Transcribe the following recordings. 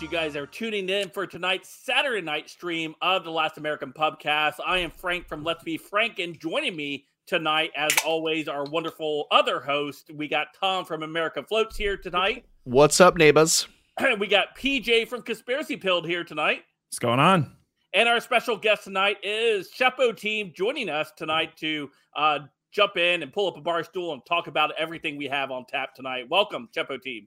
out you guys are tuning in for tonight's Saturday night stream of the Last American Pubcast. I am Frank from Let's Be Frank, and joining me tonight, as always, our wonderful other host. We got Tom from America Floats here tonight. What's up, neighbors? we got PJ from Conspiracy Pilled here tonight. What's going on? And our special guest tonight is Chepo Team joining us tonight to uh, jump in and pull up a bar stool and talk about everything we have on tap tonight. Welcome, Chepo Team.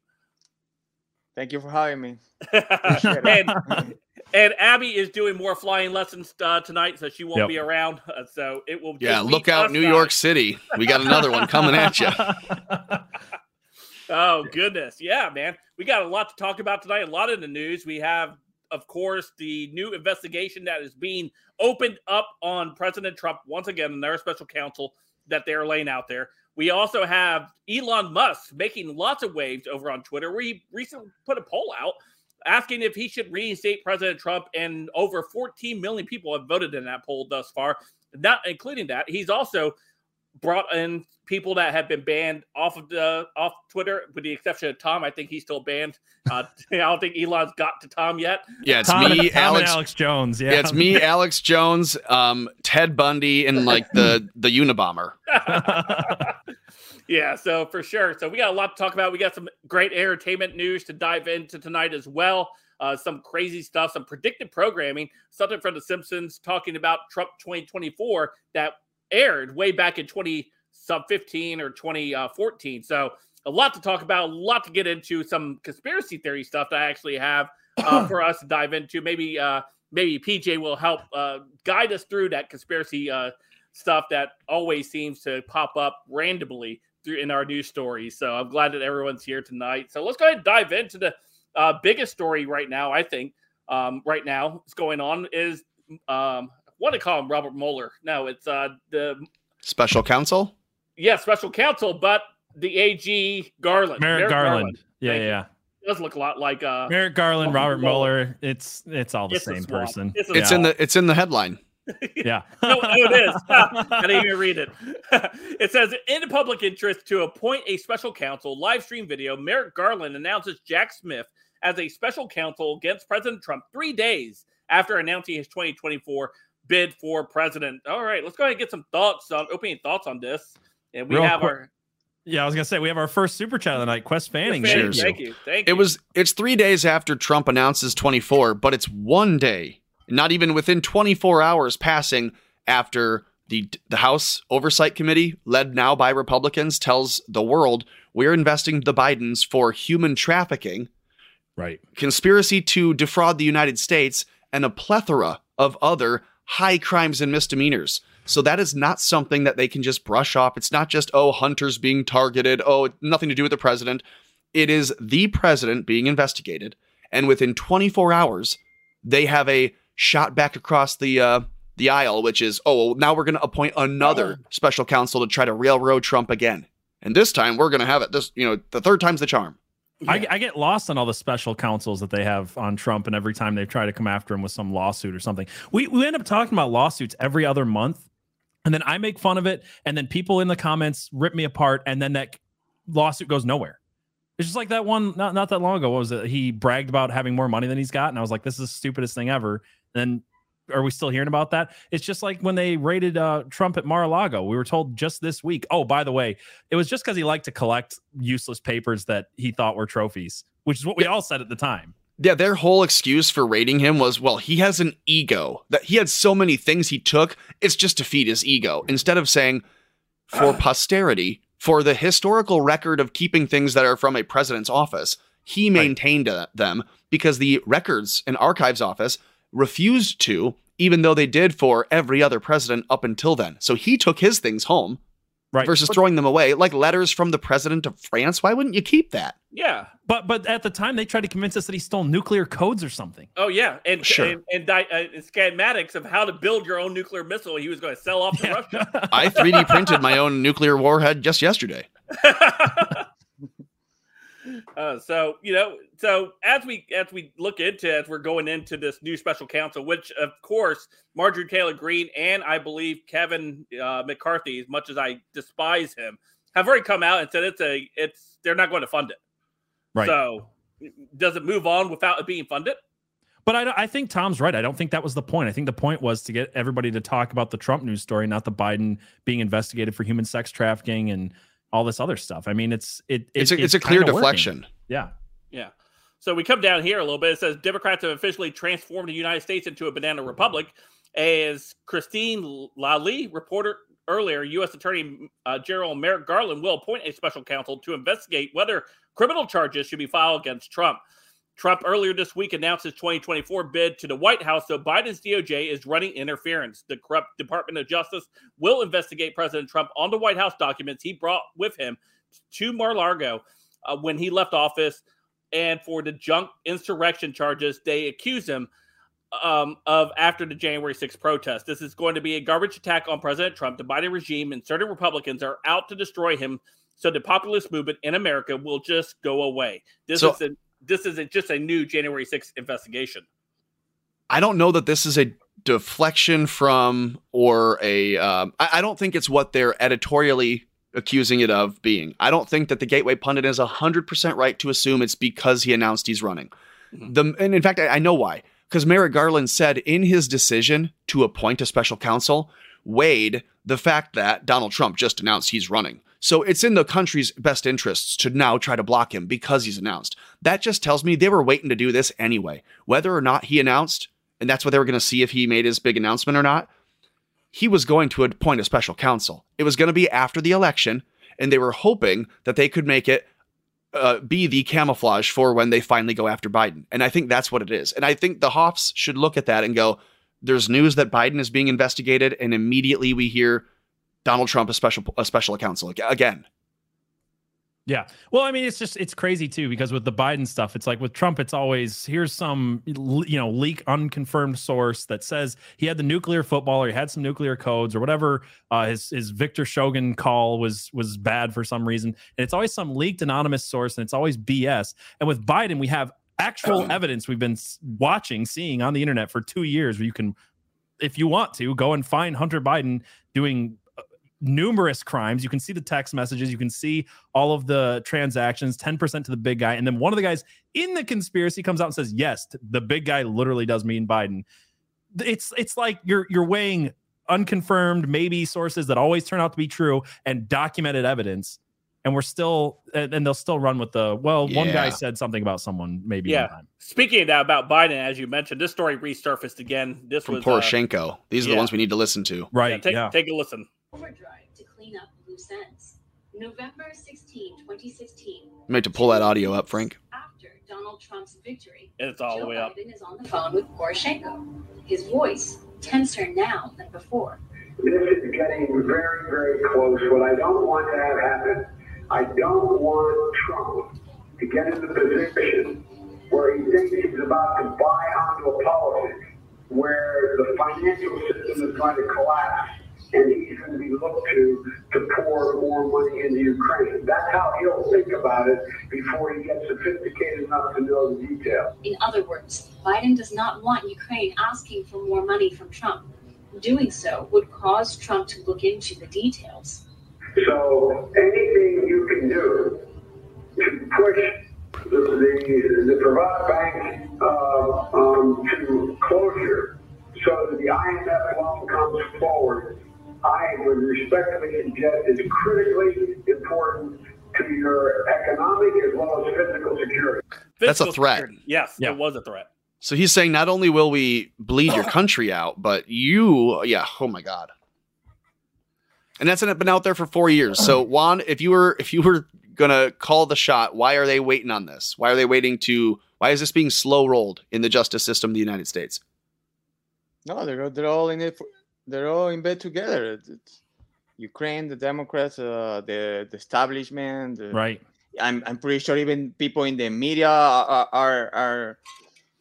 Thank you for hiring me. and, and Abby is doing more flying lessons uh, tonight, so she won't yep. be around. Uh, so it will. Yeah, look out, New York City. We got another one coming at you. oh goodness, yeah, man. We got a lot to talk about tonight. A lot in the news. We have, of course, the new investigation that is being opened up on President Trump once again in their special counsel that they're laying out there. We also have Elon Musk making lots of waves over on Twitter, he recently put a poll out asking if he should reinstate President Trump, and over 14 million people have voted in that poll thus far. Not including that, he's also brought in people that have been banned off of the off Twitter, with the exception of Tom. I think he's still banned. Uh, I don't think Elon's got to Tom yet. Yeah, it's Tom, me, Tom Alex, Alex Jones. Yeah. yeah, it's me, Alex Jones, um, Ted Bundy, and like the the Unabomber. yeah, so for sure. So we got a lot to talk about. We got some great entertainment news to dive into tonight as well. Uh, some crazy stuff, some predictive programming, something from The Simpsons talking about Trump 2024 that aired way back in 20 sub 15 or 2014. So a lot to talk about, a lot to get into, some conspiracy theory stuff that I actually have uh, for us to dive into. Maybe uh, maybe PJ will help uh, guide us through that conspiracy uh, stuff that always seems to pop up randomly through in our news stories. So I'm glad that everyone's here tonight. So let's go ahead and dive into the uh, biggest story right now. I think um, right now what's going on is um, what to call him Robert Mueller. No, it's uh, the special counsel. Yeah, special counsel, but the AG Garland, Merrick, Merrick Garland. Garland. Yeah, yeah. It does look a lot like uh, Merrick Garland, Robert Mueller. It's it's all the it's same person. It's, it's in the it's in the headline. yeah. no, no, it is. I didn't even read it. it says in the public interest to appoint a special counsel, live stream video, Merrick Garland announces Jack Smith as a special counsel against President Trump three days after announcing his 2024 bid for president. All right, let's go ahead and get some thoughts on opening thoughts on this. And we Real have quick. our yeah, I was gonna say we have our first super chat of the night. Quest Fanning, Cheers. Thank you, thank you. It was it's three days after Trump announces 24, but it's one day, not even within 24 hours passing after the the House Oversight Committee, led now by Republicans, tells the world we're investing the Bidens for human trafficking, right? Conspiracy to defraud the United States, and a plethora of other high crimes and misdemeanors. So that is not something that they can just brush off. It's not just, oh, hunters being targeted. Oh, nothing to do with the president. It is the president being investigated. And within 24 hours, they have a shot back across the uh, the aisle, which is, oh, well, now we're going to appoint another oh. special counsel to try to railroad Trump again. And this time we're going to have it. This, you know, the third time's the charm. Yeah. I, I, get lost on all the special counsels that they have on Trump, and every time they try to come after him with some lawsuit or something. We we end up talking about lawsuits every other month, and then I make fun of it, and then people in the comments rip me apart, and then that lawsuit goes nowhere. It's just like that one not not that long ago. What was it? He bragged about having more money than he's got, and I was like, "This is the stupidest thing ever." And then are we still hearing about that? It's just like when they raided uh, Trump at Mar-a-Lago. We were told just this week. Oh, by the way, it was just because he liked to collect useless papers that he thought were trophies, which is what we all said at the time. Yeah, their whole excuse for raiding him was, well, he has an ego. That he had so many things he took, it's just to feed his ego. Instead of saying, for posterity, for the historical record of keeping things that are from a president's office, he maintained right. them because the records and archives office refused to, even though they did for every other president up until then. So he took his things home right. versus but, throwing them away, like letters from the president of France. Why wouldn't you keep that? Yeah, but but at the time they tried to convince us that he stole nuclear codes or something. Oh yeah, and sure. and, and, uh, schematics of how to build your own nuclear missile. He was going to sell off to yeah. Russia. I 3D printed my own nuclear warhead just yesterday. Uh, so you know, so as we as we look into as we're going into this new special counsel, which of course Marjorie Taylor Greene and I believe Kevin uh, McCarthy, as much as I despise him, have already come out and said it's a it's they're not going to fund it. Right. So does it move on without it being funded? But I, I think Tom's right. I don't think that was the point. I think the point was to get everybody to talk about the Trump news story, not the Biden being investigated for human sex trafficking and all this other stuff. I mean, it's it, it's a, it's, it's a clear deflection. Working. Yeah. Yeah. So we come down here a little bit. It says Democrats have officially transformed the United States into a banana republic. As Cristina Laila reported earlier, U.S. Attorney uh, General Merrick Garland will appoint a special counsel to investigate whether criminal charges should be filed against Trump. Trump earlier this week announced his 2024 bid to the White House, so Biden's DOJ is running interference. The corrupt Department of Justice will investigate President Trump on the White House documents he brought with him to Mar-a-Lago uh, when he left office, and for the junk insurrection charges they accuse him um, of after the January 6th protest. This is going to be a garbage attack on President Trump. The Biden regime and certain Republicans are out to destroy him, so the populist movement in America will just go away. This so- is a this isn't just a new January 6th investigation. I don't know that this is a deflection from or a. Um, I, I don't think it's what they're editorially accusing it of being. I don't think that the Gateway pundit is 100% right to assume it's because he announced he's running. Mm-hmm. The, and in fact, I, I know why. Because Merrick Garland said in his decision to appoint a special counsel, weighed the fact that Donald Trump just announced he's running. So it's in the country's best interests to now try to block him because he's announced. That just tells me they were waiting to do this anyway. Whether or not he announced, and that's what they were going to see if he made his big announcement or not, he was going to appoint a special counsel. It was going to be after the election, and they were hoping that they could make it uh, be the camouflage for when they finally go after Biden. And I think that's what it is. And I think the Hoffs should look at that and go, there's news that Biden is being investigated, and immediately we hear Donald Trump a special a special counsel again. Yeah. Well, I mean, it's just it's crazy too because with the Biden stuff, it's like with Trump, it's always here's some you know leak unconfirmed source that says he had the nuclear football or he had some nuclear codes or whatever. Uh, his his Victor Shokin call was was bad for some reason, and it's always some leaked anonymous source, and it's always BS. And with Biden, we have actual evidence we've been watching, seeing on the internet for two years, where you can, if you want to, go and find Hunter Biden doing numerous crimes. You can see the text messages, you can see all of the transactions, 10% to the big guy. And then one of the guys in the conspiracy comes out and says, Yes, the big guy literally does mean Biden. It's it's like you're you're weighing unconfirmed, maybe sources that always turn out to be true and documented evidence. And we're still, and they'll still run with the well. Yeah. One guy said something about someone, maybe. Yeah. Speaking of that, about Biden, as you mentioned, this story resurfaced again. This From was uh, Poroshenko. Uh, These are yeah. the ones we need to listen to. Right. Yeah, take, yeah. take a listen overdrive to clean up loose ends. November 16, 2016. Made to pull that audio up, Frank. After Donald Trump's victory, it's all Joe the way up. Biden is on the phone with Poroshenko. His voice tenser now than before. This is getting very, very close. What I don't want to have happen, I don't want Trump to get in the position where he thinks he's about to buy onto a politics where the financial system is going to collapse and he's going to be looked to to pour more money into Ukraine. That's how he'll think about it before he gets sophisticated enough to know the details. In other words, Biden does not want Ukraine asking for more money from Trump. Doing so would cause Trump to look into the details. So anything you can do to push the, the, the Privat Bank uh, um, to closure so that the IMF loan comes forward I would respectfully suggest is critically important to your economic as well as physical security. That's a threat. Security. Yes, yeah. it was a threat. So he's saying not only will we bleed your oh. country out, but you, yeah, oh my god. And that's been out there for four years. So Juan, if you were if you were gonna call the shot, why are they waiting on this? Why are they waiting to? Why is this being slow rolled in the justice system of the United States? No, they're they're all in it for, they're all in bed together. It's Ukraine, the Democrats, uh, the the establishment. The, right. I'm I'm pretty sure even people in the media are are, are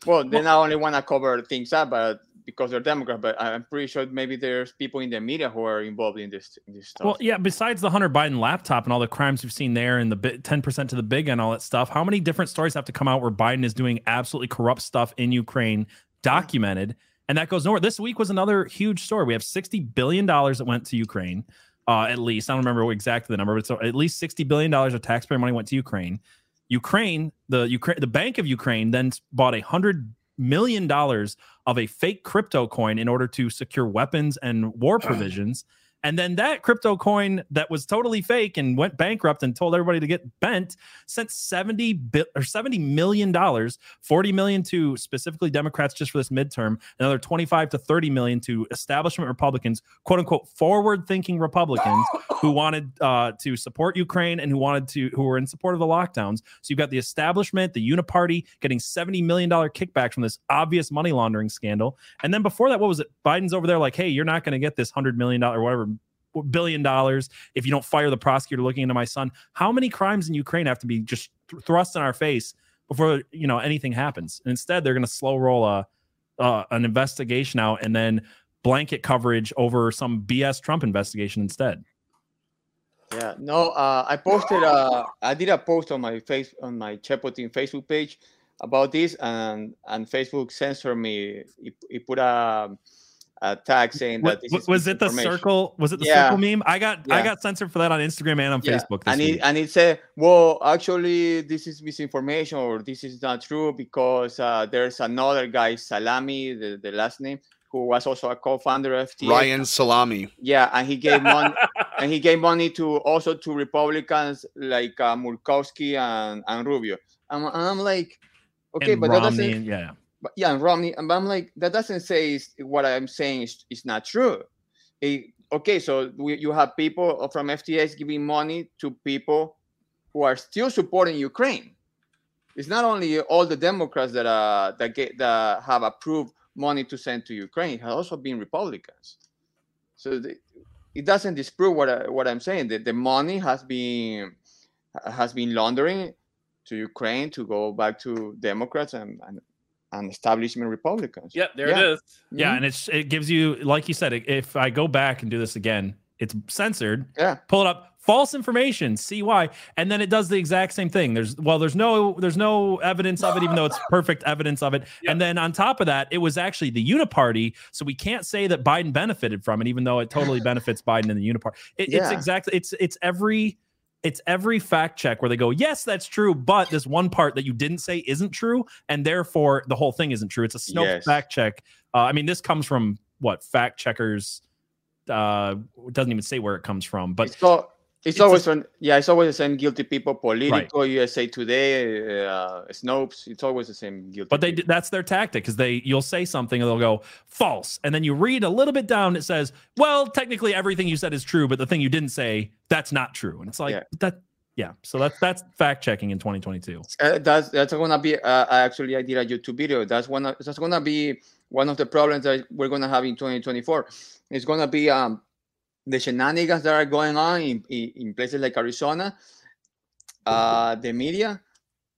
well, they not only want to cover things up, but because they're Democrat, but I'm pretty sure maybe there's people in the media who are involved in this in this stuff. Well, yeah. Besides the Hunter Biden laptop and all the crimes we've seen there, and the ten percent to the big and all that stuff, how many different stories have to come out where Biden is doing absolutely corrupt stuff in Ukraine, documented? Yeah and that goes nowhere. This week was another huge story. We have sixty billion dollars that went to Ukraine. Uh, at least I don't remember exactly the number, but so at least sixty billion dollars of taxpayer money went to Ukraine. Ukraine, the Ukraine, the Bank of Ukraine, then bought a hundred million dollars of a fake crypto coin in order to secure weapons and war provisions. And then that crypto coin that was totally fake and went bankrupt and told everybody to get bent sent 70 bi- or 70 million dollars, 40 million to specifically Democrats just for this midterm, another 25 to 30 million to establishment Republicans, quote unquote forward thinking Republicans who wanted uh, to support Ukraine and who wanted to who were in support of the lockdowns. So you've got the establishment, the Uniparty getting 70 million dollar kickback from this obvious money laundering scandal. And then before that, what was it? Biden's over there like, hey, you're not going to get this hundred million dollar whatever billion dollars if you don't fire the prosecutor looking into my son. How many crimes in Ukraine have to be just th- thrust in our face before you know anything happens? And instead, they're going to slow roll a uh, an investigation out and then blanket coverage over some BS Trump investigation instead. Yeah, no, uh, I posted, uh, I did a post on my face on my Chepo Team Facebook page about this, and and Facebook censored me. He, he put a, a tag saying that this what- is was it the circle? Was it the Yeah. circle meme? I got I got censored for that on Instagram and on Yeah, Facebook this and week. it and it said, well, actually, this is misinformation or this is not true because uh, there's another guy, Salame, the, the last name, who was also a co-founder of FTX. Ryan Salame. Yeah, and he gave money, and he gave money to also to Republicans like uh, Murkowski and, and Rubio. And, and I'm like, okay, and but that doesn't, yeah. But yeah, and Romney. And I'm like, that doesn't say what I'm saying is, is not true. It- okay, so we, you have people from FTX giving money to people who are still supporting Ukraine. It's not only all the Democrats that uh that get that have approved money to send to Ukraine. It has also been Republicans. So the, it doesn't disprove what I, what I'm saying. That the money has been has been laundering to Ukraine to go back to Democrats and and, and establishment Republicans. Yep, there Yeah. it is. Yeah, Mhm. and it's it gives you, like you said, if I go back and do this again, it's censored. Yeah. Pull it up, false information, see why, and then it does the exact same thing. There's well, there's no there's no evidence of it, even though it's perfect evidence of it. Yeah. And then on top of that, it was actually the Uniparty, so we can't say that Biden benefited from it, even though it totally benefits Biden and the Uniparty. It, It's exactly it's it's every. It's every fact check where they go, yes, that's true, but this one part that you didn't say isn't true, and therefore the whole thing isn't true. It's a Snopes Yes. fact check. Uh, I mean, this comes from what fact checkers. Uh, doesn't even say where it comes from, but it's, all, it's, it's a- always on, yeah, it's always the same guilty people. Politico, USA Today, uh, Snopes. It's always the same guilty. but they people. that's their tactic because they you'll say something and they'll go false, and then you read a little bit down. It says, well, technically everything you said is true, but the thing you didn't say that's not true, and it's like Yeah. that. Yeah, so that's that's fact checking in 2022. Uh, that's that's gonna be uh, actually I did a YouTube video. That's one. Of, that's gonna be one of the problems that we're gonna have in 2024. It's gonna be um the shenanigans that are going on in, in, in places like Arizona, uh, the media,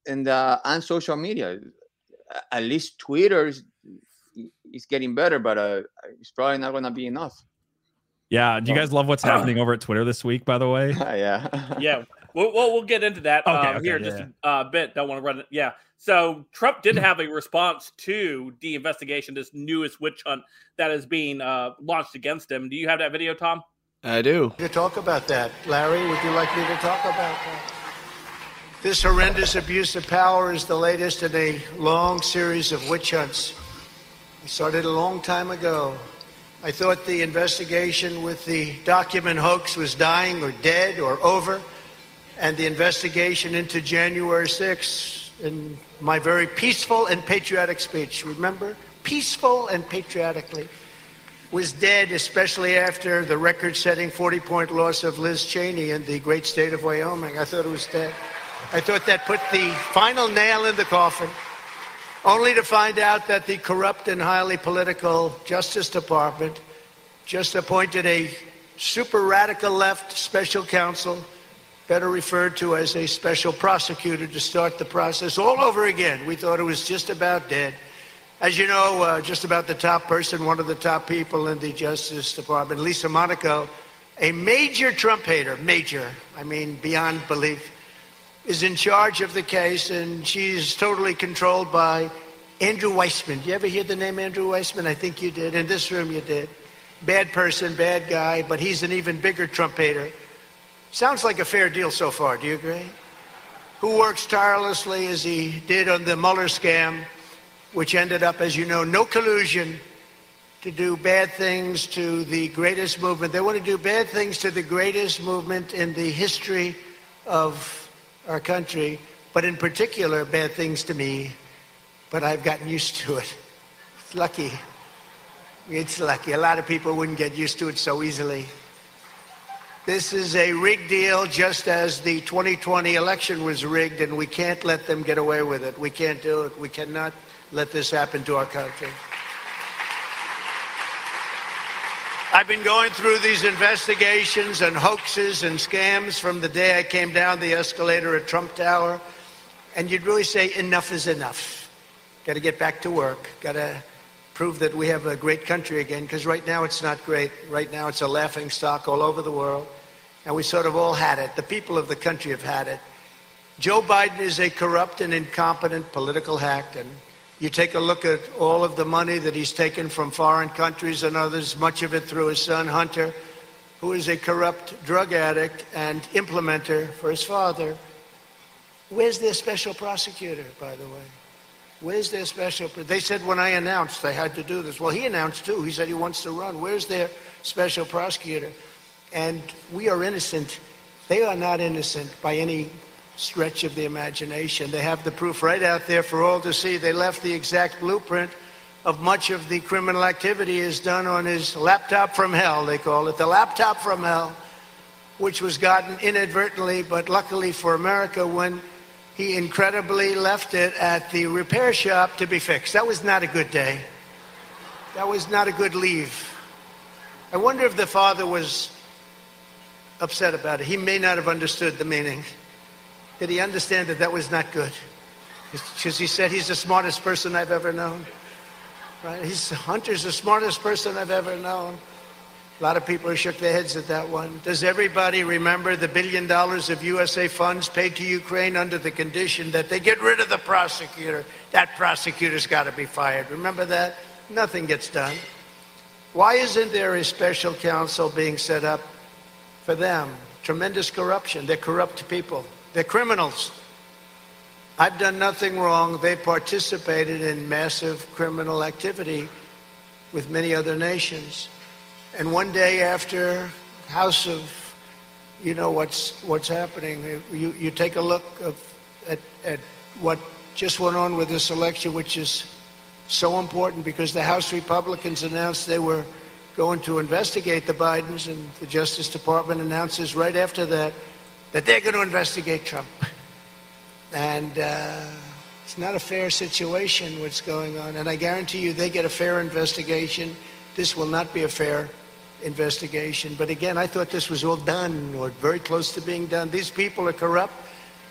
and uh, and social media. At least Twitter is, is getting better, but uh, it's probably not gonna be enough. Yeah, do you guys love what's happening over at Twitter this week? By the way, yeah. Yeah, we'll, we'll, we'll get into that Okay, um, okay, here yeah, just a uh, bit. Don't want to run it. Yeah. So Trump did have a response to the investigation, this newest witch hunt that is being uh, launched against him. Do you have that video, Tom? I do. to talk about that. Larry, would you like me to talk about that? This horrendous abuse of power is the latest in a long series of witch hunts. It started a long time ago. I thought the investigation with the document hoax was dying or dead or over, and the investigation into January 6th in my very peaceful and patriotic speech, remember? Peaceful and patriotically was dead, especially after the record setting 40 point loss of Liz Cheney in the great state of Wyoming. I thought it was dead. I thought that put the final nail in the coffin, only to find out that the corrupt and highly political Justice Department just appointed a super radical left special counsel, better referred to as a special prosecutor, to start the process all over again. We thought it was just about dead. As you know, uh, just about the top person, one of the top people in the Justice Department, Lisa Monaco, a major Trump hater, major, I mean, beyond belief, is in charge of the case, and she's totally controlled by Andrew Weissmann. You ever hear the name Andrew Weissmann? I think you did. In this room, you did. Bad person, bad guy, but he's an even bigger Trump hater. Sounds like a fair deal so far. Do you agree? who works tirelessly as he did on the Mueller scam, which ended up, as you know, no collusion to do bad things to the greatest movement. They want to do bad things to the greatest movement in the history of our country, but in particular, bad things to me. But I've gotten used to it. It's lucky. It's lucky. A lot of people wouldn't get used to it so easily. This is a rigged deal, just as the 2020 election was rigged, and we can't let them get away with it. We can't do it. We cannot let this happen to our country. I've been going through these investigations and hoaxes and scams from the day I came down the escalator at Trump Tower. And you'd really say, enough is enough. Got to get back to work. Got to prove that we have a great country again, because right now it's not great. Right now it's a laughing stock all over the world. And we sort of all had it. The people of the country have had it. Joe Biden is a corrupt and incompetent political hack, and you take a look at all of the money that he's taken from foreign countries and others, much of it through his son Hunter, who is a corrupt drug addict and implementer for his father. Where's their special prosecutor, by the way? Where's their special? They said when I announced they had to do this. Well, he announced too. He said he wants to run. Where's their special prosecutor? And we are innocent. They are not innocent by any stretch of the imagination. They have the proof right out there for all to see. They left the exact blueprint of much of the criminal activity is done on his laptop from hell, they call it, the laptop from hell, which was gotten inadvertently, but luckily for America, when he incredibly left it at the repair shop to be fixed. That was not a good day. That was not a good leave. I wonder if the father was upset about it. He may not have understood the meaning. Did he understand that that was not good? Because he said he's the smartest person I've ever known. Right? He's Hunter's the smartest person I've ever known. A lot of people shook their heads at that one. Does everybody remember the billion dollars of USA funds paid to Ukraine under the condition that they get rid of the prosecutor? That prosecutor's got to be fired. Remember that? Nothing gets done. Why isn't there a special counsel being set up for them? Tremendous corruption. They're corrupt people. They're criminals. I've done nothing wrong. They participated in massive criminal activity with many other nations. And one day after House of, you know what's what's happening. You you take a look of, at at what just went on with this election, which is so important because the House Republicans announced they were going to investigate the Bidens, and the Justice Department announces right after that that they're going to investigate Trump. And uh, it's not a fair situation what's going on. And I guarantee you they get a fair investigation. This will not be a fair investigation. But again, I thought this was all done or very close to being done. These people are corrupt,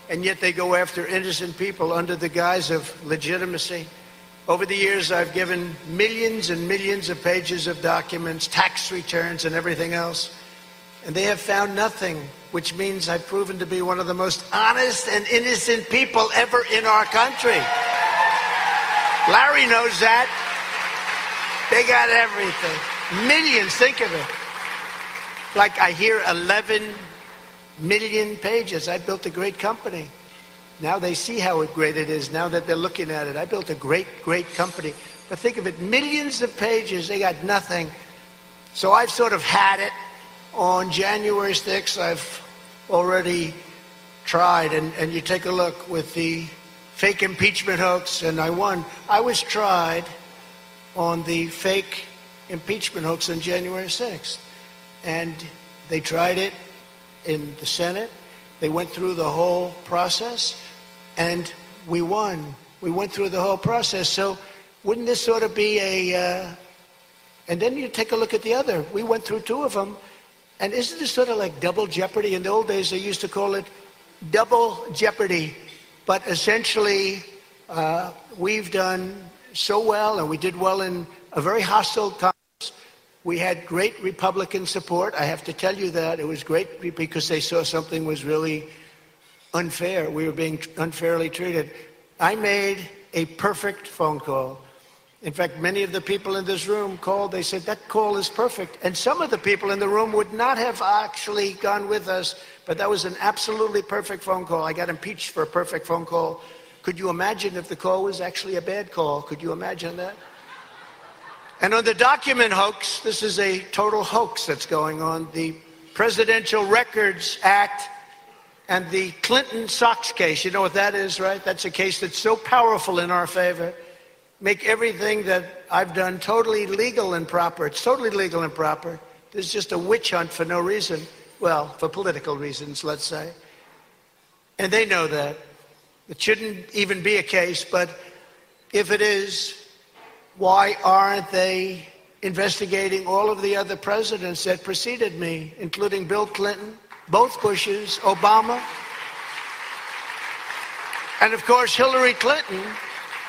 and yet they go after innocent people under the guise of legitimacy. Over the years, I've given millions and millions of pages of documents, tax returns, and everything else, and they have found nothing which means I've proven to be one of the most honest and innocent people ever in our country. Larry knows that. They got everything. Millions, think of it. Like I hear 11 million pages. I built a great company. Now they see how great it is now that they're looking at it. I built a great, great company. But think of it, millions of pages, they got nothing. So I've sort of had it. On January 6th, I've already tried. And, and you take a look with the fake impeachment hoax, and I won. I was tried on the fake impeachment hoax on January 6th. And they tried it in the Senate. They went through the whole process, and we won. We went through the whole process. So wouldn't this sort of be a. Uh, and then you take a look at the other. We went through two of them, and isn't this sort of like double jeopardy? In the old days, they used to call it double jeopardy. But essentially, uh, we've done so well, and we did well in a very hostile Congress. We had great Republican support. I have to tell you that. It was great because they saw something was really unfair. We were being unfairly treated. I made a perfect phone call. In fact, many of the people in this room called, they said, that call is perfect. And some of the people in the room would not have actually gone with us, but that was an absolutely perfect phone call. I got impeached for a perfect phone call. Could you imagine if the call was actually a bad call? Could you imagine that? And on the document hoax, this is a total hoax that's going on. The Presidential Records Act and the Clinton Socks case, you know what that is, right? That's a case that's so powerful in our favor. Make everything that I've done totally legal and proper. It's totally legal and proper. There's just a witch hunt for no reason. Well, for political reasons, let's say. And they know that. It shouldn't even be a case, but if it is, why aren't they investigating all of the other presidents that preceded me, including Bill Clinton, both Bushes, Obama, and of course Hillary Clinton,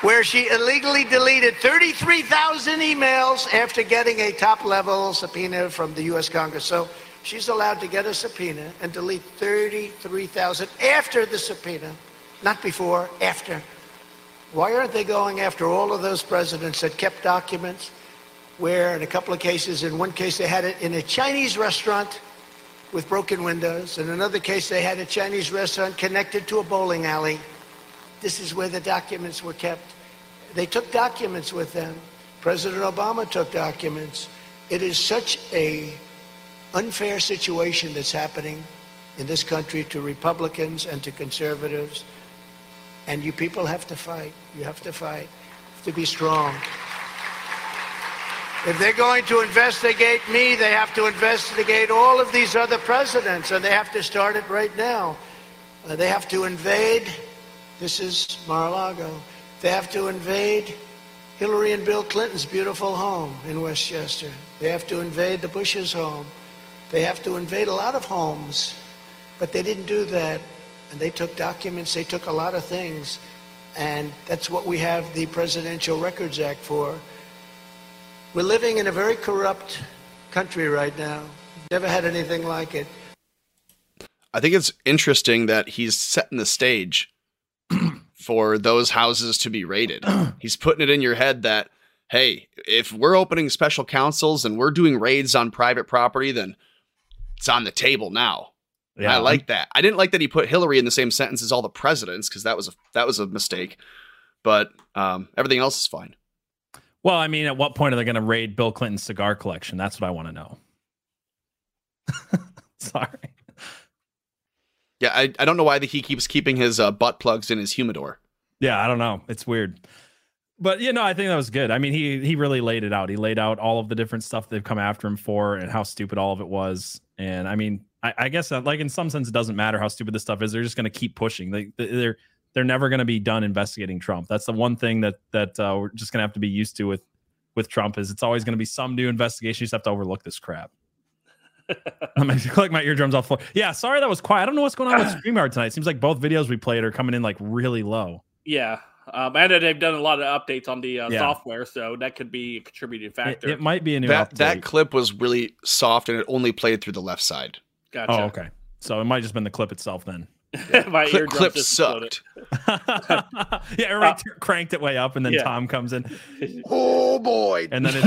where she illegally deleted 33,000 emails after getting a top level subpoena from the US Congress. So she's allowed to get a subpoena and delete 33,000 after the subpoena. Not before, after. Why aren't they going after all of those presidents that kept documents where, in a couple of cases, in one case they had it in a Chinese restaurant with broken windows. In another case, they had a Chinese restaurant connected to a bowling alley. This is where the documents were kept. They took documents with them. President Obama took documents. It is such a unfair situation that's happening in this country to Republicans and to conservatives. And you people have to fight. You have to fight. Have to be strong. If they're going to investigate me, they have to investigate all of these other presidents, and they have to start it right now. Uh, they have to invade. This is Mar-a-Lago. They have to invade Hillary and Bill Clinton's beautiful home in Westchester. They have to invade the Bush's home. They have to invade a lot of homes, but they didn't do that and they took documents, they took a lot of things, and that's what we have the Presidential Records Act for. We're living in a very corrupt country right now. Never had anything like it. I think it's interesting that he's setting the stage for those houses to be raided. he's putting it in your head that, hey, if we're opening special councils and we're doing raids on private property, then it's on the table now. Yeah, I like that. I didn't like that he put Hillary in the same sentence as all the presidents because that was a that was a mistake. But um, everything else is fine. Well, I mean, at what point are they going to raid Bill Clinton's cigar collection? That's what I want to know. Sorry. Yeah, I, I don't know why he keeps keeping his uh, butt plugs in his humidor. Yeah, I don't know. It's weird. But you know, I think that was good. I mean, he he really laid it out. He laid out all of the different stuff they've come after him for and how stupid all of it was. And I mean, I, I guess that, like in some sense, it doesn't matter how stupid this stuff is. They're just going to keep pushing. They they're they're never going to be done investigating Trump. That's the one thing that that uh, we're just going to have to be used to with with Trump is it's always going to be some new investigation. You just have to overlook this crap. I'm gonna collect my eardrums off. Floor. Yeah, sorry that was quiet. I don't know what's going on with Streamyard tonight. It Seems like both videos we played are coming in like really low. Yeah, um, and they've done a lot of updates on the uh, yeah. software, so that could be a contributing factor. It, it might be a new that update. that clip was really soft and it only played through the left side. Gotcha. Oh, okay. So it might just been the clip itself then. My clip, clip sucked. yeah, everybody uh, cranked it way up, and then yeah. Tom comes in. Oh boy! And then it's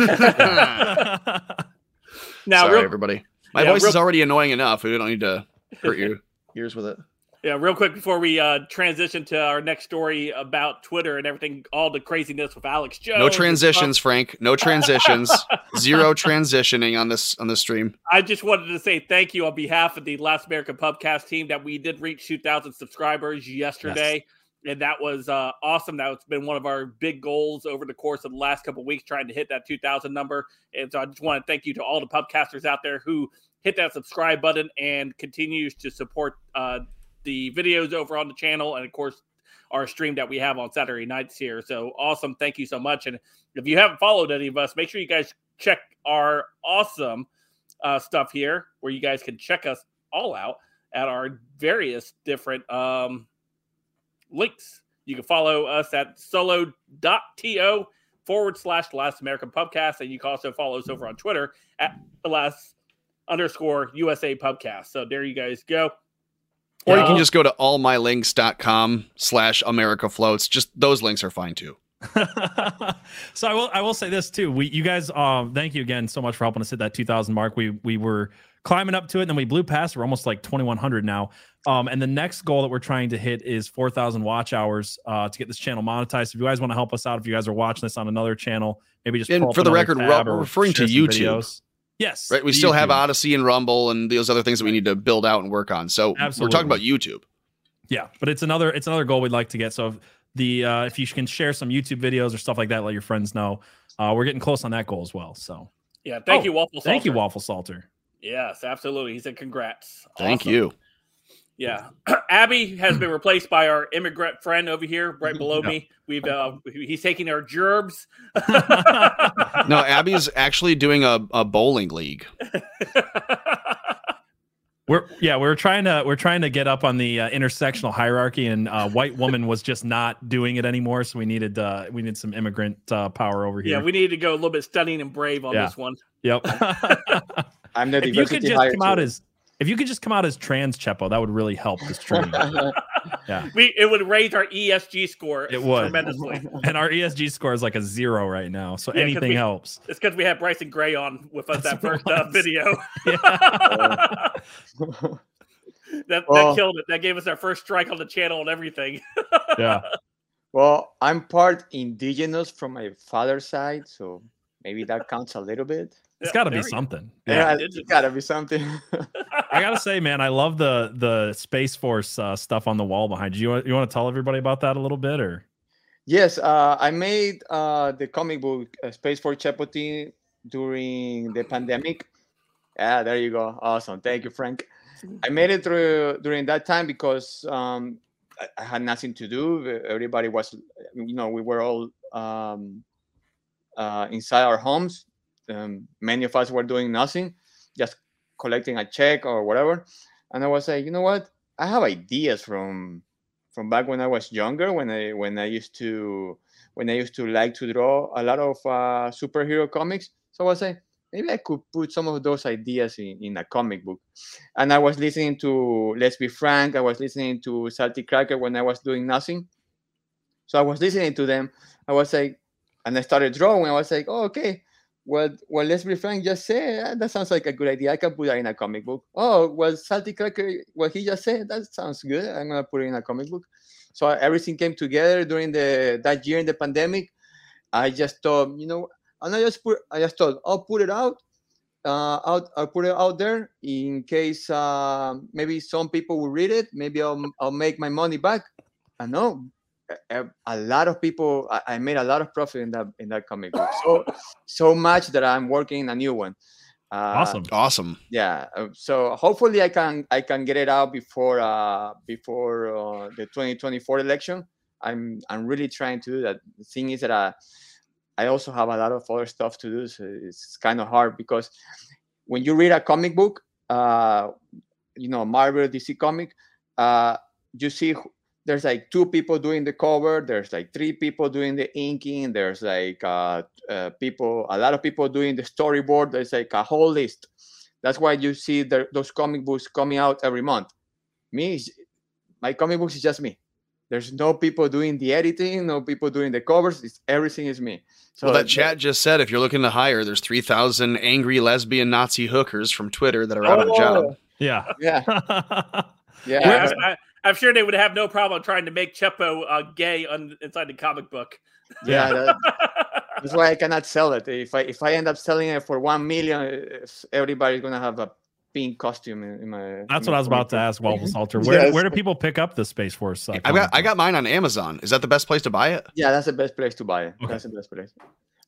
now, Sorry, real, everybody. My yeah, voice real, is already annoying enough. We don't need to hurt your ears with it. Yeah, real quick before we uh, transition to our next story about Twitter and everything, all the craziness with Alex Jones. No transitions, Frank. No transitions. Zero transitioning on this on the stream. I just wanted to say thank you on behalf of the Last American Pubcast team that we did reach 2,000 subscribers yesterday. Yes. And that was uh, awesome. That's been one of our big goals over the course of the last couple weeks, trying to hit that 2,000 number. And so I just want to thank you to all the pubcasters out there who hit that subscribe button and continues to support uh, the videos over on the channel, and of course, our stream that we have on Saturday nights here. So awesome. Thank you so much. And if you haven't followed any of us, make sure you guys check our awesome uh, stuff here where you guys can check us all out at our various different um, links. You can follow us at solo.to forward slash last American pubcast. And you can also follow us over on Twitter at the last underscore USA pubcast. So there you guys go. Or you can just go to allmylinks.com slash America floats. Just those links are fine too. so I will I will say this too. We you guys um thank you again so much for helping us hit that 2000 mark. We we were climbing up to it and then we blew past. We're almost like 2100 now. Um and the next goal that we're trying to hit is 4000 watch hours uh to get this channel monetized. If you guys want to help us out if you guys are watching this on another channel, maybe just And for the record, we're- tab we're or referring to YouTube. videos. Yes. Right. We still have Odysee and Rumble and those other things that we need to build out and work on. So we're talking about YouTube. Yeah, but it's another it's another goal we'd like to get. So if the uh, if you can share some YouTube videos or stuff like that, let your friends know. Uh, we're getting close on that goal as well. So Yeah, thank Oh, you, Waffle. Salter. Thank you, Waffle Salter. Yes, absolutely. He said congrats. Thank Awesome. you. Yeah, Abby has been replaced by our immigrant friend over here, right below Yeah. me. We've uh, he's taking our gerbs. No, Abby's actually doing a, a bowling league. We're yeah, we're trying to we're trying to get up on the uh, intersectional hierarchy, and uh, white woman was just not doing it anymore. So we needed uh, we need some immigrant uh, power over here. yeah, we need to go a little bit stunning and brave on Yeah. this one. yep. I'm the if you could diversity just hire come out as if you could just come out as trans Chepo, that would really help the stream. yeah. We it would raise our ESG score It would. tremendously. And our ESG score is like a zero right now, so Yeah, 'cause anything we- helps. It's because we had Bryson Gray on with us That's that first uh, video. that, that Well- killed it. That gave us our first strike on the channel and everything. Yeah. well, I'm part indigenous from my father's side, so maybe that counts a little bit. It's Yeah, got to be something. Yeah, indigenous. it's gotta be something. I gotta say, man, I love the the Space Force uh, stuff on the wall behind you. You want, you want to tell everybody about that a little bit, or yes, uh, I made uh, the comic book uh, Space for Chapoti during the pandemic. Yeah, there you go. Awesome. Thank you, Frank. I made it through during that time because um, I, I had nothing to do. Everybody was, you know, we were all um, uh, inside our homes. Um, many of us were doing nothing, just collecting a check or whatever. And I was like, you know what? I have ideas from from back when I was younger, when I when I used to when I used to like to draw a lot of uh, superhero comics. So I was like, maybe I could put some of those ideas in, in a comic book. And I was listening to Let's Be Frank. I was listening to Salty Cracker when I was doing nothing. So I was listening to them. I was like, and I started drawing. I was like, oh, okay. What Let's Be Frank just said, "Ah, that sounds like a good idea. I can put that in a comic book. Oh, what Salty Cracker, what he just said, that sounds good. I'm gonna put it in a comic book. So everything came together during the that year in the pandemic. I just thought, you know, and I just put, I just thought, I'll put it out, uh, out, I'll put it out there in case uh, maybe some people will read it. Maybe I'll, I'll make my money back. I know a, a lot of people. I, I made a lot of profit in that in that comic book. So so much that I'm working a new one. Uh, awesome. Awesome. yeah uh, so hopefully i can i can get it out before uh before uh, the 2024 election i'm i'm really trying to do that the thing is that uh, i also have a lot of other stuff to do so it's kind of hard because when you read a comic book uh you know marvel dc comic uh you see who- there's like two people doing the cover there's like three people doing the inking there's like uh, uh people a lot of people doing the storyboard there's like a whole list that's why you see the, those comic books coming out every month. Me, my comic books is just me. There's no people doing the editing, no people doing the covers. It's everything is me. So well, that chat just said if you're looking to hire, there's 3,000 angry lesbian Nazi hookers from Twitter that are out of a job. Oh, Yeah. Yeah, Yeah, yeah. I, I, I'm sure they would have no problem trying to make Chepo uh, gay on, inside the comic book. yeah. that- that's why I cannot sell it. If I if I end up selling it for one million, everybody's gonna have a pink costume in, in my. That's in what my I was about comic to ask, Waffle Salter. Where Yes. where do people pick up the Space Force? Uh, I got I got mine on Amazon. Is that the best place to buy it? Yeah, that's the best place to buy it. Okay. That's the best place.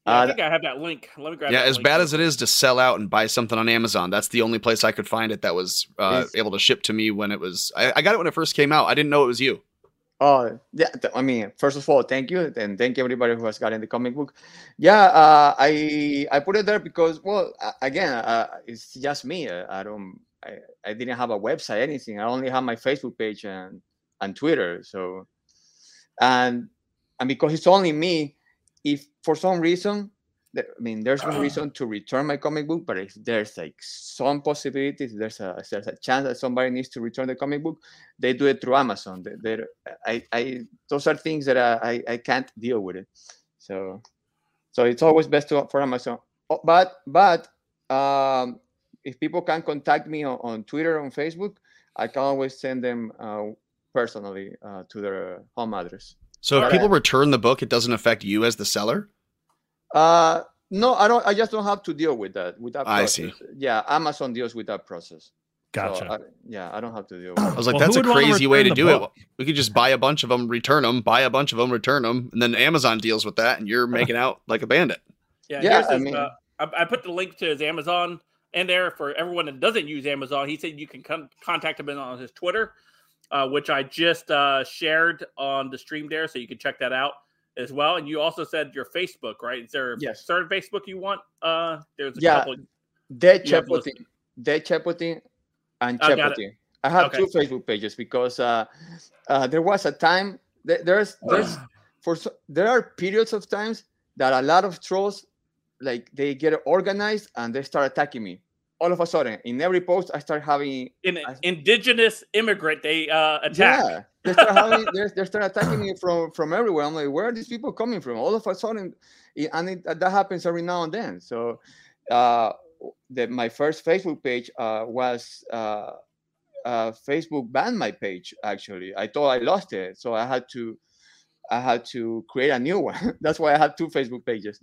Yeah, I Uh, think I have that link. Let me grab. Yeah, as link. bad as it is to sell out and buy something on Amazon, that's the only place I could find it that was uh, able to ship to me when it was. I, I got it when it first came out. I didn't know it was you. Oh, yeah. I mean, first of all, thank you, and thank you everybody who has gotten the comic book. Yeah, uh, I I put it there because, well, again, uh, it's just me. Uh, I don't, I, I didn't have a website, anything. I only have my Facebook page and and Twitter. So, and and because it's only me, if for some reason, I mean, there's no reason to return my comic book, but if there's like some possibilities, there's a there's a chance that somebody needs to return the comic book, they do it through Amazon. They, I, I, those are things that I, I, I can't deal with it. So, so it's always best to for Amazon. Oh, But but um, if people can contact me on, on Twitter on Facebook, I can always send them uh, personally uh, to their home address. So if Alright. people return the book, it doesn't affect you as the seller. Uh, no, I don't. I just don't have to deal with that. With that. I see. Yeah, Amazon deals with that process. So, Gotcha. I- yeah, I don't have to deal with. I was like, Well, that's a crazy way to do book? it. We could just buy a bunch of them, return them, buy a bunch of them, return them, and then Amazon deals with that, and you're making out like a bandit. Yeah, Yeah, here's I his, mean- uh, I, I put the link to his Amazon in there for everyone that doesn't use Amazon. He said you can con- contact him on his Twitter, uh, which I just uh, shared on the stream there, so you can check that out as well. And you also said your Facebook, right? Is there a Yes. certain Facebook you want? Uh, there's a Yeah. couple. Dead have Dead Chepotin, and I got I have Okay. two Facebook pages because uh, uh, there was a time th- there's there's for there are periods of times that a lot of trolls like they get organized and they start attacking me. All of a sudden, in every post, I start having In, I- indigenous immigrant, they uh, attack. yeah. They start having they, they start attacking me from from everywhere. I'm like, where are these people coming from? All of a sudden, and it, that happens every now and then. So, uh, the, my first Facebook page uh, was uh, uh, Facebook banned my page. Actually, I thought I lost it, so I had to I had to create a new one. That's why I had two Facebook pages.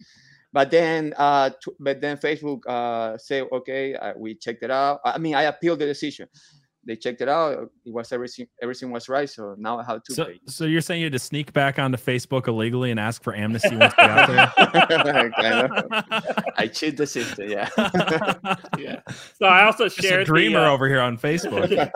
But then, uh, t- but then Facebook uh, say, okay, uh, we checked it out. I mean, I appealed the decision. They checked it out. It was everything. Everything was right. So now I have to. So, pages. so you're saying you had to sneak back onto Facebook illegally and ask for amnesty once you got there? I, know. I cheat the system. Yeah. Yeah. So I also Just a shared the, dreamer uh, over here on Facebook.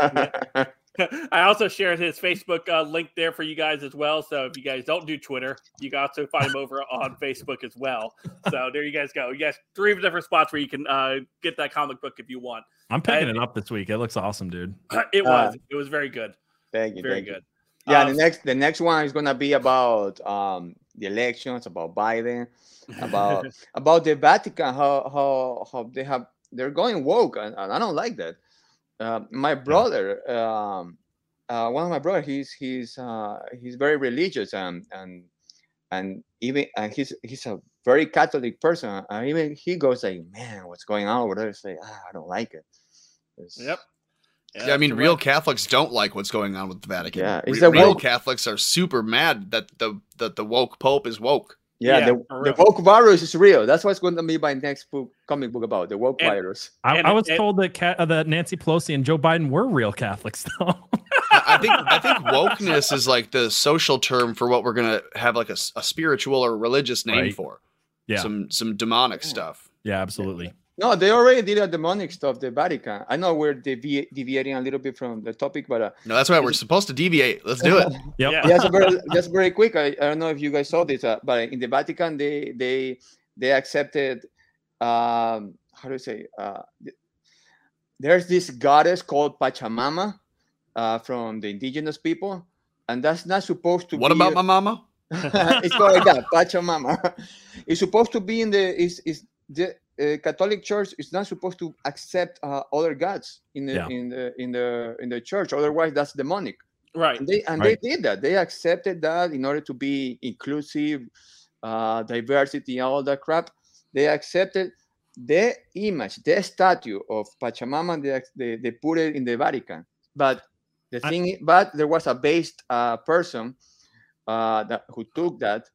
I also shared his Facebook uh, link there for you guys as well. So if you guys don't do Twitter, you can also find him over on Facebook as well. So there you guys go. You guys three different spots where you can uh, get that comic book if you want. I'm picking I- it up this week. It looks awesome, dude. It Uh, was. it was very good. thank you. Very thank you. good. Yeah, Um, the next the next one is gonna be about um the elections, about Biden, about about the Vatican, how how how they have they're going woke, and, and I don't like that. Uh, my brother, um, uh, one of my brother, he's he's uh, he's very religious and and and even and he's he's a very Catholic person, and even he goes like, man, what's going on over there? It's like, ah, I don't like it. It's- Yep. Yeah, I mean, real Catholics don't like what's going on with the Vatican. Yeah, Re- real woke- Catholics are super mad that the that the woke Pope is woke. Yeah, Yeah, the, for the real. woke virus is real. That's what's going to be my next book, comic book about the woke And- virus. I, And- I was and- told that Cat, uh, that Nancy Pelosi and Joe Biden were real Catholics, though. I I think I think wokeness is like the social term for what we're gonna have like a, a spiritual or religious name Right. for. Yeah. Some some demonic stuff. yeah, absolutely. No, they already did a demonic stuff, the Vatican. I know we're devi- deviating a little bit from the topic, but uh, No, that's why we're supposed to deviate. Let's do it. Yep. Yeah. just very, just very quick. I, I don't know if you guys saw this, uh, but in the Vatican, they they they accepted. Um, how do you say? Uh, there's this goddess called Pachamama uh, from the indigenous people, and that's not supposed to. What be about my mama? it's called like that, Pachamama. It's supposed to be in the is is the uh, Catholic Church is not supposed to accept uh, other gods in the Yeah. in the in the in the church. Otherwise, that's demonic. Right. And they and Right. they did that. They accepted that in order to be inclusive, uh, diversity, all that crap. They accepted the image, the statue of Pachamama. They they, they put it in the Vatican. But the thing, i- but there was a based uh, person uh, that who took that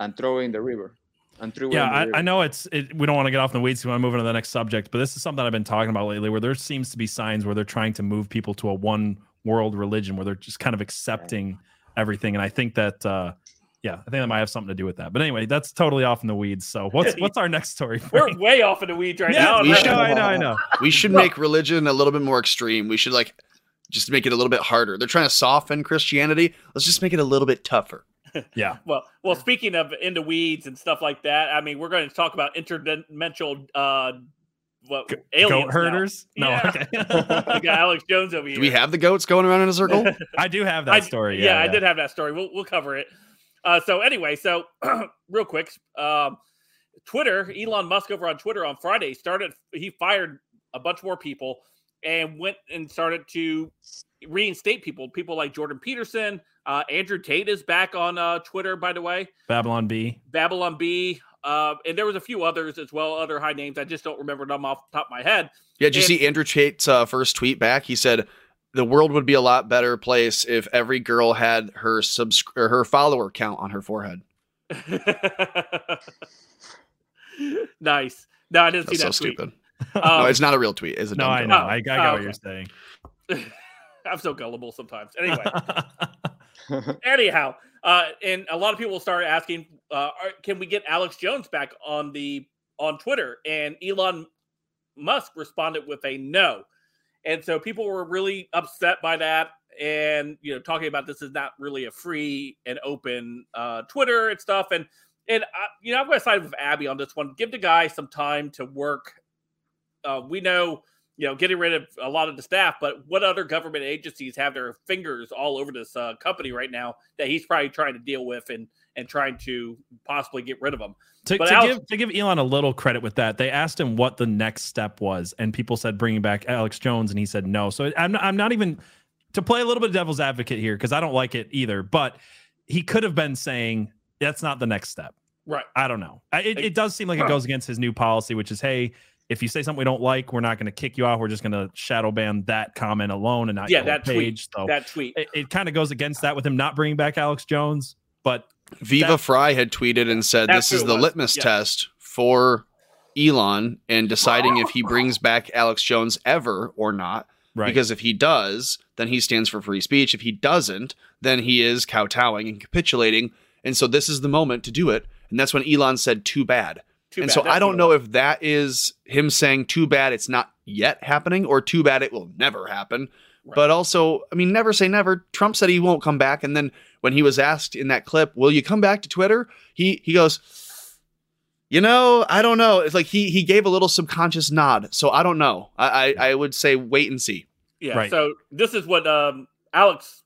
and threw it in the river. And threw Yeah, it in the I. I know it's. It, we don't want to get off in the weeds. We want to move on to the next subject, but this is something I've been talking about lately, where there seems to be signs where they're trying to move people to a one world religion, where they're just kind of accepting everything. And I think that, uh, yeah, I think that might have something to do with that. But anyway, that's totally off in the weeds. So what's what's our next story? We're Frank? way off in the weeds right yeah, now. we should- I know, I know. We should make religion a little bit more extreme. We should like just make it a little bit harder. They're trying to soften Christianity. Let's just make it a little bit tougher. Yeah, Well, well, speaking of into weeds and stuff like that, I mean, we're going to talk about interdimensional uh, what Go- aliens goat now. herders. No, Yeah. okay. we got Alex Jones over here. Do we have the goats going around in a circle? I do have that I- story. Yeah, Yeah, I did have that story. We'll we'll cover it. Uh, so anyway, so real quick, um, Twitter, Elon Musk over on Twitter on Friday started. He fired a bunch more people, and went and started to reinstate people. People like Jordan Peterson, uh, Andrew Tate is back on uh, Twitter, by the way. Babylon Bee. Babylon Bee. Uh, and there was a few others as well, other high names. I just don't remember them off the top of my head. Yeah, did you see Andrew Tate's uh, first tweet back? He said the world would be a lot better place if every girl had her subs or her follower count on her forehead. nice. No, I didn't see That's so that tweet. stupid. Um, no, it's not a real tweet. Is it? No, I know. I, I got Oh, what okay. you're saying. I'm so gullible sometimes. Anyway, anyhow, uh, and a lot of people started asking, uh, are, can we get Alex Jones back on the on Twitter? And Elon Musk responded with a no. And so people were really upset by that, and you know, talking about this is not really a free and open uh, Twitter and stuff. And and I, you know, I'm going to side with Abby on this one. Give the guy some time to work. Uh, we know you know, getting rid of a lot of the staff, but what other government agencies have their fingers all over this uh, company right now that he's probably trying to deal with and and trying to possibly get rid of them? To, to Alex- give to give Elon a little credit with that, they asked him what the next step was, and people said bringing back Alex Jones, and he said no. So I'm not, I'm not even to play a little bit of devil's advocate here because I don't like it either. But he could have been saying that's not the next step. Right. I don't know. It, it does seem like it goes against his new policy, which is hey. If you say something we don't like, we're not going to kick you off. We're just going to shadow ban that comment alone and not Yeah, your whole that tweet. page. So That tweet. it, it kind of goes against that with him not bringing back Alex Jones. But Viva That- Frei had tweeted and said this is the was, litmus yeah. test for Elon and deciding if he brings back Alex Jones ever or not. right, Because if he does, then he stands for free speech. If he doesn't, then he is kowtowing and capitulating. And so this is the moment to do it. And that's when Elon said, too bad. Too and bad. so That's I don't know was. if that is him saying, too bad it's not yet happening or too bad it will never happen. Right. But also, I mean, never say never. Trump said he won't come back. And then when he was asked in that clip, will you come back to Twitter? He, he goes, you know, I don't know. It's like he, he gave a little subconscious nod. So I don't know. I, I, I would say wait and see. Yeah. Right. So this is what um, Alex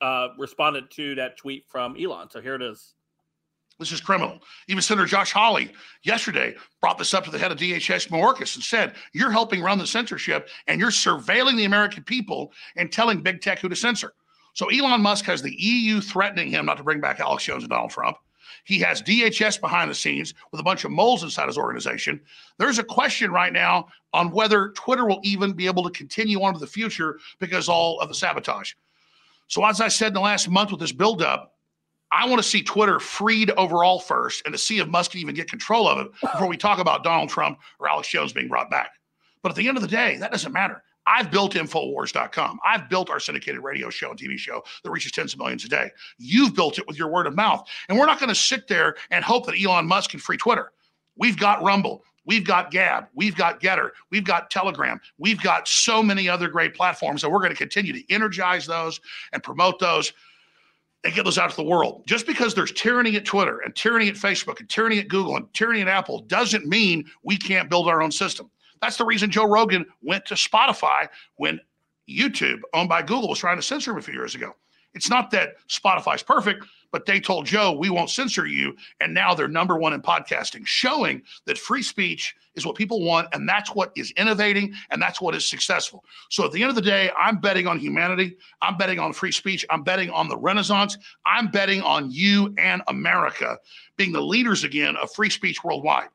uh, responded to that tweet from Elon. So here it is. This is criminal. Even Senator Josh Hawley yesterday brought this up to the head of DHS Mayorkas and said, You're helping run the censorship and you're surveilling the American people and telling big tech who to censor. So Elon Musk has the EU threatening him not to bring back Alex Jones and Donald Trump. He has DHS behind the scenes with a bunch of moles inside his organization. There's a question right now on whether Twitter will even be able to continue on to the future because all of the sabotage. So, as I said in the last month with this buildup, I want to see Twitter freed overall first and to see if Musk can even get control of it before we talk about Donald Trump or Alex Jones being brought back. But at the end of the day, that doesn't matter. I've built Infowars.com. I've built our syndicated radio show and TV show that reaches tens of millions a day. You've built it with your word of mouth. And we're not going to sit there and hope that Elon Musk can free Twitter. We've got Rumble. We've got Gab. We've got Gettr. We've got Telegram. We've got so many other great platforms that we're going to continue to energize those and promote those and get those out to the world. Just because there's tyranny at Twitter and tyranny at Facebook and tyranny at Google and tyranny at Apple doesn't mean we can't build our own system. That's the reason Joe Rogan went to Spotify when YouTube, owned by Google, was trying to censor him a few years ago. It's not that Spotify's perfect, but they told Joe, we won't censor you. And now they're number one in podcasting, showing that free speech is what people want. And that's what is innovating and that's what is successful. So at the end of the day, I'm betting on humanity. I'm betting on free speech. I'm betting on the Renaissance. I'm betting on you and America being the leaders again of free speech worldwide.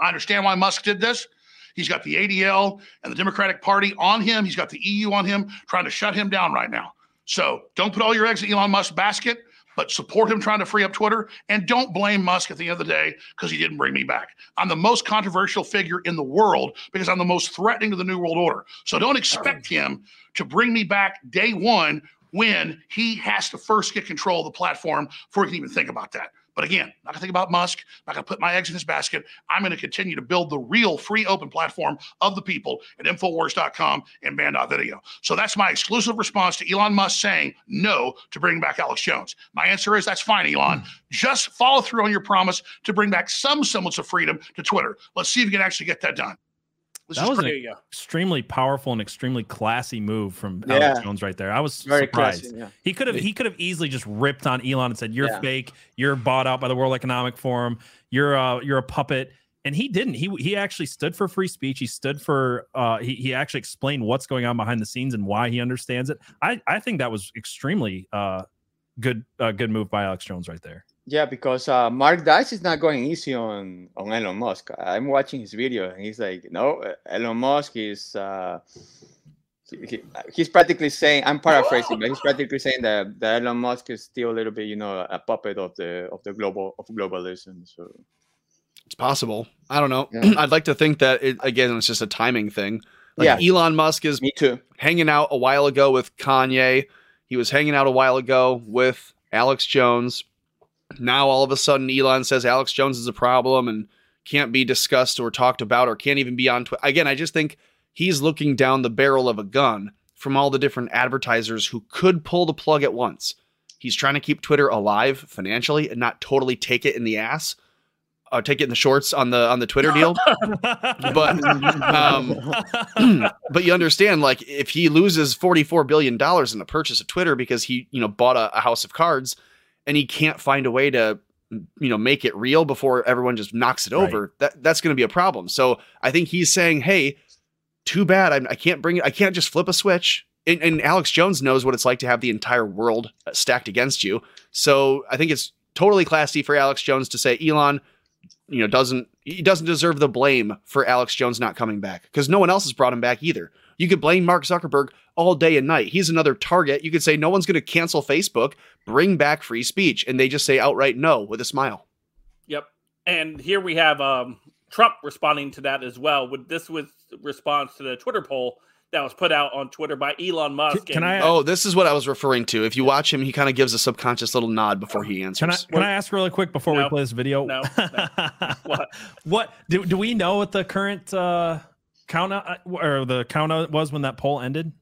I understand why Musk did this. He's got the ADL and the Democratic Party on him. He's got the EU on him, trying to shut him down right now. So don't put all your eggs in Elon Musk's basket, but support him trying to free up Twitter. And don't blame Musk at the end of the day because he didn't bring me back. I'm the most controversial figure in the world because I'm the most threatening to the New World Order. So don't expect oh. him to bring me back day one when he has to first get control of the platform before he can even think about that. But again, not gonna think about Musk, not gonna put my eggs in his basket. I'm gonna continue to build the real free open platform of the people at Infowars.com and Band.video. So that's my exclusive response to Elon Musk saying no to bring back Alex Jones. My answer is that's fine, Elon. Hmm. Just follow through on your promise to bring back some semblance of freedom to Twitter. Let's see if you can actually get that done. This That was an you extremely powerful and extremely classy move from Yeah. Alex Jones right there. I was Very surprised. classy. Yeah. He could have he could have easily just ripped on Elon and said, "You're Yeah. fake. You're bought out by the World Economic Forum. You're uh you're a puppet." and he didn't. He he actually stood for free speech. He stood for uh he, he actually explained what's going on behind the scenes and why he understands it. I I think that was extremely uh good uh, good move by Alex Jones right there. Yeah, because uh, Mark Dice is not going easy on on Elon Musk. I'm watching his video, and he's like, "No, Elon Musk is uh, he, he's practically saying I'm paraphrasing, but he's practically saying that, that Elon Musk is still a little bit, you know, a puppet of the of the global of globalism. So It's possible. I don't know. Yeah. I'd like to think that it, again, it's just a timing thing. Like Yeah. Elon Musk is me too. hanging out a while ago with Kanye. He was hanging out a while ago with Alex Jones. Now all of a sudden Elon says Alex Jones is a problem and can't be discussed or talked about or can't even be on Twitter. Again, I just think he's looking down the barrel of a gun from all the different advertisers who could pull the plug at once. He's trying to keep Twitter alive financially and not totally take it in the ass. Uh, take it in the shorts on the on the Twitter deal. but um, but you understand, like if he loses forty four billion dollars in the purchase of Twitter because he you know bought a, a house of cards, and he can't find a way to you know make it real before everyone just knocks it over, that that's going to be a problem. So I think he's saying, hey, too bad, I, I can't bring it, I can't just flip a switch. And, and Alex Jones knows what it's like to have the entire world uh, stacked against you. So I think it's totally classy for Alex Jones to say, Elon, you know, doesn't he doesn't deserve the blame for Alex Jones not coming back because no one else has brought him back either. You could blame Mark Zuckerberg all day and night. He's another target. You could say no one's going to cancel Facebook, bring back free speech, and they just say outright no with a smile. Yep. And here we have um, Trump responding to that as well. With this was response to the Twitter poll that was put out on Twitter by Elon Musk. Can and- I- Oh, this is what I was referring to. If you watch him, he kind of gives a subconscious little nod before he answers. Can I can I ask really quick before we play this video? No, what what do, do we know what the current uh count out, or the count out was when that poll ended?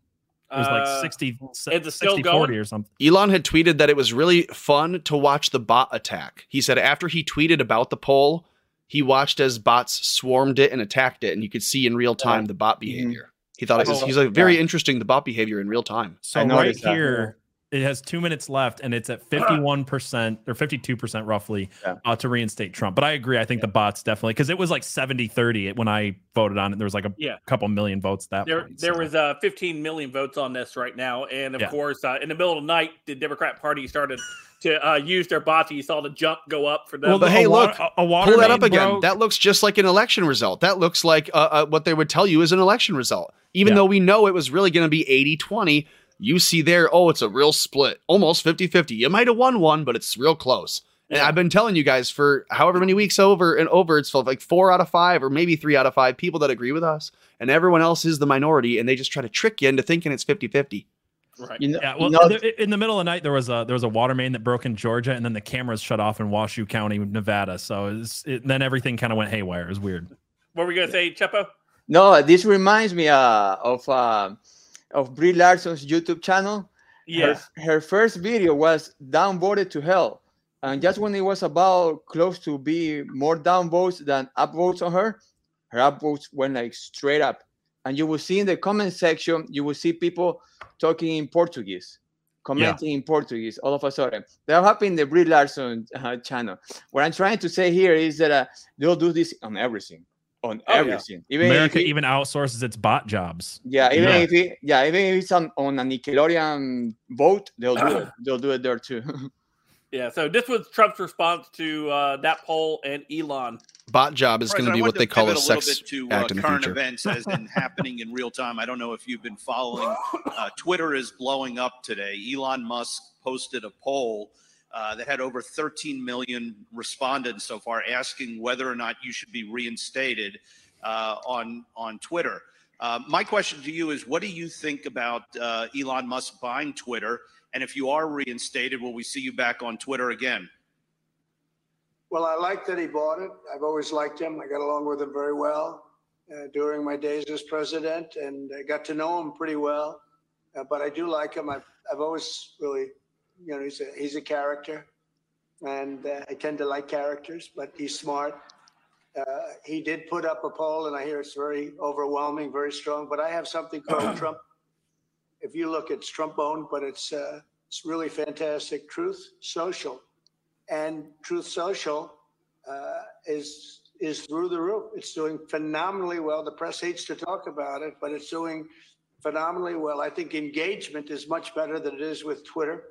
It was like Uh, 60, is it still 60 going? 40 or something. Elon had tweeted that it was really fun to watch the bot attack. He said after he tweeted about the poll, he watched as bots swarmed it and attacked it, and you could see in real time the bot behavior. He thought it was Oh, he's like very yeah. interesting the bot behavior in real time. So right noticed that. here, it has two minutes left, and it's at fifty-one percent or fifty-two percent roughly Yeah. uh, to reinstate Trump. But I agree. I think the bots definitely because it was like 70-30 when I voted on it. There was like a Yeah. couple million votes that There, point, there so. was uh, 15 million votes on this right now, and of Yeah. course, uh, in the middle of the night, the Democrat Party started to uh, use their bots. You saw the jump go up for them. Well, But a hey, wa- look, a, a water Pull that up again. broke. That looks just like an election result. That looks like uh, uh, what they would tell you is an election result. Even Yeah. though we know it was really going to be 80 20, you see there, oh, it's a real split, almost 50 50. You might have won one, but it's real close. And Yeah. I've been telling you guys for however many weeks over and over, it's felt like four out of five or maybe three out of five people that agree with us. And everyone else is the minority, and they just try to trick you into thinking it's 50 50. right. You know, Yeah, you well, know, th- in the middle of the night, there was a there was a water main that broke in Georgia, and then the cameras shut off in Washoe County, Nevada. So it's, it, then everything kind of went haywire. It was weird. What were we gonna say, Chepo? no, this reminds me uh, of uh, of Brie Larson's YouTube channel. Yeah, Her, her first video was downvoted to hell. And just when it was about close to be more downvotes than upvotes on her, her upvotes went like straight up. And you will see in the comment section, you will see people talking in Portuguese, commenting in Portuguese all of a sudden. That happened in the Brie Larson uh, channel. What I'm trying to say here is that uh, they'll do this on everything. On Oh, yeah. everything. Even if America it- even outsources its bot jobs. yeah, even Yeah. if it, yeah, even if it's on, on a Nickelodeon vote, they'll do it. They'll do it there too. yeah. So this was Trump's response to uh, that poll and Elon. Bot job is going to be what they call a pivot sex bit to act uh, in the current future. events as in happening in real time. I don't know if you've been following. Uh, Twitter is blowing up today. Elon Musk posted a poll uh, that had over 13 million respondents so far, asking whether or not you should be reinstated uh, on on Twitter. Uh, my question to you is, what do you think about uh, Elon Musk buying Twitter? And if you are reinstated, will we see you back on Twitter again? Well, I like that he bought it. I've always liked him. I got along with him very well uh, during my days as president, and I got to know him pretty well. But I do like him. I've, I've always really, you know, he's a he's a character, and uh, I tend to like characters. But he's smart. Uh, he did put up a poll, and I hear it's very overwhelming, very strong. But I have something called Trump. If you look, it's Trump owned, but it's uh, it's really fantastic. Truth Social and Truth Social uh, is is through the roof. It's doing phenomenally well. The press hates to talk about it, but it's doing phenomenally well. I think engagement is much better than it is with Twitter.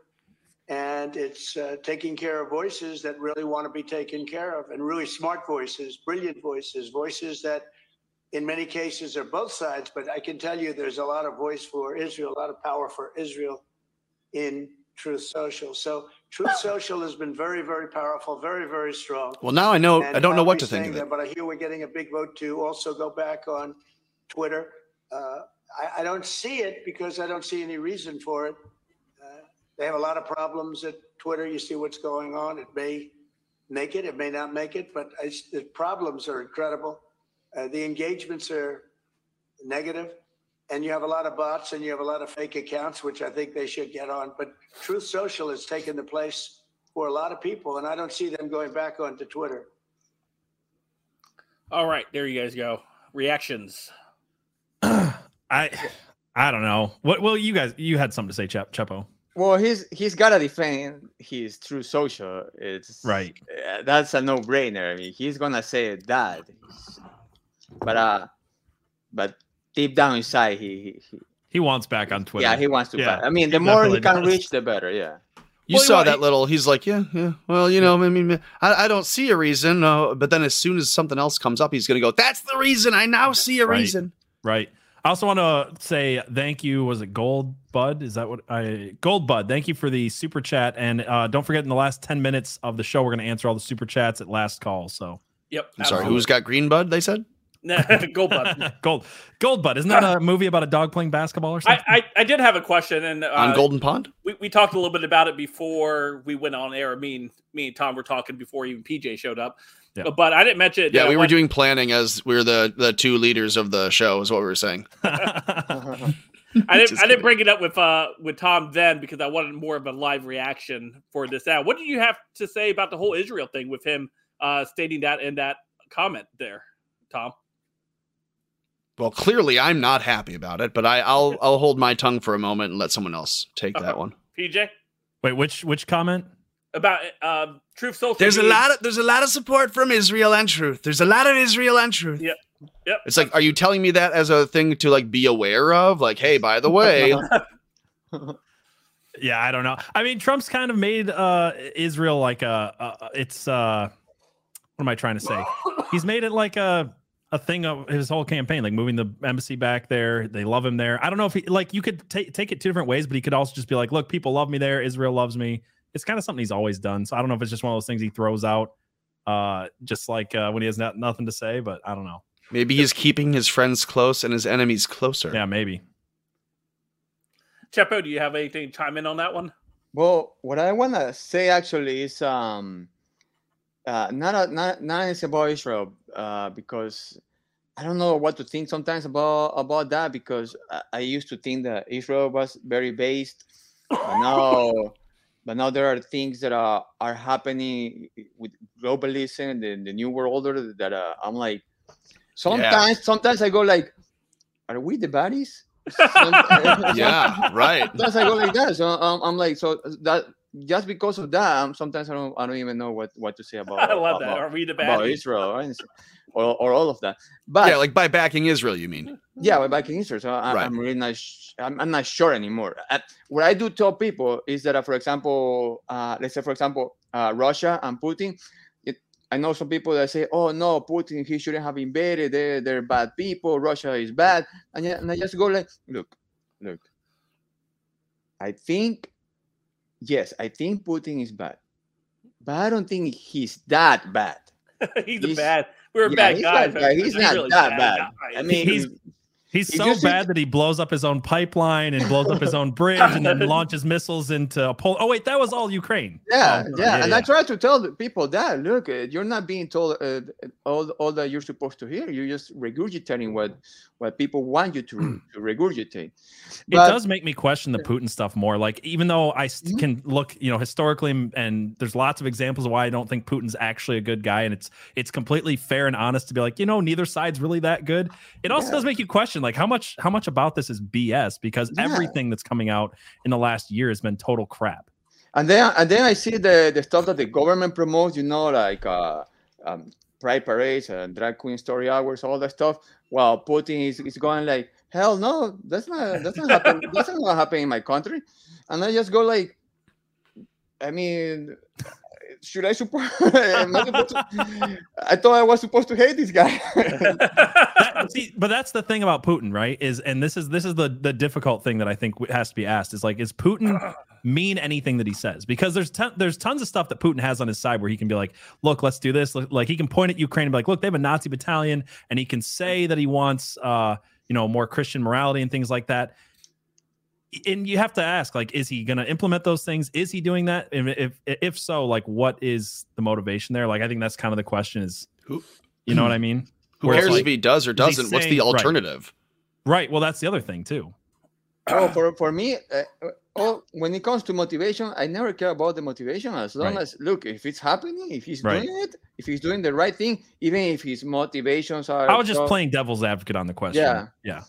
And it's uh, taking care of voices that really want to be taken care of and really smart voices, brilliant voices, voices that in many cases are both sides. But I can tell you there's a lot of voice for Israel, a lot of power for Israel in Truth Social. So Truth Social has been very, very powerful, very, very strong. Well, now I know. And I don't know what to think of it. that, But I hear we're getting a big vote to also go back on Twitter. Uh, I, I don't see it because I don't see any reason for it. They have a lot of problems at Twitter. You see what's going on. It may make it, it may not make it, but I, the problems are incredible. Uh, the engagements are negative, and you have a lot of bots and you have a lot of fake accounts, which I think they should get on. But Truth Social has taken the place for a lot of people, and I don't see them going back onto Twitter. All right, there you guys go. Reactions. I I don't know. What well you guys you had something to say, Chep Chepo. Well, he's he's got to defend his Truth Social. It's Right. uh, that's a no-brainer. I mean, he's gonna say that. But uh, but deep down inside, he, he, he He wants back on Twitter. yeah, he wants to. Yeah, back. I mean, he the more he can does. reach, the better. Yeah. You Well, saw well, that he- little. He's like, yeah, yeah. Well, you know, I mean, I, I don't see a reason. Uh, but then as soon as something else comes up, he's going to go. That's the reason. I now see a Right. reason. Right. I also want to say thank you. Was it Gold Bud? Is that what I Gold Bud? Thank you for the super chat. And uh, don't forget, in the last 10 minutes of the show, we're going to answer all the super chats at last call. So Yep. I'm sorry. Who's got green bud? They said. gold Bud. Gold Gold Bud. Isn't that a movie about a dog playing basketball or I, something? I, I did have a question, and uh, on Golden Pond. we, we talked a little bit about it before we went on air. Me and me and Tom were talking before even PJ showed up. Yeah. But I didn't mention it. Yeah, that we were one- doing planning as we were the the two leaders of the show. Is what we were saying. I didn't. Just I didn't kidding. bring it up with uh with Tom then because I wanted more of a live reaction for this ad. What do you have to say about the whole Israel thing with him uh stating that in that comment there, Tom? Well, clearly, I'm not happy about it, but I, I'll I'll hold my tongue for a moment and let someone else take that one. PJ Wait, which which comment? About uh, Truth Social. There's a lot of there's a lot of support from Israel and truth. There's a lot of Israel and truth. Yep. Yep. It's like, are you telling me that as a thing to like be aware of? Like, hey, by the way, Yeah, I don't know. I mean, Trump's kind of made uh Israel like a, a it's uh what am I trying to say? He's made it like a a thing of his whole campaign, like moving the embassy back there. They love him there. I don't know if he like you could take take it two different ways, but he could also just be like, look, people love me there. Israel loves me. It's kind of something he's always done. So I don't know if it's just one of those things he throws out, uh, just like uh, when he has not, nothing to say. But I don't know. maybe he's keeping his friends close and his enemies closer. Yeah, maybe. Chepo, do you have anything to chime in on that one? Well, what I want to say actually is um, uh, not a, not not it's about Israel uh, because I don't know what to think sometimes about about that because I, I used to think that Israel was very based, but now but now there are things that are are happening with globalism, and the, the new world order that uh, I'm like sometimes sometimes I go like, are we the baddies? Yeah, right. sometimes I go like that. So um, I'm like, so that just because of that, um, sometimes I don't, I don't even know what, what to say about. I love that. about, Are we the about bad? Israel right? or, or all of that. But yeah, like by backing Israel, you mean? yeah, by backing Israel. So I, Right. I'm really not. Sh- I'm, I'm not sure anymore. Uh, what I do tell people is that, uh, for example, uh, let's say, for example, uh, Russia and Putin. It, I know some people that say, "Oh no, Putin, he shouldn't have invaded. They're, they're bad people. Russia is bad." And, and I just go like, "Look, look. I think, yes, I think Putin is bad, but I don't think he's that bad." he's a He's- bad. We're a Yeah, bad he's guy. not bad. He's not really that bad. guy. I mean, He's- He's He so just- bad that he blows up his own pipeline and blows up his own bridge and then launches missiles into Poland. Oh wait, that was all Ukraine. Yeah, Oh, yeah, and I try to tell people that look, uh, you're not being told uh, all all that you're supposed to hear. You're just regurgitating what what people want you to, to regurgitate. It does make me question the Putin stuff more. Like, even though I st- Mhm. can look, you know, historically, and- and there's lots of examples of why I don't think Putin's actually a good guy, and it's it's completely fair and honest to be like, you know, neither side's really that good. It also Yeah. does make you question, like, how much how much about this is BS because Yeah. everything that's coming out in the last year has been total crap. And then and then I see the the stuff that the government promotes. You know, like uh, um, pride parades and drag queen story hours, all that stuff. While Putin is, is going like, hell no, that's not that's not happen. that's not happen in my country. And I just go like, I mean, should I support? I to- I thought I was supposed to hate this guy. That- see, but that's the thing about Putin, right? Is and this is this is the the difficult thing that I think has to be asked is like, is Putin mean anything that he says? Because there's ton, there's tons of stuff that Putin has on his side where he can be like, look, let's do this. Like he can point at Ukraine and be like, look, they have a Nazi battalion, and he can say that he wants, uh, you know, more Christian morality and things like that. And you have to ask, like, is he going to implement those things? Is he doing that? If, if if so, like, what is the motivation there? Like, I think that's kind of the question. Is Who- you know what I mean? Who Where cares like- if he does or doesn't? What's saying- the right. alternative? Right. Well, that's the other thing too. oh, for for me, uh, oh, when it comes to motivation, I never care about the motivation as long Right. as look if it's happening, if he's Right. doing it, if he's doing the right thing, even if his motivations are. I was just so- playing devil's advocate on the question. Yeah. Yeah.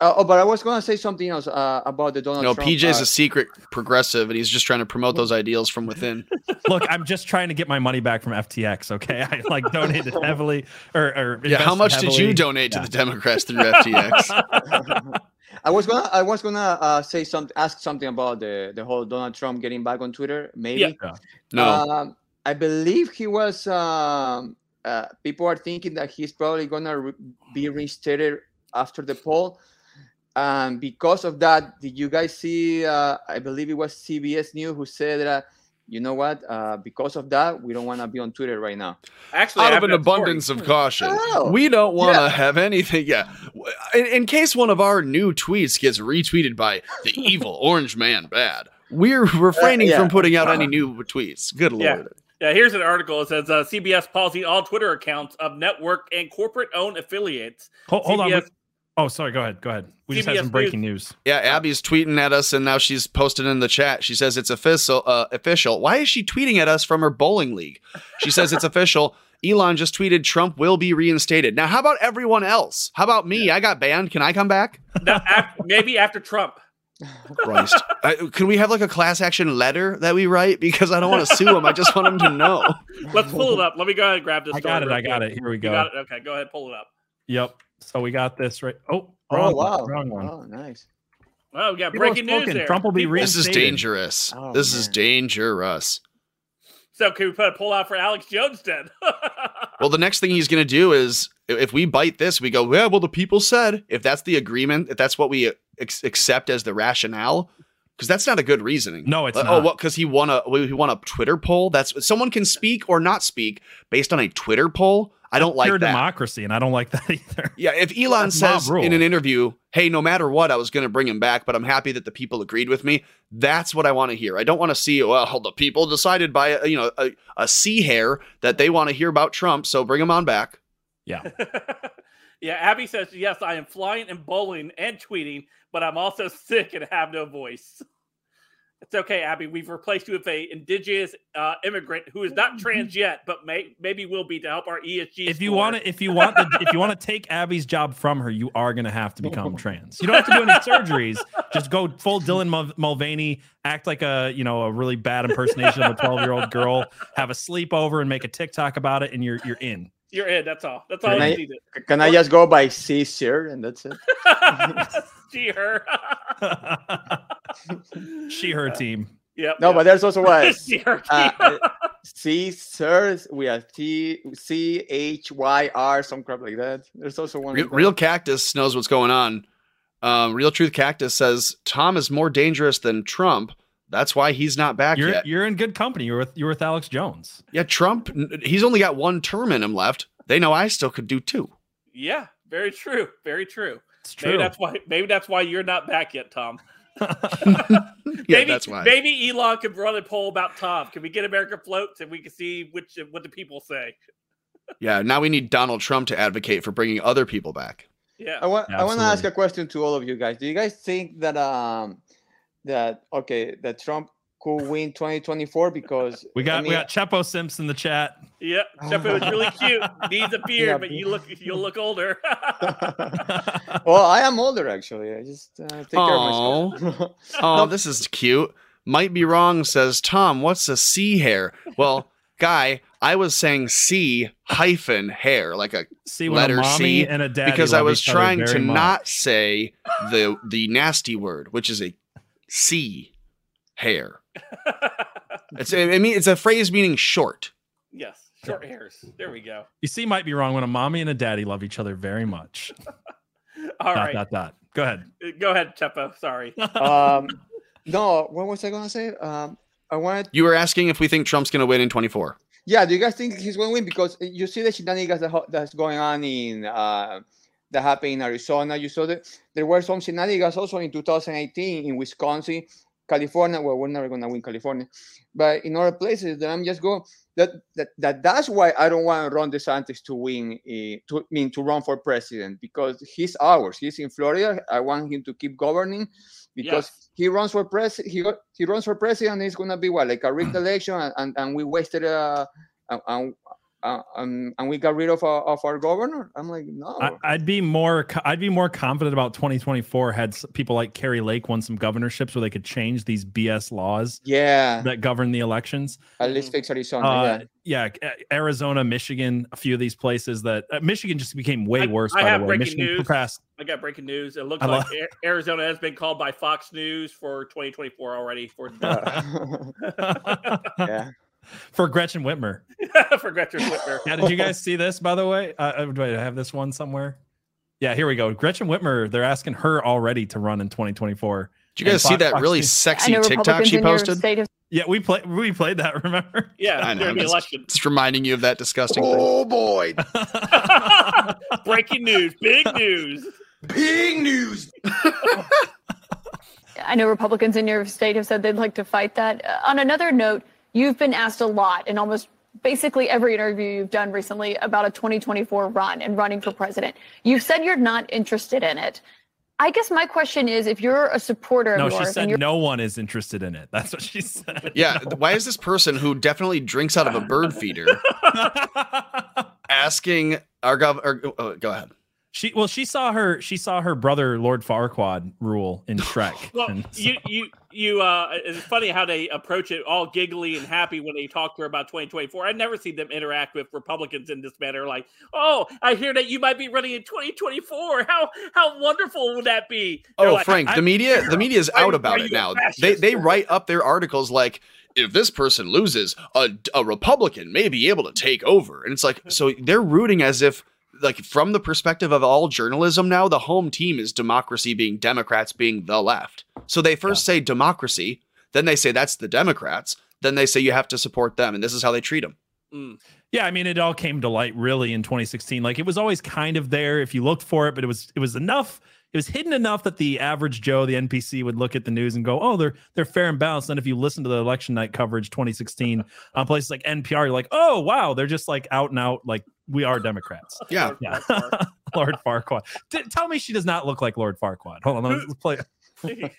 Uh, oh, but I was gonna say something else uh, about the Donald Trump. No, Trump. PJ's uh, a secret progressive, and he's just trying to promote those ideals from within. Look, I'm just trying to get my money back from FTX. Okay. I like donated heavily or, or Yeah, how invested much did you heavily. donate to the Democrats through FTX? I was gonna I was gonna uh, say something, ask something about the the whole Donald Trump getting back on Twitter. Maybe. Yeah. No, Um, I believe he was. Um, uh, people are thinking that he's probably gonna re- be reinstated after the poll, and because of that, did you guys see? Uh, I believe it was CBS News who said that. You know what? Uh, because of that, we don't want to be on Twitter right now. Actually, I out of an that story. abundance of caution, Oh. we don't want to Yeah. have anything. Yeah, in, in case one of our new tweets gets retweeted by the evil orange man, bad. We're refraining yeah. from putting out any new tweets. Good Yeah. lord. Yeah, here's an article. It says uh, CBS pausing all Twitter accounts of network and corporate-owned affiliates. Hold, hold on. CBS Oh, sorry. Go ahead. Go ahead. We just had some breaking news. Yeah, Abby's tweeting at us, and now she's posted in the chat. She says it's official. Uh, official. Why is she tweeting at us from her bowling league? She says it's official. Elon just tweeted Trump will be reinstated. Now, how about everyone else? How about me? I got banned. Can I come back? Now, af- maybe after Trump. Christ. I, can we have like a class action letter that we write? Because I don't want to sue him. I just want him to know. Let's pull it up. Let me go ahead and grab this. I got it. story I got quick. it. Here we You go. got it. Okay, go ahead. Pull it up. Yep. So we got this right. Oh, Oh wrong wow! one. Wrong one. Oh, nice. Oh, we got People breaking news there. Trump will be People- This is dangerous. Oh, this is dangerous. So can we put a pull out for Alex Jones then? Well, the next thing he's going to do is if we bite this, we go, yeah, well, the people said if that's the agreement, if that's what we ex- accept as the rationale, because that's not a good reasoning. No, it's Uh, not. Oh, what? Because he won a he won a Twitter poll. That's someone can speak or not speak based on a Twitter poll. I don't like Pure that. democracy, and I don't like that either. Yeah, if Elon That's says in an interview, "Hey, no matter what, I was going to bring him back, but I'm happy that the people agreed with me." That's what I want to hear. I don't want to see, well, the people decided by uh, you know a, a sea hair that they want to hear about Trump, so bring him on back. Yeah. yeah, Abby says, yes, I am flying and bowling and tweeting, but I'm also sick and have no voice. It's okay, Abby. We've replaced you with a indigenous uh, immigrant who is not trans yet, but may, maybe will be to help our ESG. If you want to, if you want, the, if you want to take Abby's job from her, you are going to have to become trans. You don't have to do any surgeries. Just go full Dylan Mul- Mulvaney, act like a you know a really bad impersonation of a twelve year old girl, have a sleepover and make a TikTok about it, and you're you're in. You're in, that's all. That's all Can you I, needed. can I just go by C, sir, and that's it? See her. she her team. yep. No, yep. but there's also what See her. uh, C, sir. We have T, C, H, Y, R, some crap like that. There's also one. Real. Real Cactus knows what's going on. Um, Real Truth Cactus says Tom is more dangerous than Trump. That's why he's not back You're yet. you're in good company. You're with you're with Alex Jones. Yeah, Trump. He's only got one term in him left. They know I still could do two. yeah, very true. Very true. It's Maybe true. that's why. Maybe that's why you're not back yet, Tom. Yeah, maybe, that's why. Maybe Elon could run a poll about Tom. Can we get America floats and we can see which what the people say? Yeah, now we need Donald Trump to advocate for bringing other people back. Yeah. I want I want to ask a question to all of you guys. Do you guys think that um that okay that Trump could win 2024 because we got I mean, we got Chepo Simps in the chat. Yep. Shepard was really cute. Needs a beard, Yeah, but you look you'll look older. well, I am older actually. I just uh, take care Aw. of myself. Oh, this is cute. Might be wrong, says Tom. What's a sea hair? Well, Guy, I was saying C hyphen hair, like a See, letter mommy C, and a daddy because I was trying to much. not say the the nasty word, which is a C hair. It's I mean it's a phrase meaning short. yes, short hairs. There we go. You see, might be wrong when a mommy and a daddy love each other very much. All dot, right, dot, dot. Go ahead. go ahead, Chepo. Sorry. um, no, what was I gonna say? Um, I wanted. You were asking if we think Trump's going to win in 24. Yeah, do you guys think he's going to win? Because you see the shenanigans that, ho- that's going on in uh, that happened in Arizona. You saw that there were some shenanigans also in 2018 in Wisconsin, California. Well, we're never going to win California, but in other places that I'm just going that that, that that's why I don't want Ron DeSantis to win. Uh, to mean to run for president because he's ours. He's in Florida. I want him to keep governing because Yes. he runs for president. He he runs for president. It's gonna be what like a rigged election, and, and, and we wasted uh, and, and, uh, um, and we got rid of our, of our governor. I'm like, no. I, I'd be more. I'd be more confident about 2024 had people like Kari Lake won some governorships where they could change these BS laws yeah, that govern the elections. at least fix Arizona. Uh, yeah, A- Arizona, Michigan, a few of these places that uh, Michigan just became way I- worse. I by have the way, breaking Michigan news. passed. I got breaking news. It looks I like Arizona has been called by Fox News for 2024 already for yeah. Yeah. for Gretchen Whitmer. for Gretchen Whitmer. Yeah, did you guys see this by the way? Uh, uh, wait, I have this one somewhere. Yeah, here we go. Gretchen Whitmer. They're asking her already to run in 2024. Did you guys And see that Fox really News- sexy I know TikTok she posted? state have Yeah, we played. We played that. Remember? Yeah, I know. during the Just, election. just reminding you of that disgusting thing. Oh boy, Breaking news. Big news. big news. I know Republicans in your state have said they'd like to fight that. Uh, on another note, you've been asked a lot in almost basically every interview you've done recently about a 2024 run and running for president. You've said you're not interested in it. I guess my question is if you're a supporter No, of she said no one is interested in it. That's what she said. Yeah, th- why is this person who definitely drinks out of a bird feeder asking our governor? Oh, go ahead. She well, she saw her. She saw her brother Lord Farquaad rule in Shrek. Well, and so- you you you uh it's funny how they approach it all giggly and happy when they talk to her about 2024. I've never seen them interact with Republicans in this manner like, "Oh, I hear that you might be running in 2024. How how wonderful would that be?" They're Oh, like, Frank, the media, the media is out why about are it now. fascist? They they write up their articles like, if this person loses, a, a Republican may be able to take over, and it's like, so they're rooting as if, like, from the perspective of all journalism now, the home team is democracy being Democrats being the left. So they first say democracy, then they say that's the Democrats, then they say you have to support them, and this is how they treat them. Mm. Yeah, I mean, it all came to light really in 2016. Like it was always kind of there if you looked for it, but it was it was enough. It was hidden enough that the average Joe, the NPC, would look at the news and go, "Oh, they're they're fair and balanced." And if you listen to the election night coverage 2016 on places like NPR, you're like, "Oh, wow, they're just like out and out like we are Democrats." Yeah. Yeah, Lord Farquaad. T- tell me she does not look like Lord Farquaad. Hold on, let's play.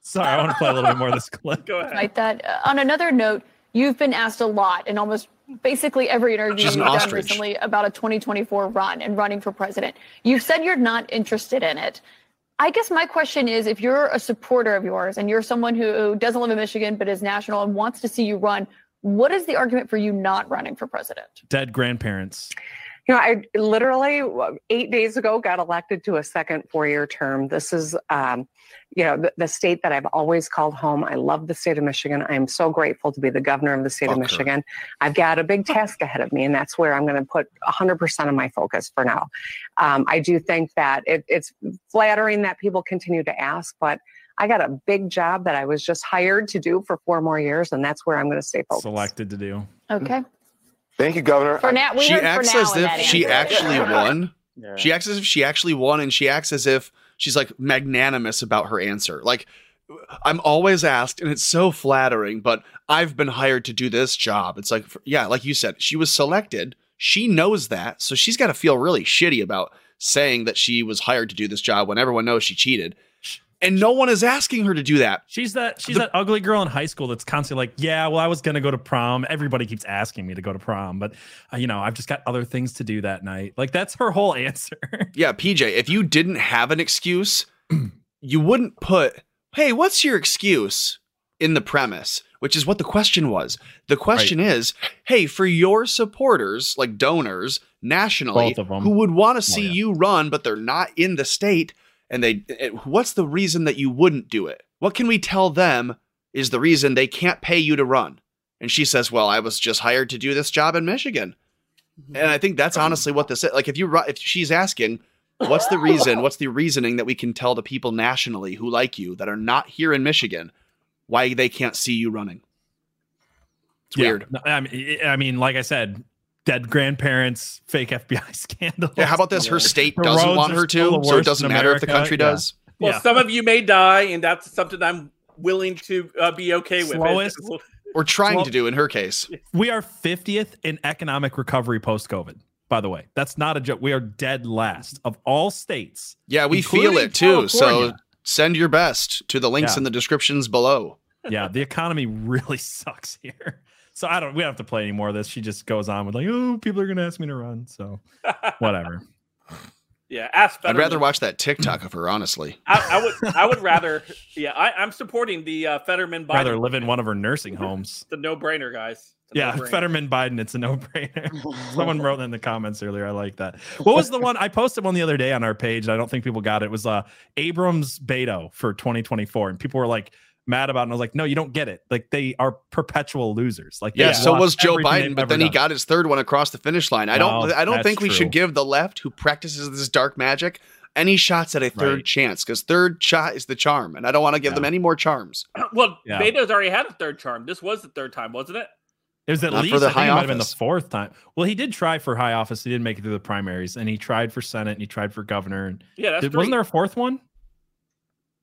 Sorry, I want to play a little bit more of this clip. Go ahead. fight that. Uh, on another note, you've been asked a lot in almost basically every interview She's you've done ostrich. recently about a 2024 run and running for president. You've said you're not interested in it. I guess my question is if you're a supporter of yours and you're someone who doesn't live in Michigan but is national and wants to see you run, what is the argument for you not running for president? Dead grandparents. You know, I literally eight days ago got elected to a second four-year term. This is, um, you know, the, the state that I've always called home. I love the state of Michigan. I am so grateful to be the governor of the state Fuck of her. Michigan. I've got a big task ahead of me, and that's where I'm going to put 100% of my focus for now. Um, I do think that it, it's flattering that people continue to ask, but I got a big job that I was just hired to do for four more years, and that's where I'm going to stay focused. Selected to do. Okay. Thank you, Governor. For now, we she heard for acts now as if she answer. actually won. Yeah. She acts as if she actually won, and she acts as if she's like magnanimous about her answer. Like, I'm always asked, and it's so flattering, but I've been hired to do this job. It's like, yeah, like you said, she was selected. She knows that. So she's got to feel really shitty about saying that she was hired to do this job when everyone knows she cheated. And no one is asking her to do that. She's that she's The- that ugly girl in high school that's constantly like, yeah, well, I was gonna go to prom. Everybody keeps asking me to go to prom, but uh, you know, I've just got other things to do that night. Like that's her whole answer. Yeah, PJ, if you didn't have an excuse, you wouldn't put, hey, what's your excuse? in the premise, which is what the question was. The question is, hey, for your supporters, like donors nationally, Both of 'em. who would want to Oh, see yeah. you run, but they're not in the state, and they, it- what's the reason that you wouldn't do it? What can we tell them is the reason they can't pay you to run? And she says, well, I was just hired to do this job in Michigan. Mm-hmm. And I think that's honestly what this is. Like, if you if she's asking, what's the reason? What's the reasoning that we can tell the people nationally who like you that are not here in Michigan why they can't see you running? It's Yeah. weird. No, I mean, I mean, like I said, dead grandparents, fake FBI scandal. Yeah, how about this? Her state The doesn't want her still to, so it doesn't in matter if the country Yeah. does. Well, Yeah. some of you may die, and that's something I'm willing to uh, be okay with. Slowest- Or trying Well- to do in her case. We are 50th in economic recovery post COVID. By the way, that's not a joke. We are dead last of all states. Yeah, we feel it too. So send your best to the links Yeah. in the descriptions below. yeah, the economy really sucks here. So I don't. We don't have to play any more of this. She just goes on with like, "Oh, people are going to ask me to run." So whatever. yeah, ask. I'd rather watch that TikTok of her, honestly. I, I would. I would rather. Yeah, I, I'm supporting the uh, Fetterman Biden. Rather live in one of her nursing homes. the no-brainer, guys. It's Yeah, no-brainer. Fetterman Biden. It's a no-brainer. Someone wrote in the comments earlier. I like that. What was the one I posted one the other day on our page? I don't think people got it. It was uh Abrams Beto for 2024, and people were like mad about it. And I was like, no, you don't get it. Like they are perpetual losers. Like Yeah, so was Joe Biden, but ever then he done. got his third one across the finish line. I don't Well, I don't think we true. should give the left who practices this dark magic any shots at a third Right. chance because third shot is the charm, and I don't want to give them any more charms. Well, Yeah. Beto's already had a third charm. This was the third time, wasn't it? It was at Not for least the I think high it might have been the fourth time. Well, he did try for high office. He didn't make it through the primaries, and he tried for Senate, and he tried for governor. And Yeah, that's did, wasn't there a fourth one?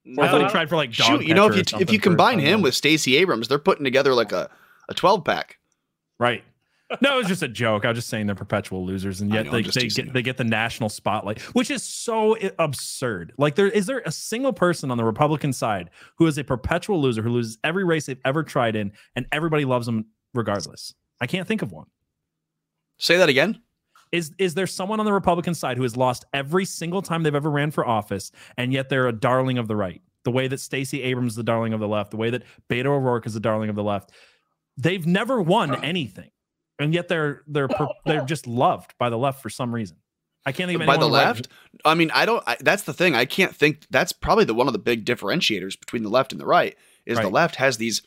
No, I thought he tried for like dog Shoot, you know if you if you combine him with Stacey Abrams, they're putting together like a a twelve pack. Right. No, it was just a joke. I was just saying they're perpetual losers, and yet know, they, I'm they get you. they get the national spotlight, which is so absurd. Like, there is there a single person on the Republican side who is a perpetual loser who loses every race they've ever tried in, and everybody loves them regardless. I can't think of one. Say that again. Is is there someone on the Republican side who has lost every single time they've ever ran for office, and yet they're a darling of the right? The way that Stacey Abrams is the darling of the left, the way that Beto O'Rourke is the darling of the left. They've never won anything, and yet they're they're they're just loved by the left for some reason. I can't think of By the left, I mean, I don't. I, that's the thing. I can't think. That's probably the one of the big differentiators between the left and the right. Is the left has these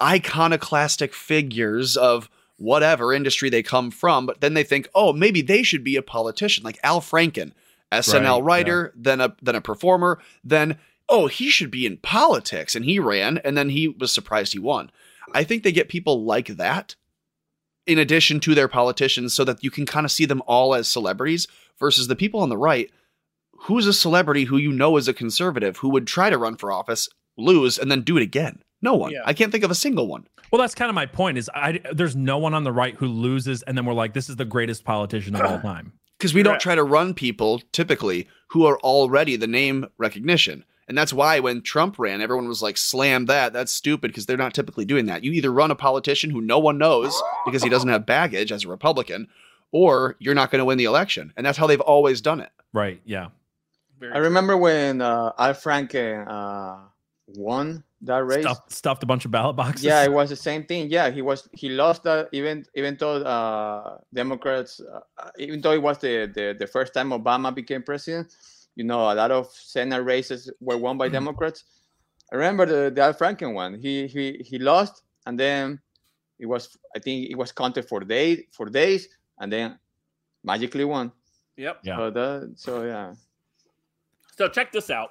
iconoclastic figures of whatever industry they come from, but then they think, oh, maybe they should be a politician, like Al Franken, SNL Right, writer, then a then a performer, then oh, he should be in politics, and he ran, and then he was surprised he won. I think they get people like that in addition to their politicians so that you can kind of see them all as celebrities versus the people on the right who's a celebrity who you know is a conservative who would try to run for office lose and then do it again no one Yeah. i can't think of a single one Well, that's kind of my point. Is I there's no one on the right who loses, and then we're like, this is the greatest politician of all time. because we don't try to run people typically who are already the name recognition and that's why when trump ran everyone was like slam that that's stupid because they're not typically doing that you either run a politician who no one knows because he doesn't have baggage as a republican or you're not going to win the election and that's how they've always done it Right? Yeah. Very I remember when uh, Al Franken uh, won that race. Stuffed, stuffed a bunch of ballot boxes. Yeah, it was the same thing. Yeah, he was he lost that even even though uh, Democrats, uh, even though it was the, the the first time Obama became president, you know, a lot of Senate races were won by Democrats. I remember the, the Al Franken one. He he he lost, and then it was I think it was counted for days for days, and then magically won. Yep. Yeah. So that so yeah. So check this out.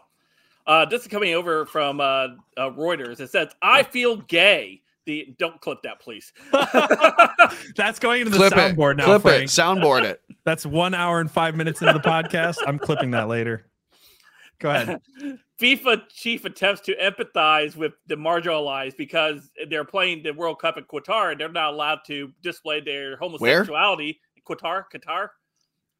Uh, this is coming over from uh, uh, Reuters. It says, "I feel gay." The don't clip that, please. That's going into the clip it soundboard now, clip Frank. it soundboard it That's one hour and five minutes into the podcast. I'm clipping that later. Go ahead. FIFA chief attempts to empathize with the marginalized because they're playing the World Cup in Qatar and they're not allowed to display their homosexuality. Qatar, Qatar,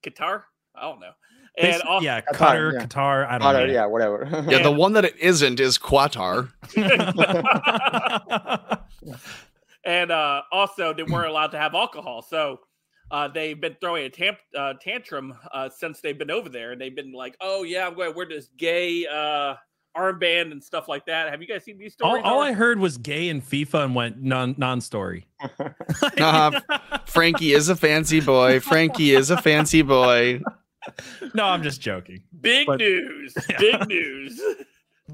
Qatar. I don't know. And Basi- also, yeah, Qatar, Qatar, yeah. Qatar. I don't Other, know. yeah, whatever. yeah the one that it isn't is qatar and uh, also they weren't allowed to have alcohol. So uh, they've been throwing a tam- uh, tantrum uh, since they've been over there, and they've been like, "Oh yeah, I'm going to wear this gay uh, armband and stuff like that. Have you guys seen these All, stories? all Art? I heard was gay and FIFA and went non non story. Uh, Frankie is a fancy boy. Frankie is a fancy boy. No, I'm just joking. Big But- news. Big news.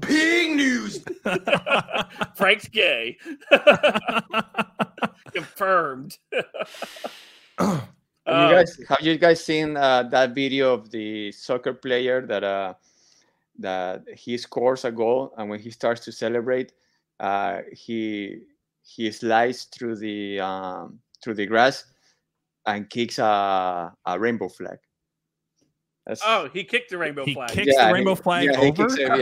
Big news. Frank's gay. Confirmed. Have you guys have you guys seen uh, that video of the soccer player that uh, that he scores a goal and when he starts to celebrate, uh, he he slides through the um, through the grass and kicks a, a rainbow flag. That's, oh, he kicked the rainbow He flag. kicked the rainbow flag yeah, he over. kicks it,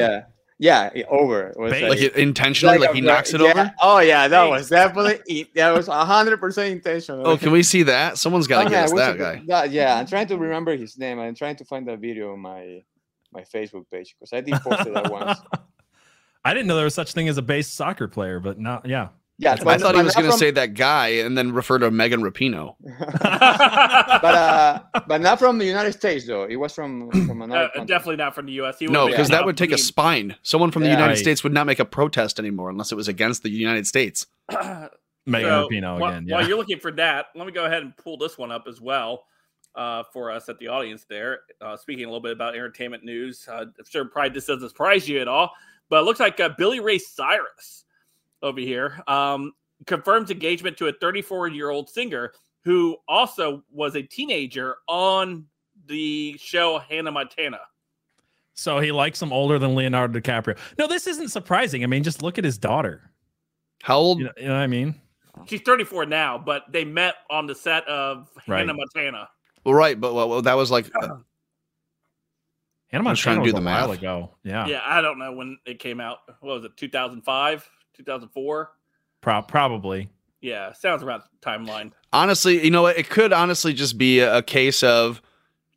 yeah, yeah, over. It was Like it intentionally, like he a- knocks it yeah. over. Oh yeah, that was definitely. That was hundred percent intentional. Oh, can we see that? Someone's got to Oh, get yeah, that it- guy. that- yeah, I'm trying to remember his name. I'm trying to find that video on my my Facebook page because I did post it that once. I didn't know there was such thing as a base soccer player, but not yeah. Yeah, I but- thought he was going to say that guy and then refer to Megan Rapinoe. but uh, but not from the United States though. It was from from Uh, another country. definitely not from the U.S. He No, because that would take a spine. Someone from the United Right. States would not make a protest anymore unless it was against the United States. Megan So, Rapinoe while, again. While Yeah. you're looking for that, let me go ahead and pull this one up as well uh, for us at the audience there. Uh, speaking a little bit about entertainment news, uh, I'm sure probably this doesn't surprise you at all, but it looks like uh, Billy Ray Cyrus over here um, confirms engagement to a 34 year old singer who also was a teenager on the show Hannah Montana. So he likes him older than Leonardo DiCaprio. No, this isn't surprising. I mean, just look at his daughter. How old? You know, you know what I mean? She's 34 now, but they met on the set of Right. Hannah Montana. Well, right, but well, well, that was like uh, Hannah I was trying Montana to was do a the while math. ago. Yeah, Yeah, I don't know when it came out. What was it? 2005, 2004? Pro- probably. Yeah, sounds about the timeline. honestly, you know what? It could honestly just be a, a case of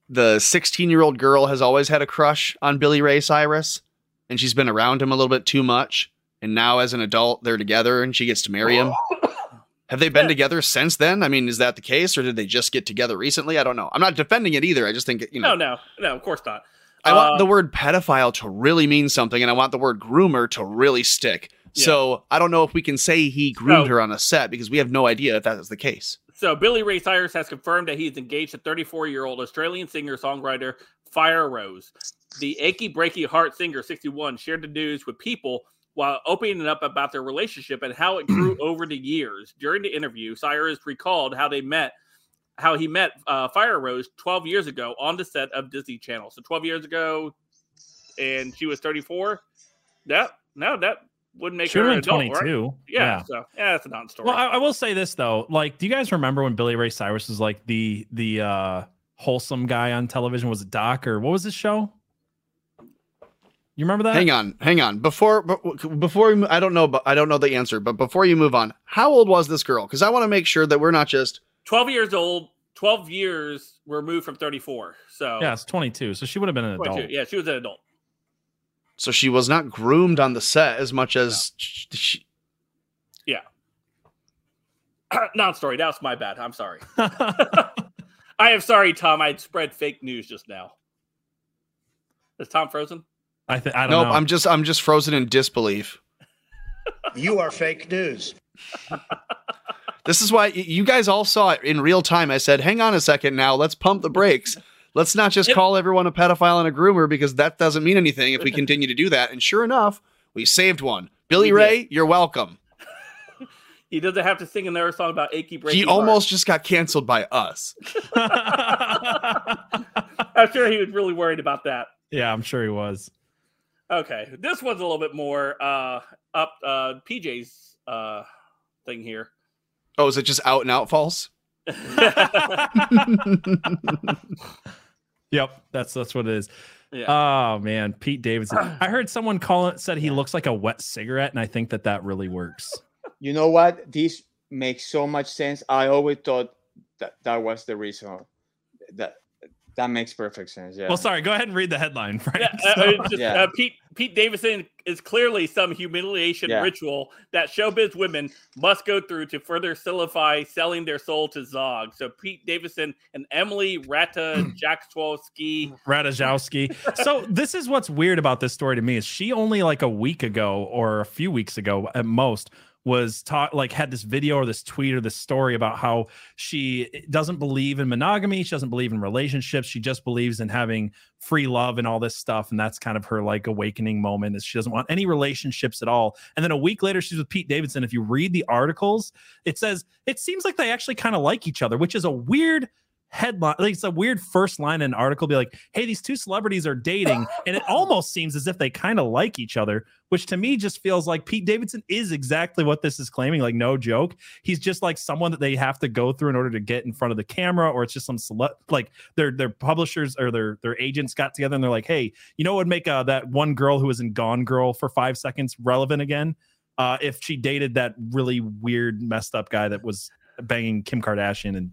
the 16 year old girl has always had a crush on Billy Ray Cyrus, and she's been around him a little bit too much. And now, as an adult, they're together, and she gets to marry him. Have they been together since then? I mean, is that the case, or did they just get together recently? I don't know. I'm not defending it either. I just think you know. No, no, no, of course not. I want Uh, the word pedophile to really mean something, and I want the word groomer to really stick. So I don't know if we can say he groomed No. her on a set because we have no idea if that is the case. So Billy Ray Cyrus has confirmed that he's engaged to 34 year old Australian singer songwriter Fire Rose. The achy breaky heart singer 61 shared the news with people while opening up about their relationship and how it grew over the years. During the interview, Cyrus recalled how they met, how he met uh, Fire Rose 12 years ago on the set of Disney Channel. So 12 years ago, and she was 34. That no, that wouldn't make She her would an have been right? 22. Yeah, Yeah. so yeah, that's a non-story. Well, I, I will say this though. Like, do you guys remember when Billy Ray Cyrus was like the the uh wholesome guy on television? Was it Doc or what was his show? You remember that? Hang on, hang on. Before before we, I don't know, but I don't know the answer. But before you move on, how old was this girl? Because I want to make sure that we're not just 12 years old, 12 years removed from 34. So Yeah, it's 22. So she would have been an 22. adult. Yeah, she was an adult. So she was not groomed on the set as much as sh- she, Yeah. Non-story. That was my bad. I'm sorry. I am sorry, Tom. I spread fake news just now. Is Tom frozen? I think I don't nope. know. I'm just I'm just frozen in disbelief. You are fake news. This is why you guys all saw it in real time. I said, "Hang on a second, now let's pump the brakes. Let's not just call everyone a pedophile and a groomer because that doesn't mean anything if we continue to do that." And sure enough, we saved one. Billy Ray, you're welcome. He doesn't have to sing another song about achy breaky. He heart. almost just got canceled by us. I'm sure he was really worried about that. yeah, I'm sure he was. Okay, this one's a little bit more uh, up uh, PJ's uh, thing here. Oh, is it just out and out false? Yep, that's that's what it is. Yeah. Oh man, Pete Davidson. I heard someone call it said he looks like a wet cigarette, and I think that that really works. You know what? This makes so much sense. I always thought that that was the reason. That That makes perfect sense. Yeah. Well, sorry. Go ahead and read the headline, Frank. Yeah, uh, So- it's just, Yeah. uh, Pete Pete Davidson is clearly some humiliation Yeah. ritual that showbiz women must go through to further solidify selling their soul to Zog. So Pete Davidson and Emily Rata Jackstrowski. Radajowski. so this is what's weird about this story to me is she only like a week ago or a few weeks ago at most was taught like had this video or this tweet or this story about how she eh, doesn't believe in monogamy she doesn't believe in relationships she just believes in having free love and all this stuff and that's kind of her like awakening moment is she doesn't want any relationships at all. And then a week later she's with pete davidson. If you read the articles it says it seems like they actually kind of like each other which is a weird headline like it's a weird first line in an article be like hey these two celebrities are dating and it almost seems as if they kind of like each other which to me just feels like pete davidson is exactly what this is claiming like no joke. He's just like someone that they have to go through in order to get in front of the camera or it's just some cele- like their their publishers or their their agents got together and they're like hey you know what would make uh, that one girl who was in gone girl for five seconds relevant again? Uh, if she dated that really weird messed up guy that was banging kim kardashian and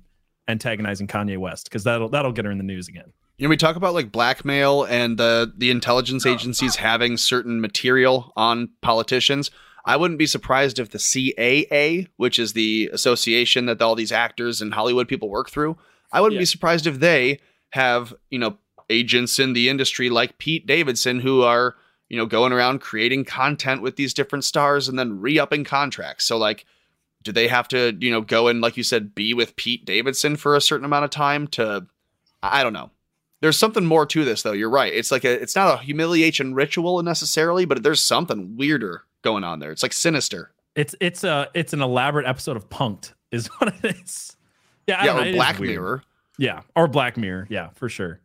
antagonizing Kanye West because that'll that'll get her in the news again. You know, we talk about like blackmail and the the intelligence oh, agencies having certain material on politicians. I wouldn't be surprised if the CAA, which is the association that all these actors and Hollywood people work through, I wouldn't Yeah. be surprised if they have, you know, agents in the industry like Pete Davidson who are, you know, going around creating content with these different stars and then re-upping contracts. So like do they have to, you know, go and like you said be with Pete Davidson for a certain amount of time to I don't know. There's something more to this though. You're right. It's like a it's not a humiliation ritual necessarily, but there's something weirder going on there. It's like sinister. It's it's a it's an elaborate episode of Punked is what it is. Yeah, I yeah, don't know, or Black. Mirror. Yeah, or Black Mirror. Yeah, for sure.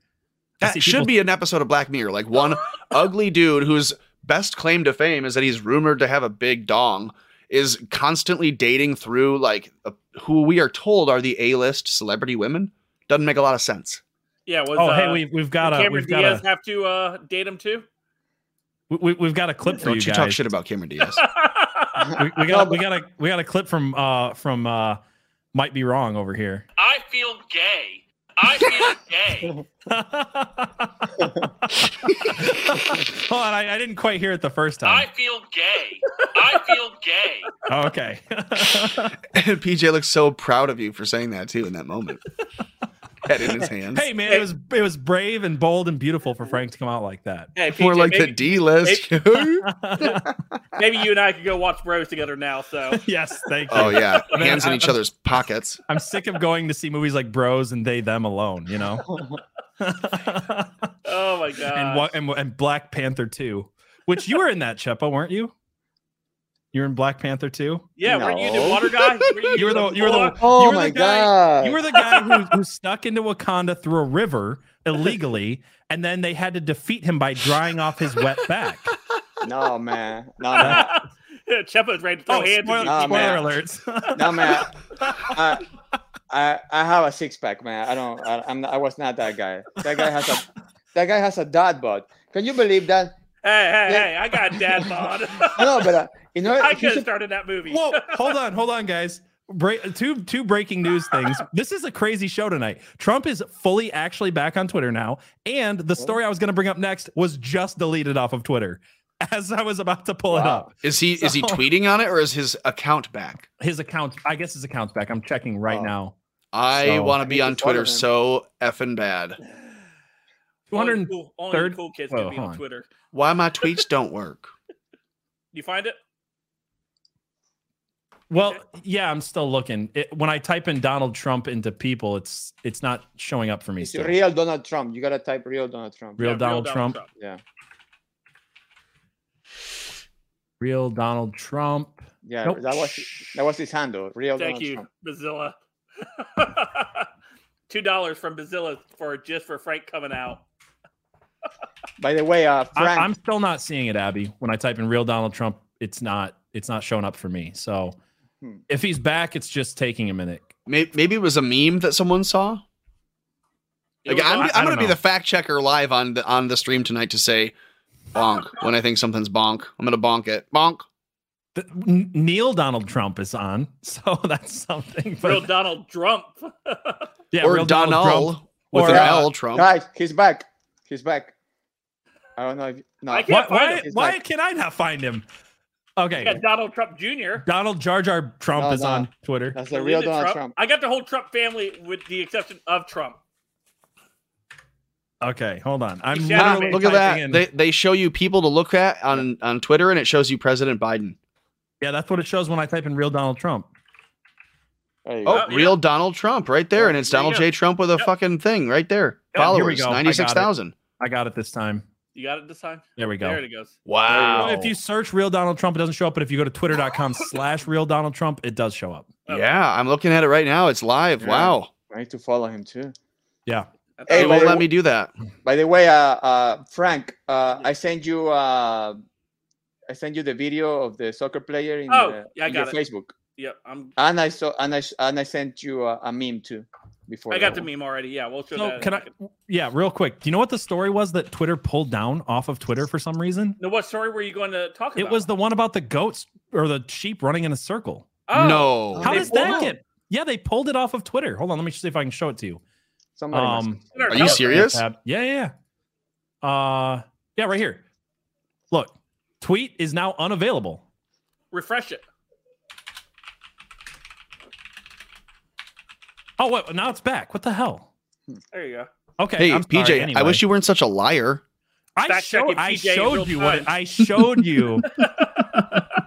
That should people- be an episode of Black Mirror. Like one ugly dude whose best claim to fame is that he's rumored to have a big dong is constantly dating through like a, who we are told are the A-list celebrity women. Doesn't make a lot of sense. Yeah, was Oh, hey, uh, we we've got a Cameron we've got Diaz a have to uh, date him too? we, we've got a clip for Don't you you, guys. talk shit about Cameron Diaz. we, we got we got a we got a clip from uh from uh might be wrong over here. I feel gay. I feel gay. Hold on, I, I didn't quite hear it the first time. I feel gay. I feel gay. Oh, okay. and PJ looks so proud of you for saying that too in that moment. Head in his hands. hey man, it was it was brave and bold and beautiful for Frank to come out like that. Hey, More PJ, like the D list. maybe you and I could go watch Bros together now. So yes, thank oh, you. oh yeah, Man, hands in I- each I'm- other's pockets. I'm sick of going to see movies like Bros and They Them Alone, you know. oh my god. and and, and Black Panther 2, which you were in that Chepo, weren't you? You were in Black Panther too. yeah, weren't you the water guy? Were You were the you were the Oh you were my the guy god! you were the guy who, who stuck into Wakanda through a river illegally, and then they had to defeat him by drying off his wet back. no man, no man, yeah, Chepo's ready to throw Oh, hands. spoiler, at Nah, you. spoiler man. alerts. no man. I, I I have a six pack, man. I don't. I, I'm. Not, I was not that guy. That guy has a. That guy has a dad bod. Can you believe that? Hey, hey, Yeah. hey! I got dad bod. No, but uh, you know, what? I he's could have started that movie. Whoa, hold on, hold on, guys. Break, two two breaking news things. This is a crazy show tonight. Trump is fully actually back on Twitter now, and the story I was going to bring up next was just deleted off of Twitter as I was about to pull it up. Is he is he tweeting on it or is his account back? His account, I guess his account's back. I'm checking right Oh. now. I So- want to be on Twitter him. so effing bad. only 200 cool, only cool kids Whoa, can be on on. Twitter. Why my tweets don't work? You find it? Well, yeah, I'm still looking. It, when I type in Donald Trump into people, it's it's not showing up for me. It's Still. real Donald Trump. You gotta type real Donald Trump. Real Yeah, Donald Trump. Yeah, Real Donald Trump. yeah. Nope. That was that was his handle. Real Donald Trump. Thank Donald you, Trump. Bazilla. Two dollars from Bazilla for just for Frank coming out. By the way, uh, I, Frank. I'm still not seeing it, Abby. When I type in real Donald Trump, it's not it's not showing up for me. So Hmm. if he's back, it's just taking a minute. Maybe, maybe it was a meme that someone saw. Like was I'm, I- I I'm don't gonna be the fact checker live on the on the stream tonight to say bonk when I think something's bonk. I'm gonna bonk it. Bonk. The- N- Neil Donald Trump is on, so that's something. But real Donald Trump. yeah, or real Donald Donald. Trump. with Or, an uh, L, Trump. Guys, he's back. He's back. I don't know if no. I Why, can't find why, him. Why back. can I not find him? We Okay. got Donald Trump Jr. Donald Jar Jar Trump No, is no. on Twitter. That's the real Donald Trump. I got the whole Trump family with the exception of Trump. Okay, hold on. I'm Yeah, literally look at that. in- They they show you people to look at on on Twitter, and it shows you President Biden. yeah, that's what it shows when I type in real Donald Trump. There Oh, go. yeah. real Donald Trump right there, and it's There Donald. J. Trump with a Yep. fucking thing right there. Yep, Followers, go. I got it. ninety six thousand. I got it this time. You got it this time? There we go. There it goes. Wow. If you search real Donald Trump, it doesn't show up. But if you go to twitter.com slash real Donald Trump, it does show up. Yeah, I'm looking at it right now. It's live. Yeah. Wow. I need to follow him too. Yeah. Hey, It won't let w- me do that. By the way, uh, uh, Frank, uh, I sent you, uh, I sent you the video of the soccer player in, Oh, the, yeah, I in your it. Facebook, Yep, I'm. and I saw, and I, s- and I sent you a, a meme too. Before I got that the meme already. Yeah, we'll show So that. can I? Yeah, real quick. Do you know what the story was that Twitter pulled down off of Twitter for some reason? No, what story were you going to talk about? It was the one about the goats or the sheep running in a circle. Oh, No. How They does that get? Yeah, they pulled it off of Twitter. Hold on, let me see if I can show it to you. Somebody Um, Are you serious? tab. Yeah, yeah. yeah. Uh, yeah, right here. Look, tweet is now unavailable. Refresh it. Oh, wait, now it's back. What the hell? There you go. Okay, Hey, I'm PJ, sorry, I wish you weren't such a liar. I Fact showed, checking I showed real you what time. I showed you.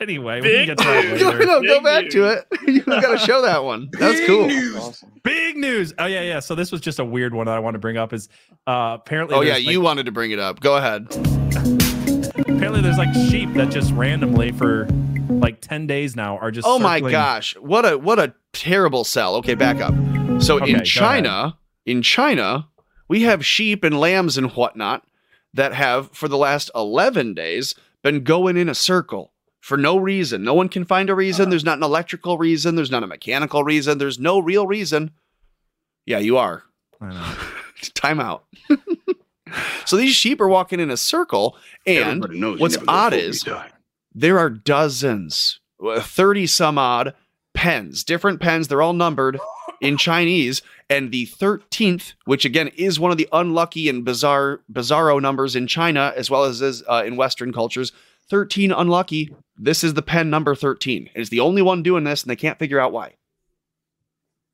anyway, we can get to that news. No, no, go Big back to it. You got to show that one. That's cool. Awesome. Big news. Oh yeah, yeah. So this was just a weird one that I want to bring up. Is uh apparently Oh yeah, like- you wanted to bring it up. Go ahead. apparently there's like sheep that just randomly for like ten days now are just. Oh my gosh, what a what a terrible sell. Okay, back up. So Okay, in China, in China, we have sheep and lambs and whatnot that have for the last eleven days been going in a circle for no reason. No one can find a reason. There's not an electrical reason. There's not a mechanical reason. There's no real reason. Yeah, you are. I know. Time out. so these sheep are walking in a circle, and Everybody knows you what's odd is retard. There are dozens, uh, 30 some odd pens, different pens. They're all numbered in Chinese. And the 13th, which again is one of the unlucky and bizarre, bizarro numbers in China, as well as is, uh, in Western cultures, 13 unlucky. This is the pen number 13. It's the only one doing this, and they can't figure out why.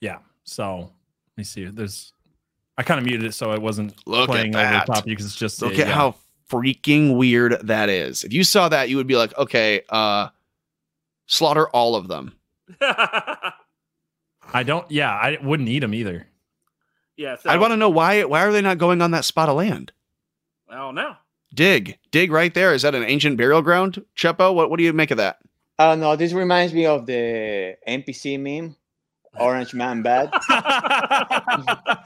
Yeah. So let me see. There's. I kind of muted it so it wasn't Look playing over the top of you because it's just. Look uh, at yeah. how freaking weird that is. If you saw that, you would be like, okay, uh, slaughter all of them. I don't. Yeah, I wouldn't eat them either. yeah. So, I want to know why. Why are they not going on that spot of land? I don't know. Dig, dig right there. Is that an ancient burial ground, Chepo? What What do you make of that? I don't know. This reminds me of the NPC meme, Orange Man Bad.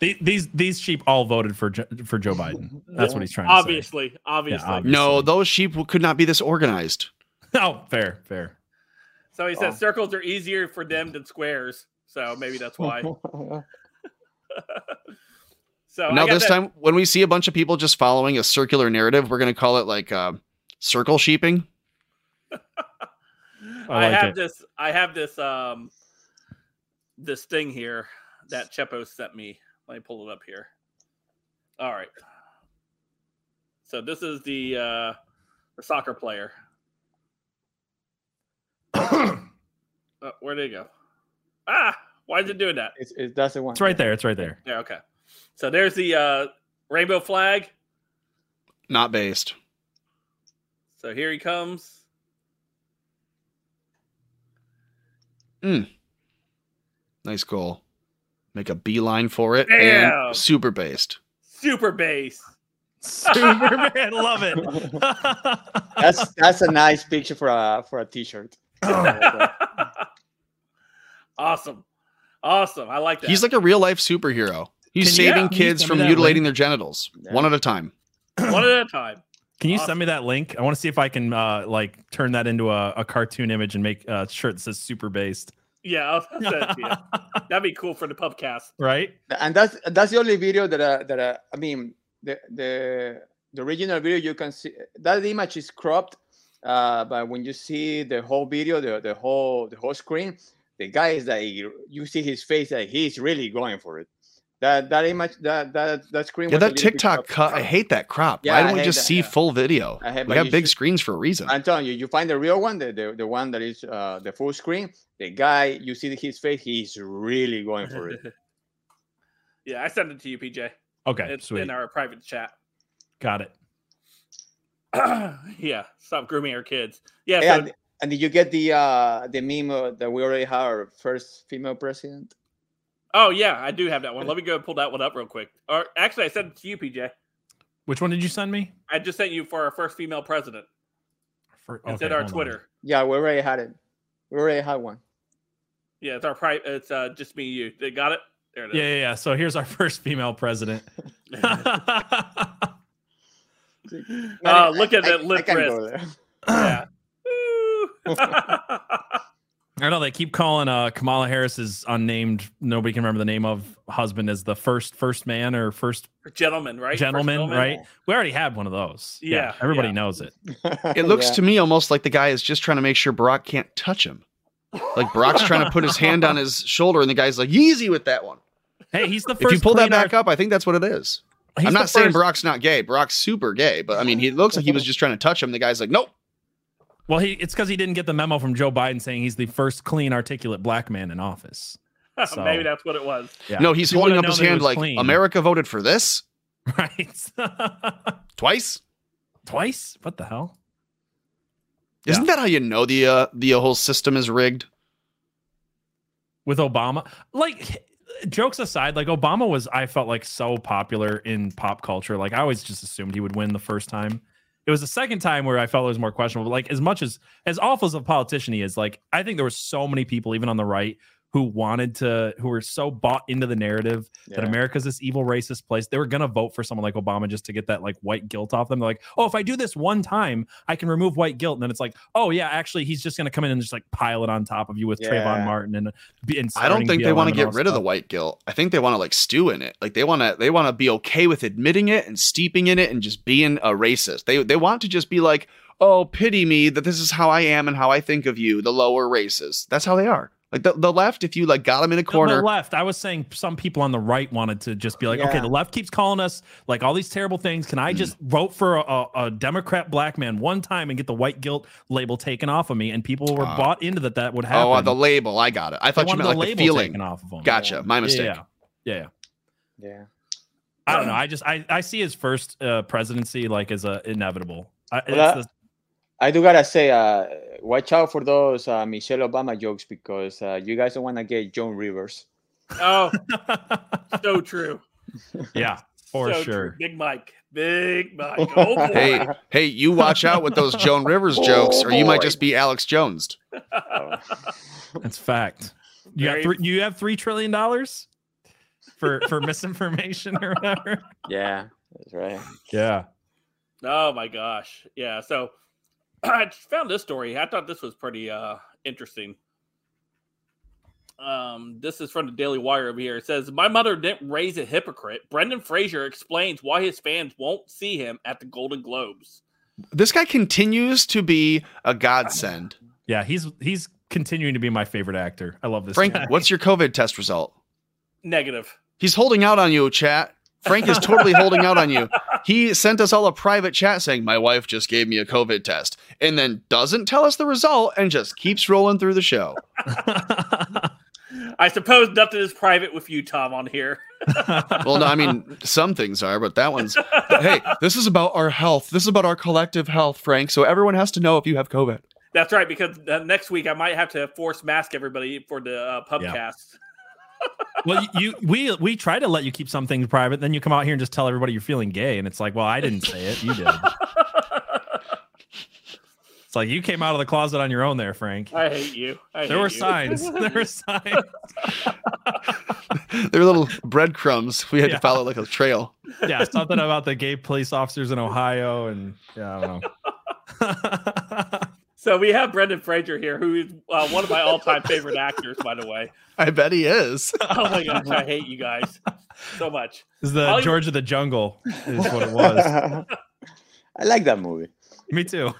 The- these these sheep all voted for Jo- for Joe Biden. That's what he's trying to Obviously, obviously. obviously. No, those sheep could not be this organized. say. Oh, fair, fair. So he said Oh. circles are easier for them than squares. So maybe that's why. so now this that- time, when we see a bunch of people just following a circular narrative, we're going to call it like uh, circle sheeping. I I, like have it. this. I have this. Um, this thing here that Chepo sent me. Let me pull it up here. All right. So this is the uh, the soccer player. uh, where did it go? Ah, why is it doing that? it's, it's that's the one. It's right there. It's right there. Yeah. Okay. So there's the uh, rainbow flag. Not based. So here he comes. Nice goal. Make a beeline for it. Damn. And super based. Super base. Superman, love it. That's that's a nice picture for a for a T-shirt. awesome. Awesome. I like that. He's like a real life superhero. He's Can saving can you kids from mutilating link? their genitals Yeah. one at a time. one at a time. Can you Awesome. send me that link? I want to see if I can uh like turn that into a, a cartoon image and make a shirt that says super based. Yeah, I'll send it to you. That'd be cool for the pubcast. right? and that's that's the only video that I, that I, I mean the the the original video you can see that image is cropped uh, but when you see the whole video the, the whole the whole screen the guy is like you see his face that he's really going for it. That that image that that that screen. Yeah, was that little bit TikTok cropped. cut. I hate that crop. Yeah, Why don't we just that, see yeah. full video? I hate- we have big should- screens for a reason. I'm telling you, you find the real one, the the, the one that is uh, the full screen. The guy, you see his face, he's really going for it. yeah, I sent it to you, PJ. Okay, It's sweet. in our private chat. Got it. yeah, stop grooming our kids. Yeah, Hey, so and, and did you get the uh, the meme uh, that we already have our first female president? Oh yeah, I do have that one. Let me go pull that one up real quick. Or actually, I sent it to you, PJ. Which one did you send me? I just sent you for our first female president. For, It's okay, in our hold on. Twitter. Yeah, we already had it. We already had one. Yeah, it's our pri- It's uh, just me and you. They got it. There it is. Yeah, yeah, yeah. So here's our first female president. Uh, look at I- that I lip can wrist. there. Yeah. I know they keep calling uh, Kamala Harris's unnamed, nobody can remember the name of husband as the first first man or first gentleman, right? First gentleman, right? We already had one of those. Yeah, everybody yeah. knows it. It looks Yeah. to me almost like the guy is just trying to make sure Brock can't touch him. Like Brock's trying to put his hand on his shoulder, and the guy's like, "Easy with that one." Hey, he's the If first. you pull that back art- up, I think that's what it is. he's I'm not saying first- Brock's not gay. Brock's super gay, but I mean, he looks like he was just trying to touch him. The guy's like, "Nope." Well, he it's because he didn't get the memo from Joe Biden saying he's the first clean, articulate black man in office. So- Maybe that's what it was. Yeah. No, he's He holding up his known that he hand like clean. America voted for this right? twice. Twice? What the hell? Isn't that how you know the uh, the whole system is rigged? with Obama. Like jokes aside, like Obama was I felt like so popular in pop culture. Like I always just assumed he would win the first time. It was the second time where I felt it was more questionable. Like as much as as awful as a politician he is, like I think there were so many people, even on the right, who wanted to who were so bought into the narrative that America's this evil racist place. They were gonna vote for someone like Obama just to get that like white guilt off them. They're like, oh, if I do this one time, I can remove white guilt. And then it's like, oh yeah, actually he's just gonna come in and just like pile it on top of you with Trayvon Martin and, be- and I don't starting think they want to get all rid of the white guilt. I think they want to like stew in it. Like they want to they want to be okay with admitting it and steeping in it and just being a racist. They they want to just be like, "Oh, pity me that this is how I am and how I think of you, the lower races." That's how they are. Like the, the left if you like got them in a corner. The left. I was saying some people on the right wanted to just be like, okay, the left keeps calling us like all these terrible things. Can I Mm. just vote for a, a, a Democrat black man one time and get the white guilt label taken off of me? And people were Uh, bought into that that would happen. Oh, uh, the label. I got it. I They thought you wanted meant like the label feeling. taken off of them. Gotcha. My mistake. Yeah, yeah, yeah. Yeah. I don't know. I just I, I see his first uh, presidency like as a inevitable. I, it's Well, the- I do gotta say, uh, watch out for those uh, Michelle Obama jokes because uh, you guys don't want to get Joan Rivers. Oh, so true. yeah, for so sure. True. Big Mike. Big Mike. Oh. Hey, hey, you watch out with those Joan Rivers jokes, or you might just be Alex Jones. That's fact. You Very- got three, you have three trillion dollars for for misinformation or whatever. Yeah, that's right. Yeah. Oh my gosh. Yeah. So I found this story. I thought this was pretty uh interesting. Um, this is from the Daily Wire over here. It says, My mother didn't raise a hypocrite. Brendan Fraser explains why his fans won't see him at the Golden Globes. This guy continues to be a godsend. Yeah, he's he's continuing to be my favorite actor. I love this. Frank, guy. what's your COVID test result? Negative. He's holding out on you, chat. Frank is totally holding out on you. He sent us all a private chat saying, My wife just gave me a COVID test, and then doesn't tell us the result and just keeps rolling through the show. I suppose nothing is private with you, Tom, on here. Well, no, I mean, some things are, but that one's, hey, this is about our health. This is about our collective health, Frank. So everyone has to know if you have COVID. That's right, because uh, next week I might have to force mask everybody for the uh, pubcast. Well, you we we try to let you keep some things private, then you come out here and just tell everybody you're feeling gay, and it's like, well, I didn't say it, you did. it's like you came out of the closet on your own, there, Frank. I hate you. I There hate were you. signs. There were signs. there were little breadcrumbs. We had Yeah. to follow like a trail. Yeah, something about the gay police officers in Ohio, and yeah, I don't know. So we have Brendan Fraser here, who is uh, one of my all-time favorite actors, by the way. I bet he is. Oh my gosh, I hate you guys so much. This is the Hollywood- George of the Jungle, is what it was. I like that movie. Me too.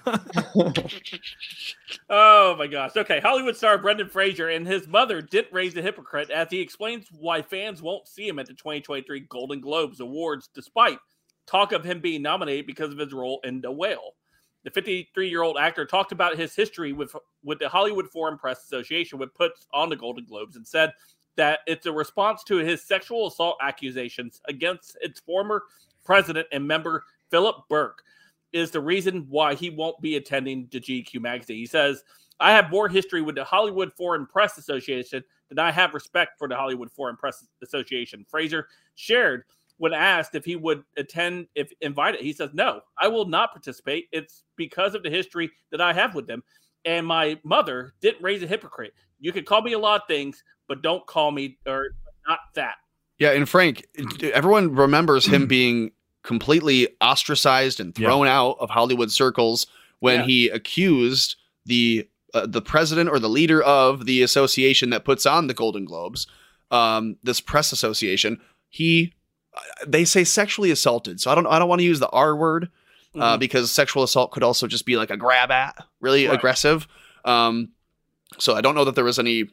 Oh my gosh. Okay. Hollywood star Brendan Fraser and his mother didn't raise a hypocrite as he explains why fans won't see him at the 2023 Golden Globes Awards despite talk of him being nominated because of his role in The Whale. The 53 year old actor talked about his history with, with the Hollywood Foreign Press Association, which puts on the Golden Globes, and said that it's a response to his sexual assault accusations against its former president and member, Philip Berk is the reason why he won't be attending the GQ magazine. He says, I have more history with the Hollywood Foreign Press Association than I have respect for the Hollywood Foreign Press Association. Fraser shared when asked if he would attend if invited. He says, No, I will not participate. It's because of the history that I have with them. And my mother didn't raise a hypocrite. You can call me a lot of things, but don't call me or not that. Yeah, and Frank, everyone remembers him being completely ostracized and thrown out of Hollywood circles when Yeah. he accused the uh, the president or the leader of the association that puts on the Golden Globes, um, this press association. He they say sexually assaulted, so I don't I don't want to use the R word uh, Mhm. because sexual assault could also just be like a grab at, really Right. aggressive. Um, so I don't know that there was any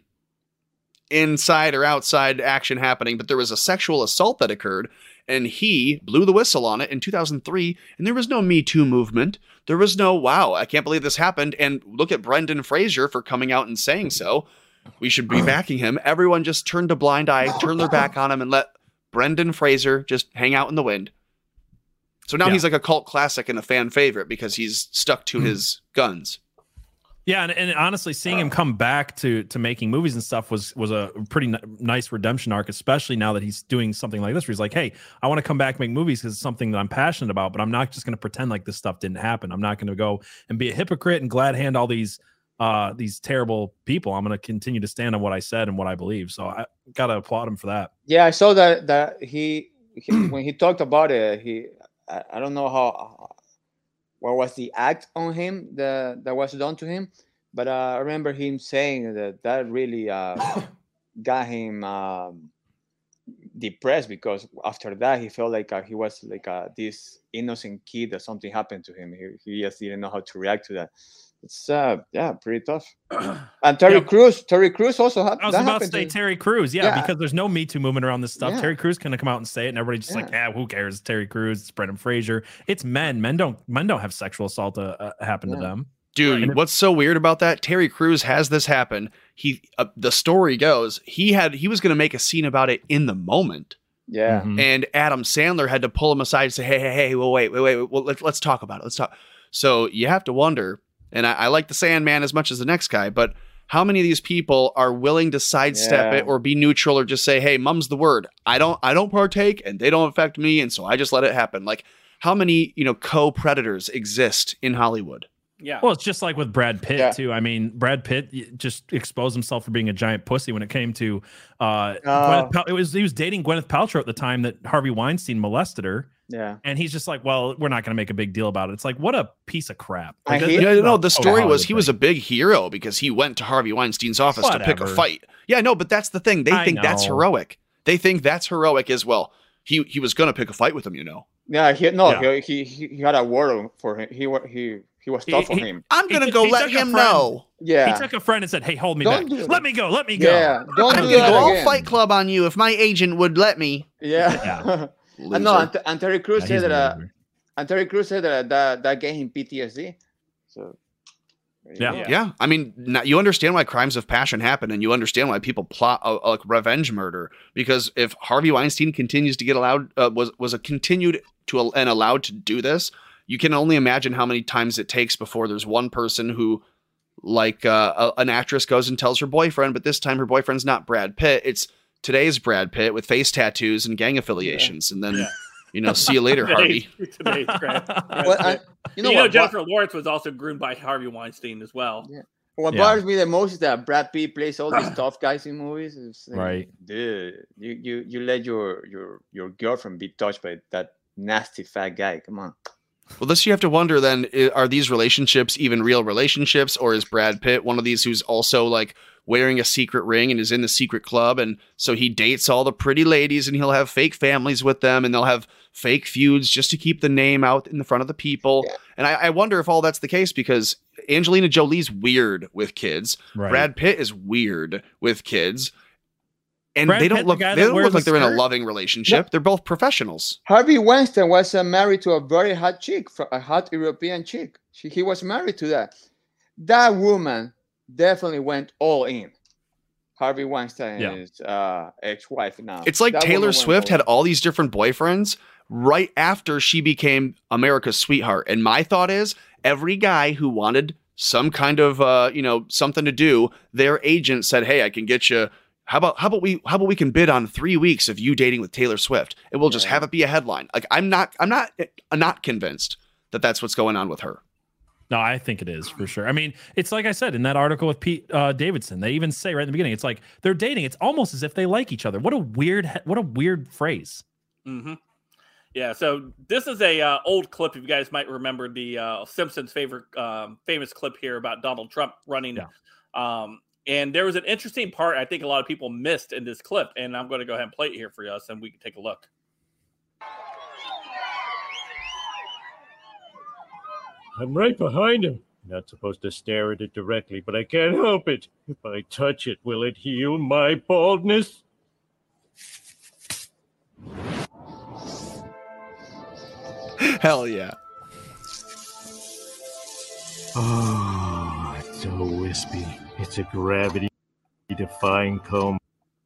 inside or outside action happening, but there was a sexual assault that occurred, and he blew the whistle on it in 2003, and there was no Me Too movement. There was no, wow, I can't believe this happened. And look at Brendan Fraser for coming out and saying so. We should be backing him. Everyone just turned a blind eye, turned their back on him, and let Brendan Fraser just hang out in the wind. So now Yeah. he's like a cult classic and a fan favorite because he's stuck to mm-hmm. his guns. Yeah, and, and honestly, seeing him come back to to making movies and stuff was was a pretty n- nice redemption arc, especially now that he's doing something like this, where he's like, "Hey, I want to come back and make movies because it's something that I'm passionate about, but I'm not just going to pretend like this stuff didn't happen. I'm not going to go and be a hypocrite and glad hand all these uh these terrible people. I'm going to continue to stand on what I said and what I believe. So I got to applaud him for that. Yeah, I saw that that he, he when he talked about it, he I, I don't know how what was the act on him that that was done to him, but uh, I remember him saying that that really uh, got him um, depressed because after that he felt like uh, he was like uh, this innocent kid that something happened to him. He, he just didn't know how to react to that. It's uh yeah pretty tough. And Terry Yeah. Crews, Terry Crews also had I was about to say him. Terry Crews, yeah, Yeah. because there's no Me Too movement around this stuff. Yeah. Terry Crews can come out and say it, and everybody's just like, yeah, who cares? Terry Crews, it's Brendan Fraser. It's men. Men don't men don't have sexual assault uh, uh, happen to them. Dude, Right. what's so weird about that? Terry Crews has this happen. He uh, the story goes, he had he was going to make a scene about it in the moment. Yeah. Mhm. And Adam Sandler had to pull him aside and say, "Hey, hey, hey, well, wait, wait, wait, well, let's let's talk about it. Let's talk." So you have to wonder, and I, I like the Sandman as much as the next guy, but how many of these people are willing to sidestep Yeah. it or be neutral or just say, "Hey, mum's the word. I don't, I don't partake, and they don't affect me, and so I just let it happen." Like, how many you know co-predators exist in Hollywood? Yeah. Well, it's just like with Brad Pitt Yeah. too. I mean, Brad Pitt just exposed himself for being a giant pussy when it came to uh Oh. Gwyneth it was he was dating Gwyneth Paltrow at the time that Harvey Weinstein molested her. Yeah. And he's just like, well, we're not going to make a big deal about it. It's like, what a piece of crap. I Like, hate- this- Yeah, this no, the total story was Hollywood he was a big hero because he went to Harvey Weinstein's office to pick a fight. Yeah, no, but that's the thing. They I think that's heroic. They think that's heroic as well. He he was going to pick a fight with him, you know. Yeah, he no, Yeah. he, he he had a word for him. He he he was He- tough on he- him. I'm going to took- go he let him friend. know. Yeah, He took a friend and said, "Hey, hold me Don't back. do. Let me go. Let me go." yeah. Don't I'm do going to go all. Fight Club on you if my agent would let me. Yeah. Loser. and no, and, and Terry Crews Yeah, said that. Uh, and Terry Crews said that that, that gave him PTSD. So. Yeah. Yeah. Yeah, I mean, now you understand why crimes of passion happen, and you understand why people plot a, a, like revenge murder. Because if Harvey Weinstein continues to get allowed, uh, was was a continued to al- and allowed to do this, you can only imagine how many times it takes before there's one person who, like uh, a, an actress, goes and tells her boyfriend, but this time her boyfriend's not Brad Pitt; it's today's Brad Pitt with face tattoos and gang affiliations, and then Yeah. you know, see you later, Harvey. Today's, today's Brad- Brad Well, Pitt. and, you know you know, what? Jennifer Lawrence was also groomed by Harvey Weinstein as well. Yeah. What Yeah. bothers me the most is that Brad Pitt plays all these tough guys in movies. It's like, Right. Dude, you, you you let your your your girlfriend be touched by that nasty fat guy. Come on. Well, this you have to wonder then: are these relationships even real relationships, or is Brad Pitt one of these who's also like wearing a secret ring and is in the secret club, and so he dates all the pretty ladies, and he'll have fake families with them, and they'll have fake feuds just to keep the name out in the front of the people. And I, I wonder if all that's the case because Angelina Jolie's weird with kids, Right. Brad Pitt is weird with kids. And Brad they don't Pitt, the look. guy They don't look like they're in a loving relationship. They're both professionals. Harvey Weinstein was uh, married to a very hot chick, a hot European chick. She, he was married to that. That woman definitely went all in. Harvey Weinstein Weinstein's uh, ex-wife now. It's like That Taylor Swift had all these different boyfriends right after she became America's sweetheart. And my thought is every guy who wanted some kind of uh, you know, something to do, their agent said, "Hey, I can get you how about how about we how about we can bid on 3 weeks of you dating with Taylor Swift and we'll just have it be a headline." Like I'm not I'm not I'm not convinced that that's what's going on with her. No, I think it is for sure. I mean, it's like I said in that article with Pete uh, Davidson. They even say right in the beginning, it's like they're dating. It's almost as if they like each other. What a weird, what a weird phrase. hmm Yeah, so this is a uh, old clip. If you guys might remember the uh, Simpsons' favorite um, famous clip here about Donald Trump running. Um, and there was an interesting part I think a lot of people missed in this clip, and I'm going to go ahead and play it here for us, and we can take a look. I'm right behind him. Not supposed to stare at it directly, but I can't help it. If I touch it, will it heal my baldness? Hell yeah. Oh, it's so wispy. It's a gravity defying comb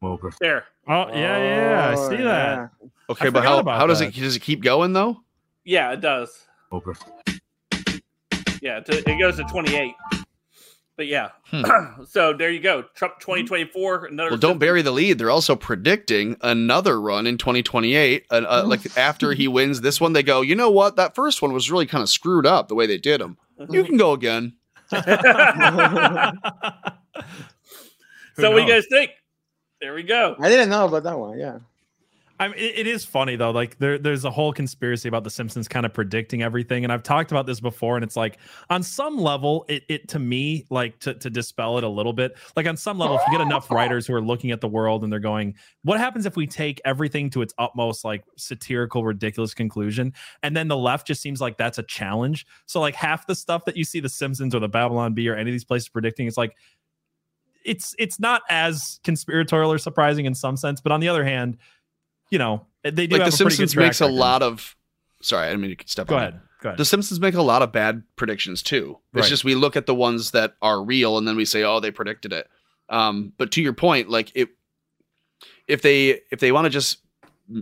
over. There. Oh yeah, yeah, I see that. Okay, I but how how does that. it does it keep going though? Yeah, it does. Over. Yeah, to, it goes to 28. But yeah, Hmm. so there you go. Trump 2024. Another Well, don't bury the lead. They're also predicting another run in 2028. Uh, uh, like after he wins this one, they go, you know what? That first one was really kind of screwed up the way they did him. You can go again. so what do you guys think? There we go. I didn't know about that one. Yeah. I mean, it, it is funny though. Like there, there's a whole conspiracy about the Simpsons kind of predicting everything, and I've talked about this before. And it's like, on some level, it, it to me, like to to dispel it a little bit. Like on some level, if you get enough writers who are looking at the world and they're going, "What happens if we take everything to its utmost, like satirical, ridiculous conclusion?" And then the left just seems like that's a challenge. So like half the stuff that you see the Simpsons or the Babylon Bee or any of these places predicting, it's like it's it's not as conspiratorial or surprising in some sense, but on the other hand, you know, they do like have the a pretty good Simpsons makes a record. lot of. Sorry, I didn't mean to step Go on ahead, it. go ahead. The Simpsons make a lot of bad predictions too. It's Right. just we look at the ones that are real and then we say, oh, they predicted it. Um, but to your point, like it, if they if they want to just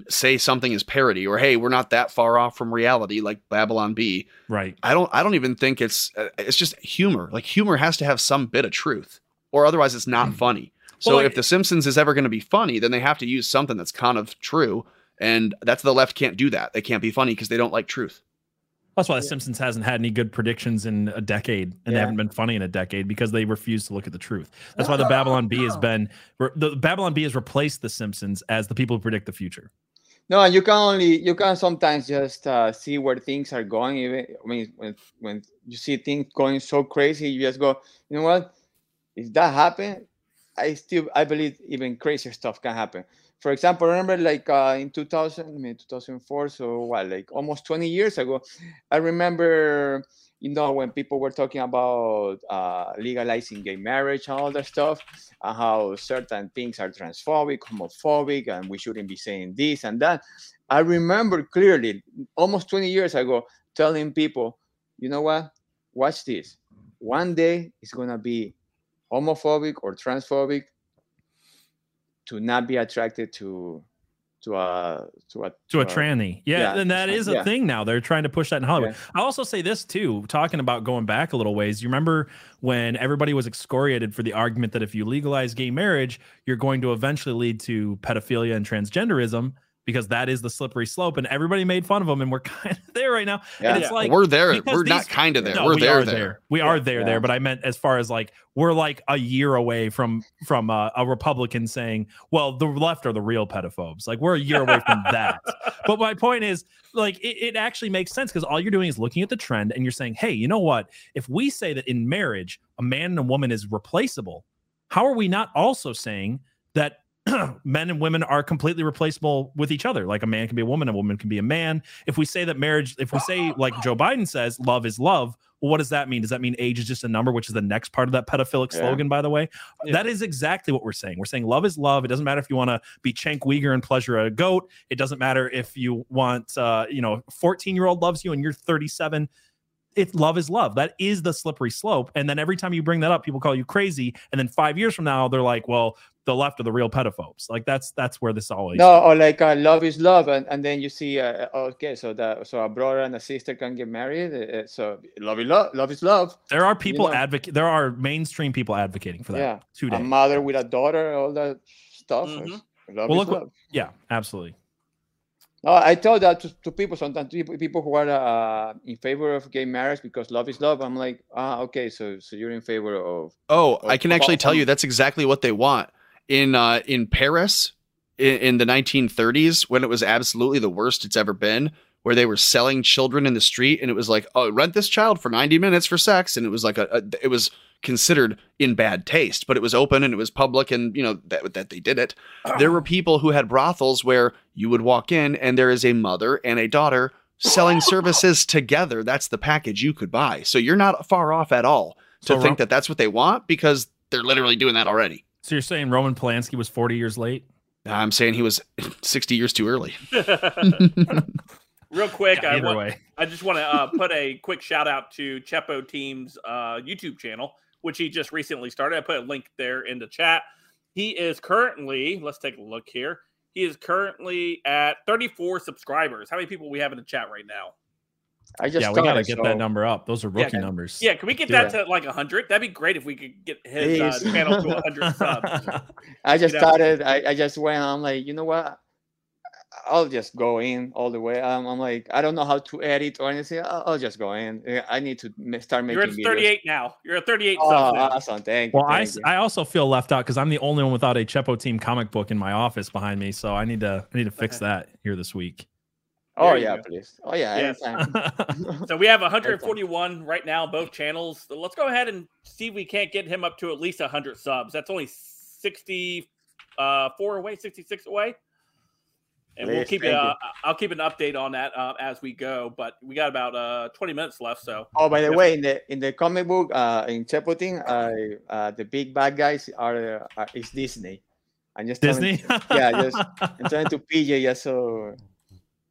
say something is parody or hey, we're not that far off from reality, like Babylon Bee. Right. I don't. I don't even think it's. uh, It's just humor. Like humor has to have some bit of truth, or otherwise it's not funny. So. Well, like- if The Simpsons is ever going to be funny, then they have to use something that's kind of true, and that's the left can't do that. They can't be funny because they don't like truth. That's why The Simpsons hasn't had any good predictions in a decade, and they haven't been funny in a decade because they refuse to look at the truth. That's why the Babylon Bee has been the Babylon Bee has replaced The Simpsons as the people who predict the future. No, you can only you can sometimes just uh, see where things are going. Even I mean, when when you see things going so crazy, you just go, you know what? If that happened, I still I believe even crazier stuff can happen. For example, remember like uh, in 2000, I mean 2004, so what, like almost 20 years ago, I remember, you know, when people were talking about uh, legalizing gay marriage and all that stuff, and how certain things are transphobic, homophobic, and we shouldn't be saying this and that. I remember clearly, almost 20 years ago, telling people, you know what? Watch this. One day it's gonna be homophobic or transphobic to not be attracted to to a to a to a tranny. Yeah, and that is a yeah. thing now. They're trying to push that in Hollywood. I'll also say this too, talking about going back a little ways. You remember when everybody was excoriated for the argument that if you legalize gay marriage, you're going to eventually lead to pedophilia and transgenderism because that is the slippery slope, and everybody made fun of them, and we're kind of there right now. and it's like we're there. We're not kind of there. No, we're we there. are There. We are there. Yeah. There. But I meant as far as like we're like a year away from from uh, a Republican saying, "Well, the left are the real pedophobes." Like we're a year away from that. but my point is, like, it, it actually makes sense because all you're doing is looking at the trend and you're saying, hey, you know what? If we say that in marriage, a man and a woman is replaceable, how are we not also saying that men and women are completely replaceable with each other. Like a man can be a woman, a woman can be a man. If we say that marriage, if we say like Joe Biden says, love is love, well, what does that mean? Does that mean age is just a number, which is the next part of that pedophilic Yeah. slogan, by the way? That is exactly what we're saying. We're saying love is love. It doesn't matter if you want to be Cenk Uygur and pleasure a goat. It doesn't matter if you want, uh, you know, 14 year old loves you and you're 37 if love is love. That is the slippery slope. And then every time you bring that up, people call you crazy. And then five years from now, they're like, well, the left are the real pedophobes. Like that's that's where this always No, or like uh, love is love, and, and then you see, uh, okay, so that so a brother and a sister can get married. Uh, so love is love, love is love. there are you people know? advocate there are mainstream people advocating for that Yeah, today. a mother with a daughter, all that stuff. is- Love well, is look love. yeah, absolutely. No, I tell that to, to people sometimes people, people who are uh, in favor of gay marriage because love is love. I'm like, ah, okay, so so you're in favor of Oh, I can actually all- tell you that's exactly what they want. In uh, in Paris in, in the 1930s, when it was absolutely the worst it's ever been, where they were selling children in the street, and it was like, oh, rent this child for 90 minutes for sex, and it was like a, a it was considered in bad taste, but it was open and it was public, and you know that that they did it. There were people who had brothels where you would walk in, and there is a mother and a daughter selling services together. That's the package you could buy. So you're not far off at all to So think Ro- that that's what they want because they're literally doing that already. So you're saying Roman Polanski was 40 years late? I'm saying he was 60 years too early. Real quick, Yeah, I, want, way. I just want to uh, put a quick shout out to Chepo Team's uh, YouTube channel, which he just recently started. I put a link there in the chat. He is currently, let's take a look here. He is currently at 34 subscribers. How many people we have in the chat right now? I just yeah, we got to started, get so- that number up. Those are rookie can- numbers. Yeah, can we get Do that it. to like 100? That'd be great if we could get his uh, channel to 100 subs. I just You know? started. I, I just went. I'm like, you know what? I'll just go in all the way. I'm, I'm like, I don't know how to edit or anything. I'll, I'll just go in. Uh, I need to start making You're at videos. 38 now. You're at 38 Oh, subs. now. awesome! Thank you. Well, I, you. I also feel left out because I'm the only one without a Chepo Team comic book in my office behind me. So I need to I need to fix that here this week. oh yeah, go. please. Oh yeah, Yes. So we have 141 right now, both channels. So let's go ahead and see if we can't get him up to at least 100 subs. That's only 64 away, 66 away. And we'll keep it. Uh, I'll keep an update on that uh, as we go. But we got about uh, 20 minutes left. So Oh, by the Yes. way, in the in the comic book, uh, in Chepo Team, uh, uh, the big bad guys are, uh, are is Disney. I'm just telling- Disney? yeah, just I'm trying to PJ just so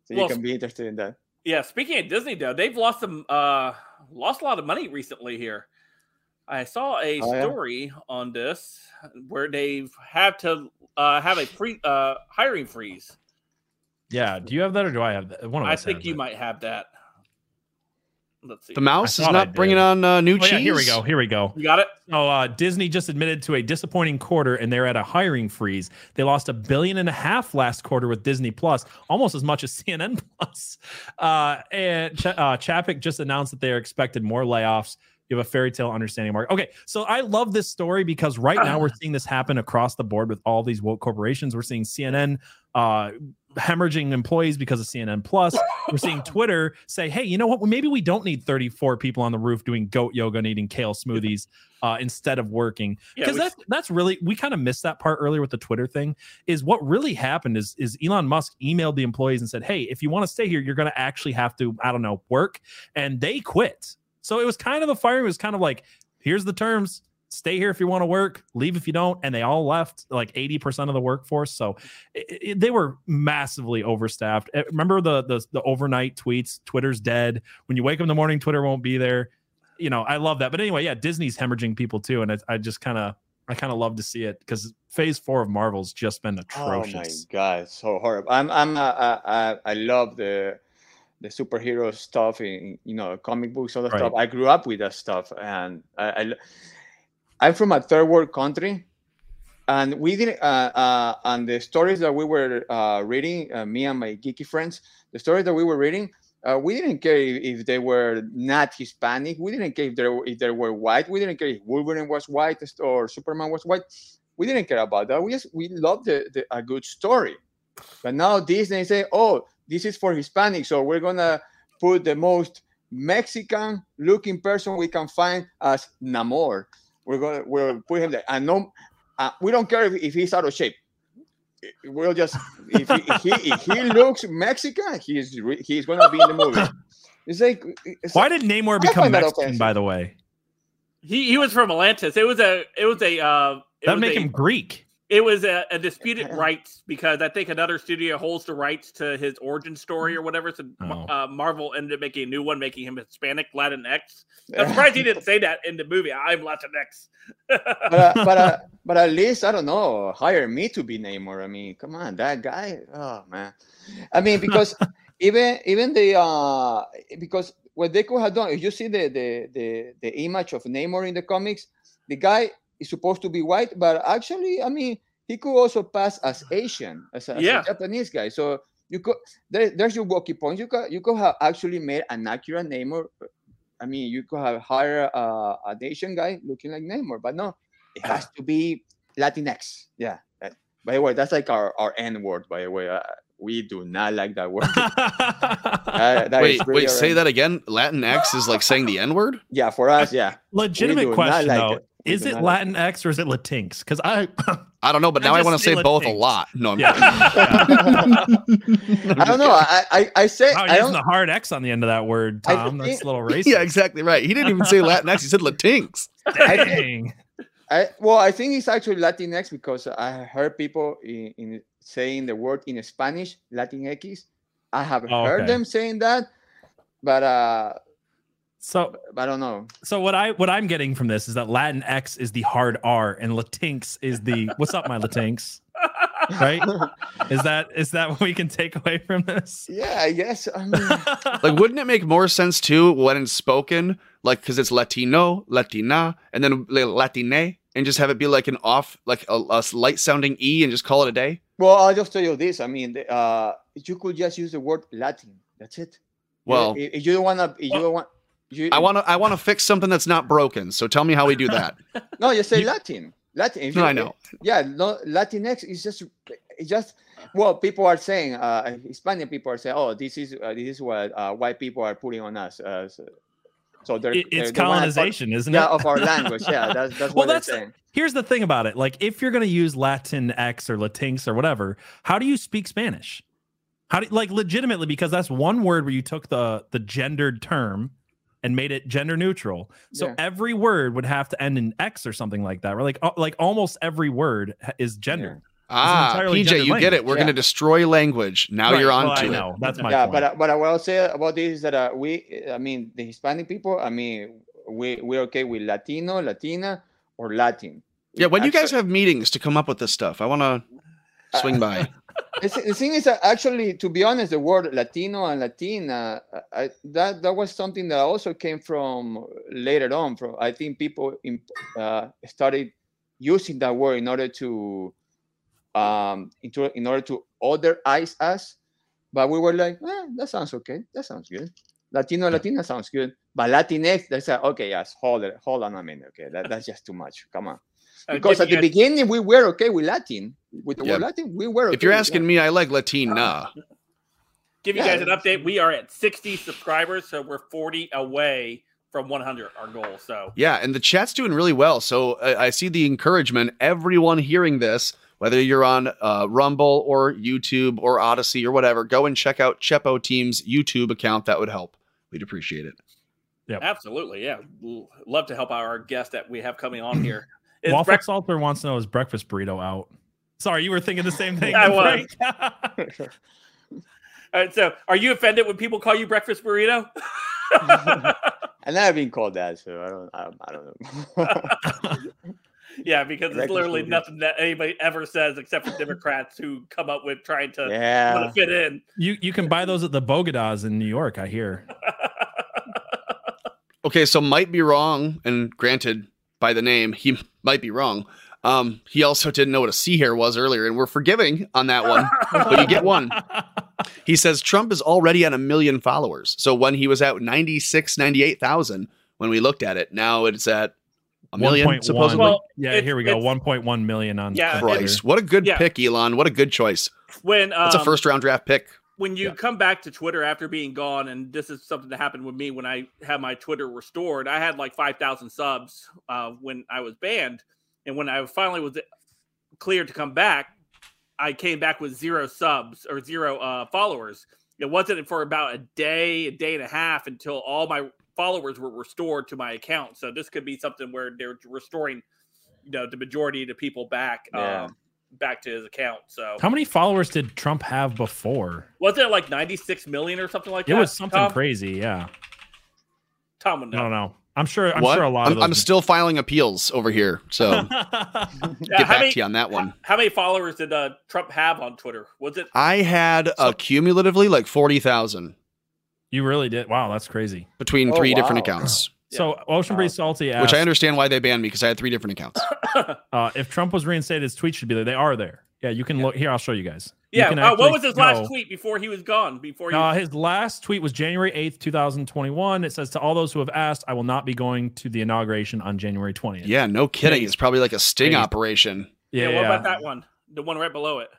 so you Well, can be interested in that. yeah, speaking of Disney, though, they've lost some uh, lost a lot of money recently here. I saw a Oh, yeah? story on this where they've had to uh, have a free uh, hiring freeze. Yeah. Do you have that or do I have that? One of I think you it. might have that. Let's see. The mouse is not bringing on uh, new Oh, cheese. yeah, here we go. Here we go. You got it. So uh, Disney just admitted to a disappointing quarter, and they're at a hiring freeze. They lost a billion and a half last quarter with Disney Plus, almost as much as CNN Plus. Uh, and Ch- uh, Chapek just announced that they are expected more layoffs. You have a fairy tale understanding, Mark. Okay, so I love this story because right now we're seeing this happen across the board with all these woke corporations. We're seeing CNN uh, hemorrhaging employees because of CNN Plus. We're seeing Twitter say, "Hey, you know what? Maybe we don't need 34 people on the roof doing goat yoga and eating kale smoothies uh, instead of working." Because we- that's that's really we kind of missed that part earlier with the Twitter thing. Is what really happened is is Elon Musk emailed the employees and said, "Hey, if you want to stay here, you're going to actually have to I don't know work," and they quit. So it was kind of a firing. It was kind of like, "Here's the terms." Stay here if you want to work, leave if you don't. And they all left like 80% of the workforce. So it, it- they were massively overstaffed. Eh, Remember the, the the overnight tweets? Twitter's dead. When you wake up in the morning, Twitter won't be there. You know, I love that. But anyway, yeah, Disney's hemorrhaging people too, and I, I just kind of I kind of love to see it because Phase Four of Marvel's just been atrocious. Oh my god, so horrible. I'm I'm uh, uh, uh, I love the the superhero stuff in you know comic books all that Right. stuff. I grew up with that stuff, and I, I I'm from a third world country, and we didn't. Uh, uh, and the stories that we were uh, reading, uh, me and my geeky friends, the stories that we were reading. Uh, we didn't care if, if they were not Hispanic. We didn't care if they, were- if they were white. We didn't care if Wolverine was white or Superman was white. We didn't care about that. We just we loved the, the, a good story. But now Disney say, oh, this is for Hispanic, so we're gonna put the most Mexican looking person we can find as Namor. We're gonna we'll put him there, and no, uh, we don't care if, if he's out of shape. We'll just if he, if he, if he looks Mexican, he's he's gonna be in the movie. It's like it's Why like- did Namor become Mexican? offensive. By the way, He he was from Atlantis. It was a it was a uh, that was make a, him Greek. It was a, a disputed rights because I think another studio holds the rights to his origin story or whatever. So Oh. uh, Marvel ended up making a new one, making him Hispanic, Latinx. I'm surprised he didn't say that in the movie. I'm Latinx. but uh, but uh, but at least I don't know. Hire me to be Namor. I mean, come on, that guy. Oh man. I mean, because even even the uh because what they could have done. If you see the the the the image of Namor in the comics, the guy is supposed to be white, but actually, I mean, he could also pass as Asian, as a, as a Japanese guy. So you could there, there's your walkie point. You could you could have actually made an accurate Namor. I mean, you could have hired uh, a Asian guy looking like Namor, but no, it has to be Latinx. Yeah. by the way, that's like our, our N word. By the way, uh, we do not like that word. That- that is wait, wait, say that again. Latin X is like saying the N word. Yeah, for us, yeah. Legitimate question like though: it. We Is it not like Latin X or is it Latinx? Because I I don't know, but I now I just want to say say both a lot. No, I'm Yeah. I don't know. I I, I say Wow, I using don't. the hard X on the end of that word, I Tom. That's think- a little racist. yeah, exactly right. He didn't even say Latin X. He said Latinx. Dang. I, well, I think it's actually Latinx because I heard people in, in saying the word in Spanish, Latinx. I have Oh, heard okay. them saying that, but uh, So I don't know. So what I what I'm getting from this is that Latin X is the hard R and Latinx is the what's up, my Latinx? Right? Is that is that what we can take away from this? Yeah, I guess. I mean, Like, wouldn't it make more sense too when it's spoken, like, because it's Latino, Latina, and then like, Latine, and just have it be like an off, like a, a light sounding E, and just call it a day? well, I'll just tell you this. I mean, uh, you could just use the word Latin. That's it. Well, if, if you don't want to, if you don't want, you, I want to, I want to fix something that's not broken. So tell me how we do that. No, you say Latin. Latin. If No, I know. Yeah, no, Latinx is just, it's just. Well, people are saying, uh, Hispanic people are saying, oh, this is uh, this is what uh, white people are putting on us. Uh, so, so they're, It- they're- it's they wanna colonization, isn't yeah, it? of our language. Yeah, that's that's Well, what that's they're saying. here's the thing about it. Like, if you're gonna use Latin X or Latinx or whatever, how do you speak Spanish? How do like legitimately because that's one word where you took the the gendered term and made it gender neutral. So Yeah. every word would have to end in X or something like that. Or like uh, like almost every word ha- is gendered. Ah, PJ, gendered you get it. We're Yeah. going to destroy language. Now Right, you're well, on I to it. know. That's my yeah, point. but uh, but what I will say about this is that uh, we, I mean, the Hispanic people. I mean, we we're okay with Latino, Latina, or Latin. Yeah, when you guys Actu- have meetings to come up with this stuff, I want to swing by. the, thing is that actually, to be honest, the word Latino and Latina, I, that that was something that also came from later on. From I think people in, uh, started using that word in order to, um, into in order to otherize us. But we were like, eh, that sounds okay. That sounds good. Latino, Latina sounds good. But Latinx, that's like, okay, yes, hold it, hold on a minute. Okay, that, that's just too much. Come on. Uh, Because at the beginning we were okay with Latin. With the Yeah. word Latin, we were okay If you're asking that. me, I like Latina. give you Yeah, guys an update. We are at 60 subscribers, so we're 40 away from 100, our goal. So Yeah, and the chat's doing really well. So uh, I see the encouragement. Everyone hearing this, whether you're on uh, Rumble or YouTube or Odysee or whatever, go and check out Chepo Team's YouTube account. That would help. We'd appreciate it. Yeah absolutely, yeah, love to help our guest that we have coming on here. Is Waffle Breck- Salter wants to know is breakfast burrito out? Sorry, you were thinking the same thing. I was. Frank? All right, so are you offended when people call you breakfast burrito? I've never been called that, so I don't. I, I don't know. yeah, because it's literally burrito. nothing that anybody ever says except for Democrats who come up with trying to want yeah, to fit in. you you can buy those at the bodegas in New York. I hear. Okay, so might be wrong, and granted, by the name, he might be wrong. Um, he also didn't know what a sea hare was earlier, and we're forgiving on that one, but you get one. He says Trump is already at a million followers. So when he was at 96, 98,000, when we looked at it, now it's at a million, 1.1. supposedly. Well, yeah, it's- here we go. 1.1 million on Yeah, Twitter. Christ, what a good Yeah. pick, Elon. What a good choice. When um, That's a first round draft pick. When you Yeah. come back to Twitter after being gone, and this is something that happened with me when I had my Twitter restored. I had like five thousand subs uh, when I was banned, and when I finally was cleared to come back, I came back with zero subs or zero uh, followers. It wasn't for about a day, a day and a half until all my followers were restored to my account. So this could be something where they're restoring, you know, the majority of the people back, Yeah. um, back to his account. So How many followers did Trump have before? was it like 96 million or something like It that? It was something Tom? crazy. Yeah. Tom would I don't know. I'm sure. I'm what? sure a lot I'm, of those. I'm still filing appeals over here, so Yeah, get how back many- to you on that one. How many followers did uh, Trump have on Twitter? Was it? I had uh, cumulatively like forty thousand you really did. Wow, that's crazy. between Oh, three different wow. Accounts, So Ocean Breeze Salty asked, which I understand why they banned me because I had three different accounts. uh, if Trump was reinstated, his tweets should be there. They are there. Yeah, you can look here. I'll show you guys. Yeah. can Uh, what was his go- last tweet before he was gone? Before he Uh, his last tweet was January 8th, 2021. It says, To all those who have asked, I will not be going to the inauguration on January 20th. Yeah, no kidding. Yeah, It's probably like a sting yeah. operation. yeah, Yeah. What about that one? The one right below it.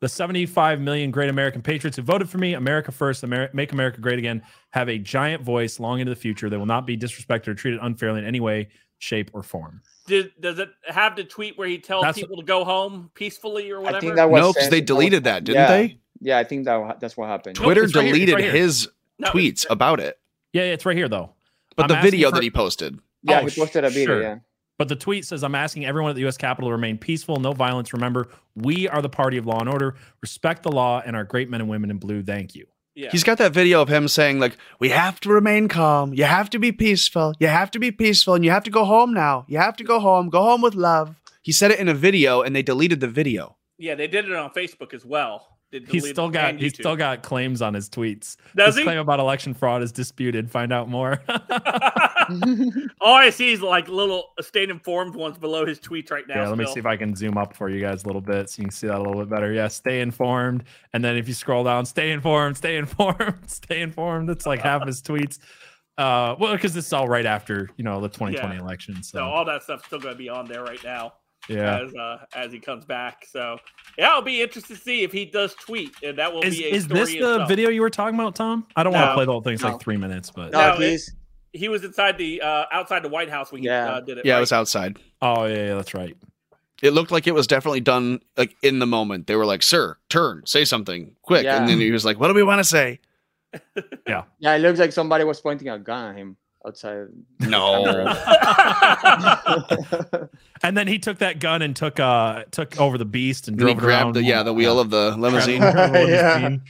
The 75 million great American patriots who voted for me, America first, Amer- make America great again, have a giant voice long into the future. They will not be disrespected or treated unfairly in any way, shape, or form. Did does it have the tweet where he tells That's- people to go home peacefully or whatever? I think that was No, because they deleted that, didn't yeah. they? Yeah, I think that that's what happened. Twitter it's right deleted right his No, tweets about it, Yeah, yeah, it's right here, though. but I'm the video for- that he posted. Yeah, Oh, he posted a video. sure. Yeah. But the tweet says, I'm asking everyone at the U.S. Capitol to remain peaceful, no violence. Remember, we are the party of law and order. Respect the law and our great men and women in blue. Thank you. yeah. He's got that video of him saying like, "We have to remain calm. You have to be peaceful. You have to be peaceful, and you have to go home now. You have to go home. Go home with love." He said it in a video, and they deleted the video. yeah, they did it on Facebook as well. They He's still got and he's still got claims on his tweets. Does his he? claim about election fraud is disputed. Find out more. All I see is like little stayed informed ones below his tweets right now. yeah, let me see if I can zoom up for you guys a little bit so you can see that a little bit better. Yeah, stay informed. And then if you scroll down, stay informed, stay informed, stay informed. It's like half his tweets. Uh, well, because this is all right after you know the 2020 Yeah. election. So So all that stuff's still going to be on there right now yeah. as uh, as he comes back. So yeah, I'll be interested to see if he does tweet, and that will Is, be a is story this the itself. video you were talking about, Tom? I don't want to play the whole thing. It's no. like three minutes, but No, No, it- He was inside the uh, outside the White House when he Yeah. uh, did it. Yeah, right? it was outside. oh yeah, yeah, that's right. It looked like it was definitely done like in the moment. They were like, "Sir, turn, say something quick," Yeah. and then he was like, "What do we want to say?" Yeah, yeah, it looks like somebody was pointing a gun at him outside. No. And then he took that gun and took uh took over the beast and Then he drove it around. the yeah the wheel of the limousine. Yeah. limousine.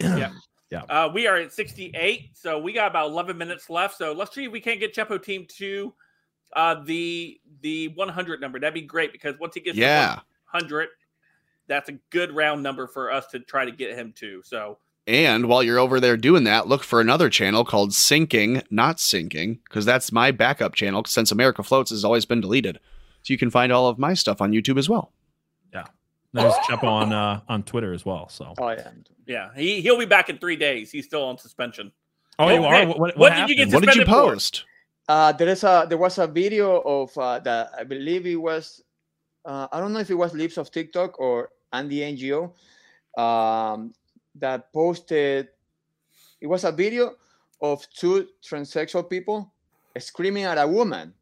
Yeah. Yeah. Uh, we are at 68, so we got about 11 minutes left. So let's see if we can't get Chepo Team to uh, the the 100 number. That'd be great because once he gets Yeah. to 100, that's a good round number for us to try to get him to. So And while you're over there doing that, look for another channel called Sinking, Not Sinking, because that's my backup channel since America Floats has always been deleted. So you can find all of my stuff on YouTube as well. Yeah. There's Chepo on uh on Twitter as well. So Oh yeah. yeah, he he'll be back in three days. He's still on suspension. oh, you are. What, what, what did you get? What did you Suspended for- post? Uh, there is a there was a video of uh, that I believe it was uh, I don't know if it was Libs of TikTok or Andy Ngo um, that posted. It was a video of two transsexual people screaming at a woman,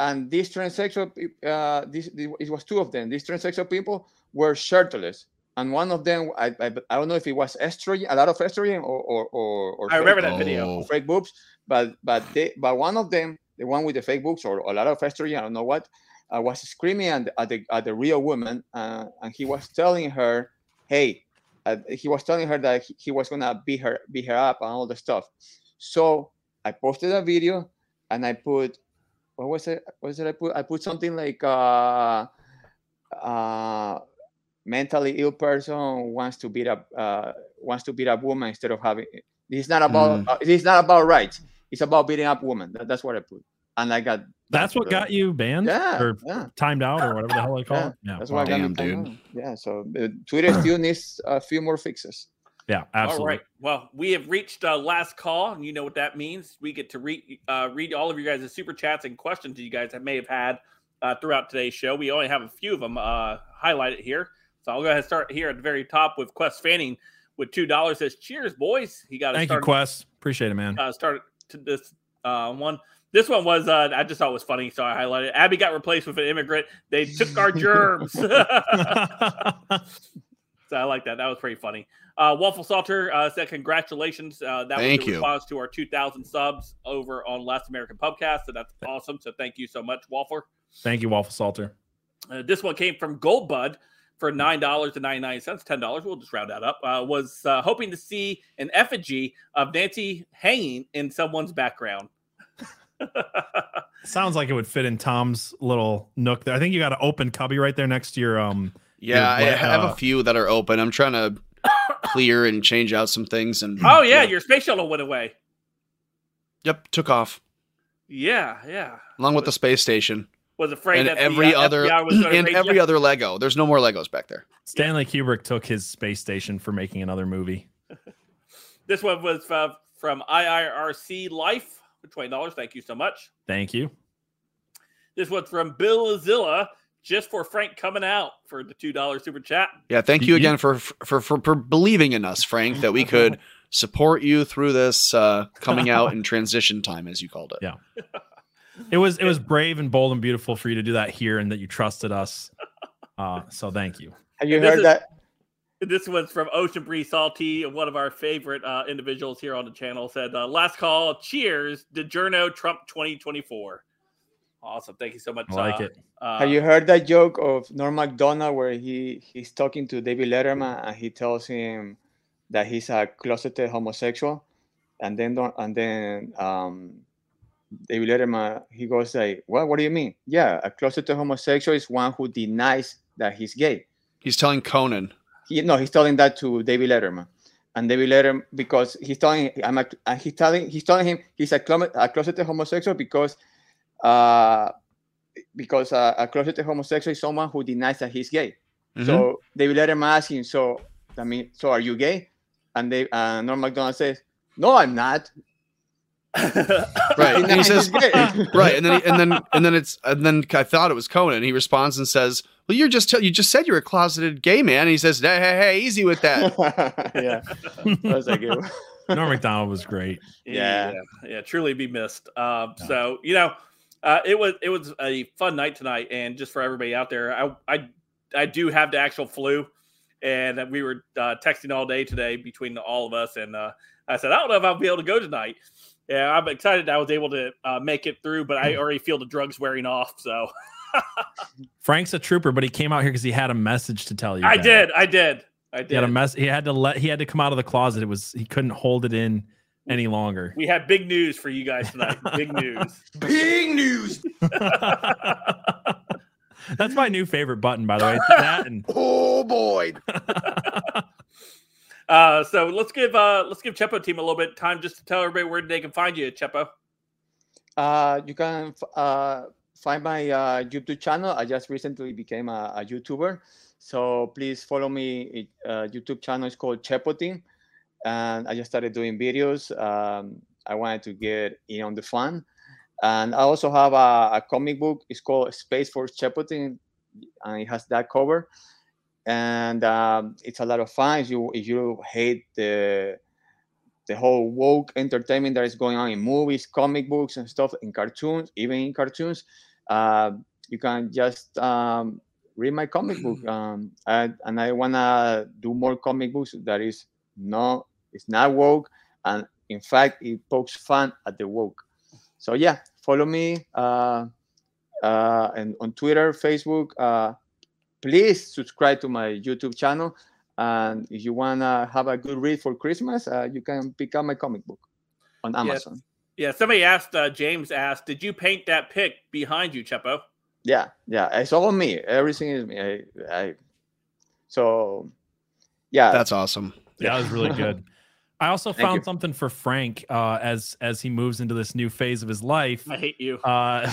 and these transsexual uh, this, this it was two of them. These transsexual people were shirtless, and one of them I, I, I don't know if it was estrogen, a lot of estrogen, or or or, or I fake- remember that video. Oh. fake boobs, but but they but one of them, the one with the fake boobs or a lot of estrogen, I don't know what, uh, was screaming at the, at the at the real woman, uh, and he was telling her, "Hey," uh, he was telling her that he, he was gonna beat her beat her up and all the stuff. So I posted a video, and I put, what was it? What was it? I put I put something like uh, uh, mentally ill person wants to beat up uh, wants to beat up woman instead of having is not about Mm. uh, is not about rights it's about beating up women that, that's what i put and i got That's what got you banned yeah or yeah timed out or whatever the hell they call yeah, it. Yeah, that's wow. why I got me Damn, timed dude. out. yeah so uh, twitter still needs a few more fixes yeah, absolutely. All right. Well, we have reached uh, last call, and you know what that means. We get to read uh, read all of you guys' super chats and questions that you guys may have had uh, throughout today's show. We only have a few of them uh, highlighted here, so I'll go ahead and start here at the very top with Quest Fanning. with two dollars says, "Cheers, boys." He got a Thank you, Quest. Appreciate it, man. uh, started to this uh, one. This one was uh, I just thought it was funny, so I highlighted. it. Abby got replaced with an immigrant. They took our germs. so I like that. That was pretty funny. Uh, Waffle Salter uh, said, "Congratulations! Uh, that Thank was in you. response to our 2,000 subs over on Last American Pubcast. So that's awesome. So thank you so much, Waffle." Thank you, Waffle Salter. Uh, this one came from Goldbud for nine dollars and ninety nine cents, ten dollars. We'll just round that up. Uh, was uh, hoping to see an effigy of Nancy hanging in someone's background. Sounds like it would fit in Tom's little nook there. I think you got an open cubby right there next to your um. Yeah, I your, have uh, a few that are open. I'm trying to clear and change out some things. And Oh yeah, your space shuttle went away. yep, took off Yeah, yeah. along with the space station Was afraid and that every the, uh, other FBI was and every you. other Lego. There's no more Legos back there. Stanley Kubrick took his space station for making another movie. This one was uh, from IIRC Life for twenty dollars. Thank you so much. Thank you. This one's from Bill Azilla, just for Frank coming out for the two dollar super chat. Yeah, thank you again for for for, for believing in us, Frank, that we could support you through this uh, coming out in transition time, as you called it. Yeah. It was it was brave and bold and beautiful for you to do that here and that you trusted us. Uh, so thank you. Have you This heard is- that? This one's from Ocean Breeze Salty, one of our favorite uh, individuals here on the channel. Said, uh, "Last call, cheers, DiGiorno Trump 2024." Awesome, thank you so much. I like uh, it. Uh, Have you heard that joke of Norm Macdonald where he he's talking to David Letterman and he tells him that he's a closeted homosexual, and then and then um, David Letterman he goes like, "What? What do you mean? Yeah, a closeted homosexual is one who denies that he's gay." He's telling Conan. He, no, he's telling that to David Letterman, and David Letterman because he's telling I'm a, and he's telling he's telling him he's a, a closeted homosexual because uh because uh, a closeted homosexual is someone who denies that he's gay. Mhm. So David Letterman asks him, so I mean, so are you gay? And they uh, Norm Macdonald says, no, I'm not. Right, and he says, right, and then he, and then and then it's and then I thought it was Conan. He responds and says, "Well, you're just tell you just said you're a closeted gay man." And he says, "Hey, hey, hey, easy with that." yeah, that was a good. Norm Macdonald was great. yeah, yeah, truly be missed. Um, So you know, uh, it was it was a fun night tonight, and just for everybody out there, I I I do have the actual flu, and we were uh, texting all day today between all of us, and uh, I said I don't know if I'll be able to go tonight. Yeah, I'm excited I was able to uh, make it through, but I already feel the drugs wearing off. So Frank's a trooper, but he came out here because he had a message to tell you. I guys. did, I did, I did. He had a did. mess. He had to let. He had to come out of the closet. It was he couldn't hold it in any longer. We have big news for you guys tonight. Big news. Big news. That's my new favorite button, by the way. That and oh boy. Uh, so let's give uh, let's give Chepo team a little bit time just to tell everybody where they can find you, Chepo. Uh, you can uh, find my uh, YouTube channel. I just recently became a, a YouTuber, so please follow me. It, uh, YouTube channel is called Chepo Team, and I just started doing videos. Um, I wanted to get in on the fun, and I also have a, a comic book. It's called Space Force Chepo Team, and it has that cover, and um, it's a lot of fun. If you if you hate the the whole woke entertainment that is going on in movies, comic books, and stuff, in cartoons, even in cartoons, uh, you can just um, read my comic book. Um, and, and I wanna do more comic books that is not it's not woke, and in fact, it pokes fun at the woke. So yeah, follow me uh, uh, and on Twitter, Facebook. Please subscribe to my YouTube channel. And if you wanna have a good read for Christmas, uh, you can pick up my comic book on Amazon. Yeah, somebody asked. Uh, James asked, "Did you paint that pic behind you, Chepo?" Yeah, yeah, it's all me. Everything is me. I, I so yeah, That's awesome. Yeah, that was really good. I also Thank found you. something for Frank uh, as as he moves into this new phase of his life. I hate you. Uh,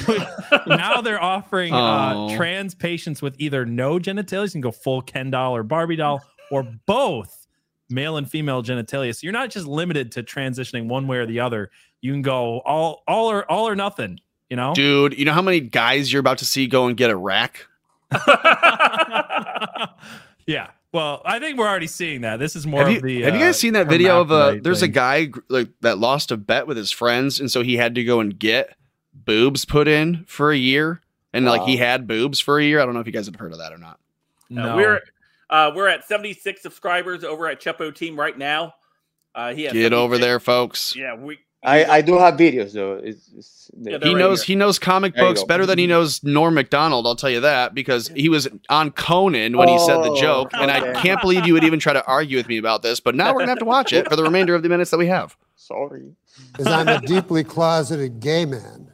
now they're offering uh, Oh. trans patients with either no genitalia, you can go full Ken doll or Barbie doll, or both male and female genitalia. So you're not just limited to transitioning one way or the other. You can go all all or all or nothing. You know, Dude, you know how many guys you're about to see go and get a rack? yeah, Well, I think we're already seeing that. This is more Have you, of the. have you guys uh, seen that video of a? hermaphrodite There's a guy like that lost a bet with his friends, and so he had to go and get boobs put in for a year, and like he had boobs for a year. I don't know if you guys have heard of that or not. Uh, No. we're uh, we're at 76 subscribers over at Chepo Team right now. Uh, he has Get over there, folks. Yeah, we. I, I do have videos though. It's, it's Yeah, He right knows here. he knows comic There books better than he knows Norm Macdonald. I'll tell you that because he was on Conan when he said the Oh, joke, and I can't believe you would even try to argue with me about this. But now we're gonna have to watch it for the remainder of the minutes that we have. sorry. Because I'm a deeply closeted gay man.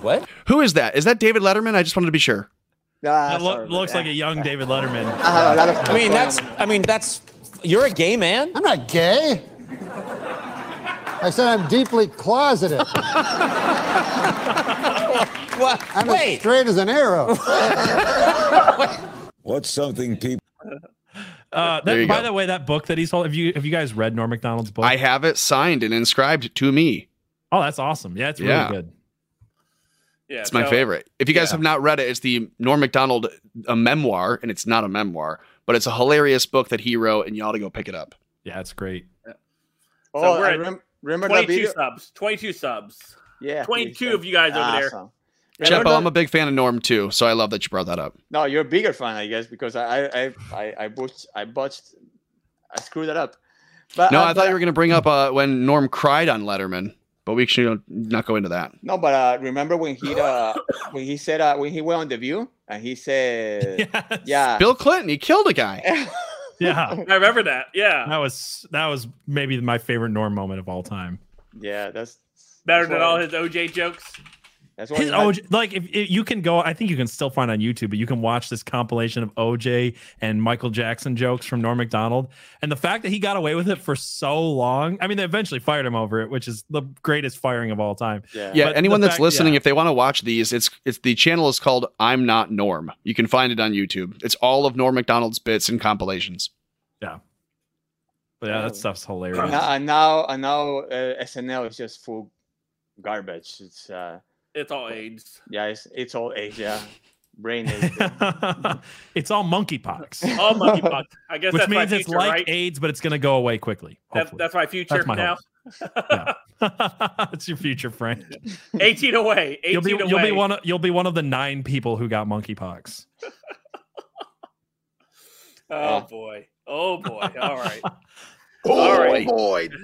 What? Who is that? Is that David Letterman? I just wanted to be sure. Nah, It loo- sorry, looks but, like a young David Letterman. I have a lot of I mean, that's. I mean, that's. You're a gay man. I'm not gay. I said I'm deeply closeted. What? I'm as Wait. straight as an arrow. What's something people Uh, There that, you by go. the way, that book that he's holding. Have you have you guys read Norm Macdonald's book? I have it signed and inscribed to me. oh, that's awesome. Yeah, it's really Yeah. good. Yeah, It's my so- favorite. If you guys yeah. have not read it, it's the Norm Macdonald a memoir, and it's not a memoir, but it's a hilarious book that he wrote, and you ought to go pick it up. Yeah, it's great. Oh, we're I at rem- remember 22 video? subs. 22 subs. Yeah. 22 please. of you guys over there. Awesome. Chepo, I'm a big fan of Norm too, so I love that you brought that up. No, you're a bigger fan, I guess, because I I I I, I botched I botched I screwed that up. But No, uh, I thought but- you were going to bring up uh, when Norm cried on Letterman, but we should not go into that. No, but uh, remember when he uh, when he said uh, when he went on the View and he said, Yes. "Yeah, Bill Clinton, he killed a guy. Yeah, I remember that. Yeah. that was that was maybe my favorite Norm moment of all time. yeah, that's Better that's than all his OJ jokes. That's why His you OJ, like if, if you can go, I think you can still find on YouTube, but you can watch this compilation of OJ and Michael Jackson jokes from Norm Macdonald, and the fact that he got away with it for so long. I mean, they eventually fired him over it, which is the greatest firing of all time. yeah. Yeah, But anyone that's fact- listening, yeah. if they want to watch these, it's it's the channel is called I'm Not Norm. You can find it on YouTube. It's all of Norm Macdonald's bits and compilations. But yeah, Oh. that stuff's hilarious. And now and now, and now uh, SNL is just full garbage. It's uh, It's all AIDS. yeah, it's it's all AIDS. yeah, brain AIDS. it's all monkeypox, All monkeypox. I guess which that's my means it's future, like right? AIDS, but it's going to go away quickly. That's, that's my future That's my now. hope. it's your future, Frank. 18 away. 18 You'll be away. you'll be one of, you'll be one of the nine people who got monkeypox. Oh boy. Oh boy. All right. Oh, All right. boy.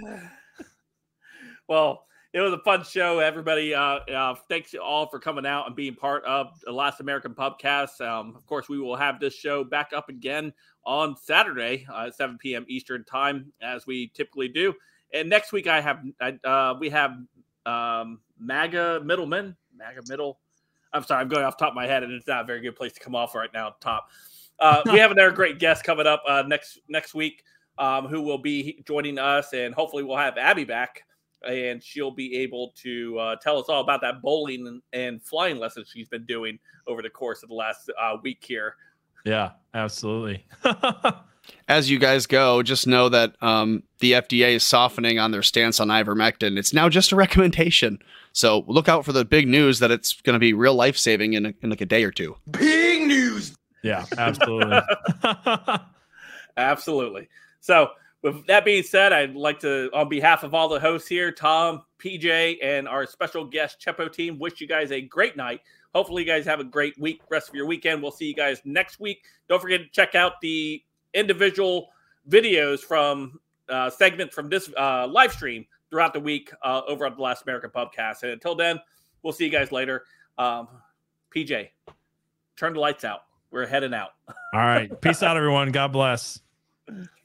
Well, it was a fun show, everybody. Uh, uh, thanks you all for coming out and being part of the Last American Pubcast. Um, of course, we will have this show back up again on Saturday uh, at 7 p.m. Eastern Time, as we typically do. And next week, I have I, uh, we have um, MAGA Middleman, MAGA Middle. I'm sorry, I'm going off the top of my head, and it's not a very good place to come off right now. Top. Uh, we have another great guest coming up uh, next next week, um, who will be joining us, and hopefully we'll have Abby back, and she'll be able to uh, tell us all about that bowling and, and flying lessons she's been doing over the course of the last uh, week here. Yeah, absolutely. As you guys go, just know that um, the FDA is softening on their stance on ivermectin. It's now just a recommendation. So look out for the big news that it's going to be real life saving in, in like a day or two. Big news. Yeah, absolutely. Absolutely. So, with that being said, I'd like to, on behalf of all the hosts here, Tom, PJ, and our special guest Chepo team, wish you guys a great night. Hopefully, you guys have a great week, rest of your weekend. We'll see you guys next week. Don't forget to check out the individual videos from uh, segments from this uh, live stream throughout the week uh, over at the Last American Pubcast. And until then, we'll see you guys later. Um, PJ, turn the lights out. We're heading out. All right. Peace out, everyone. God bless.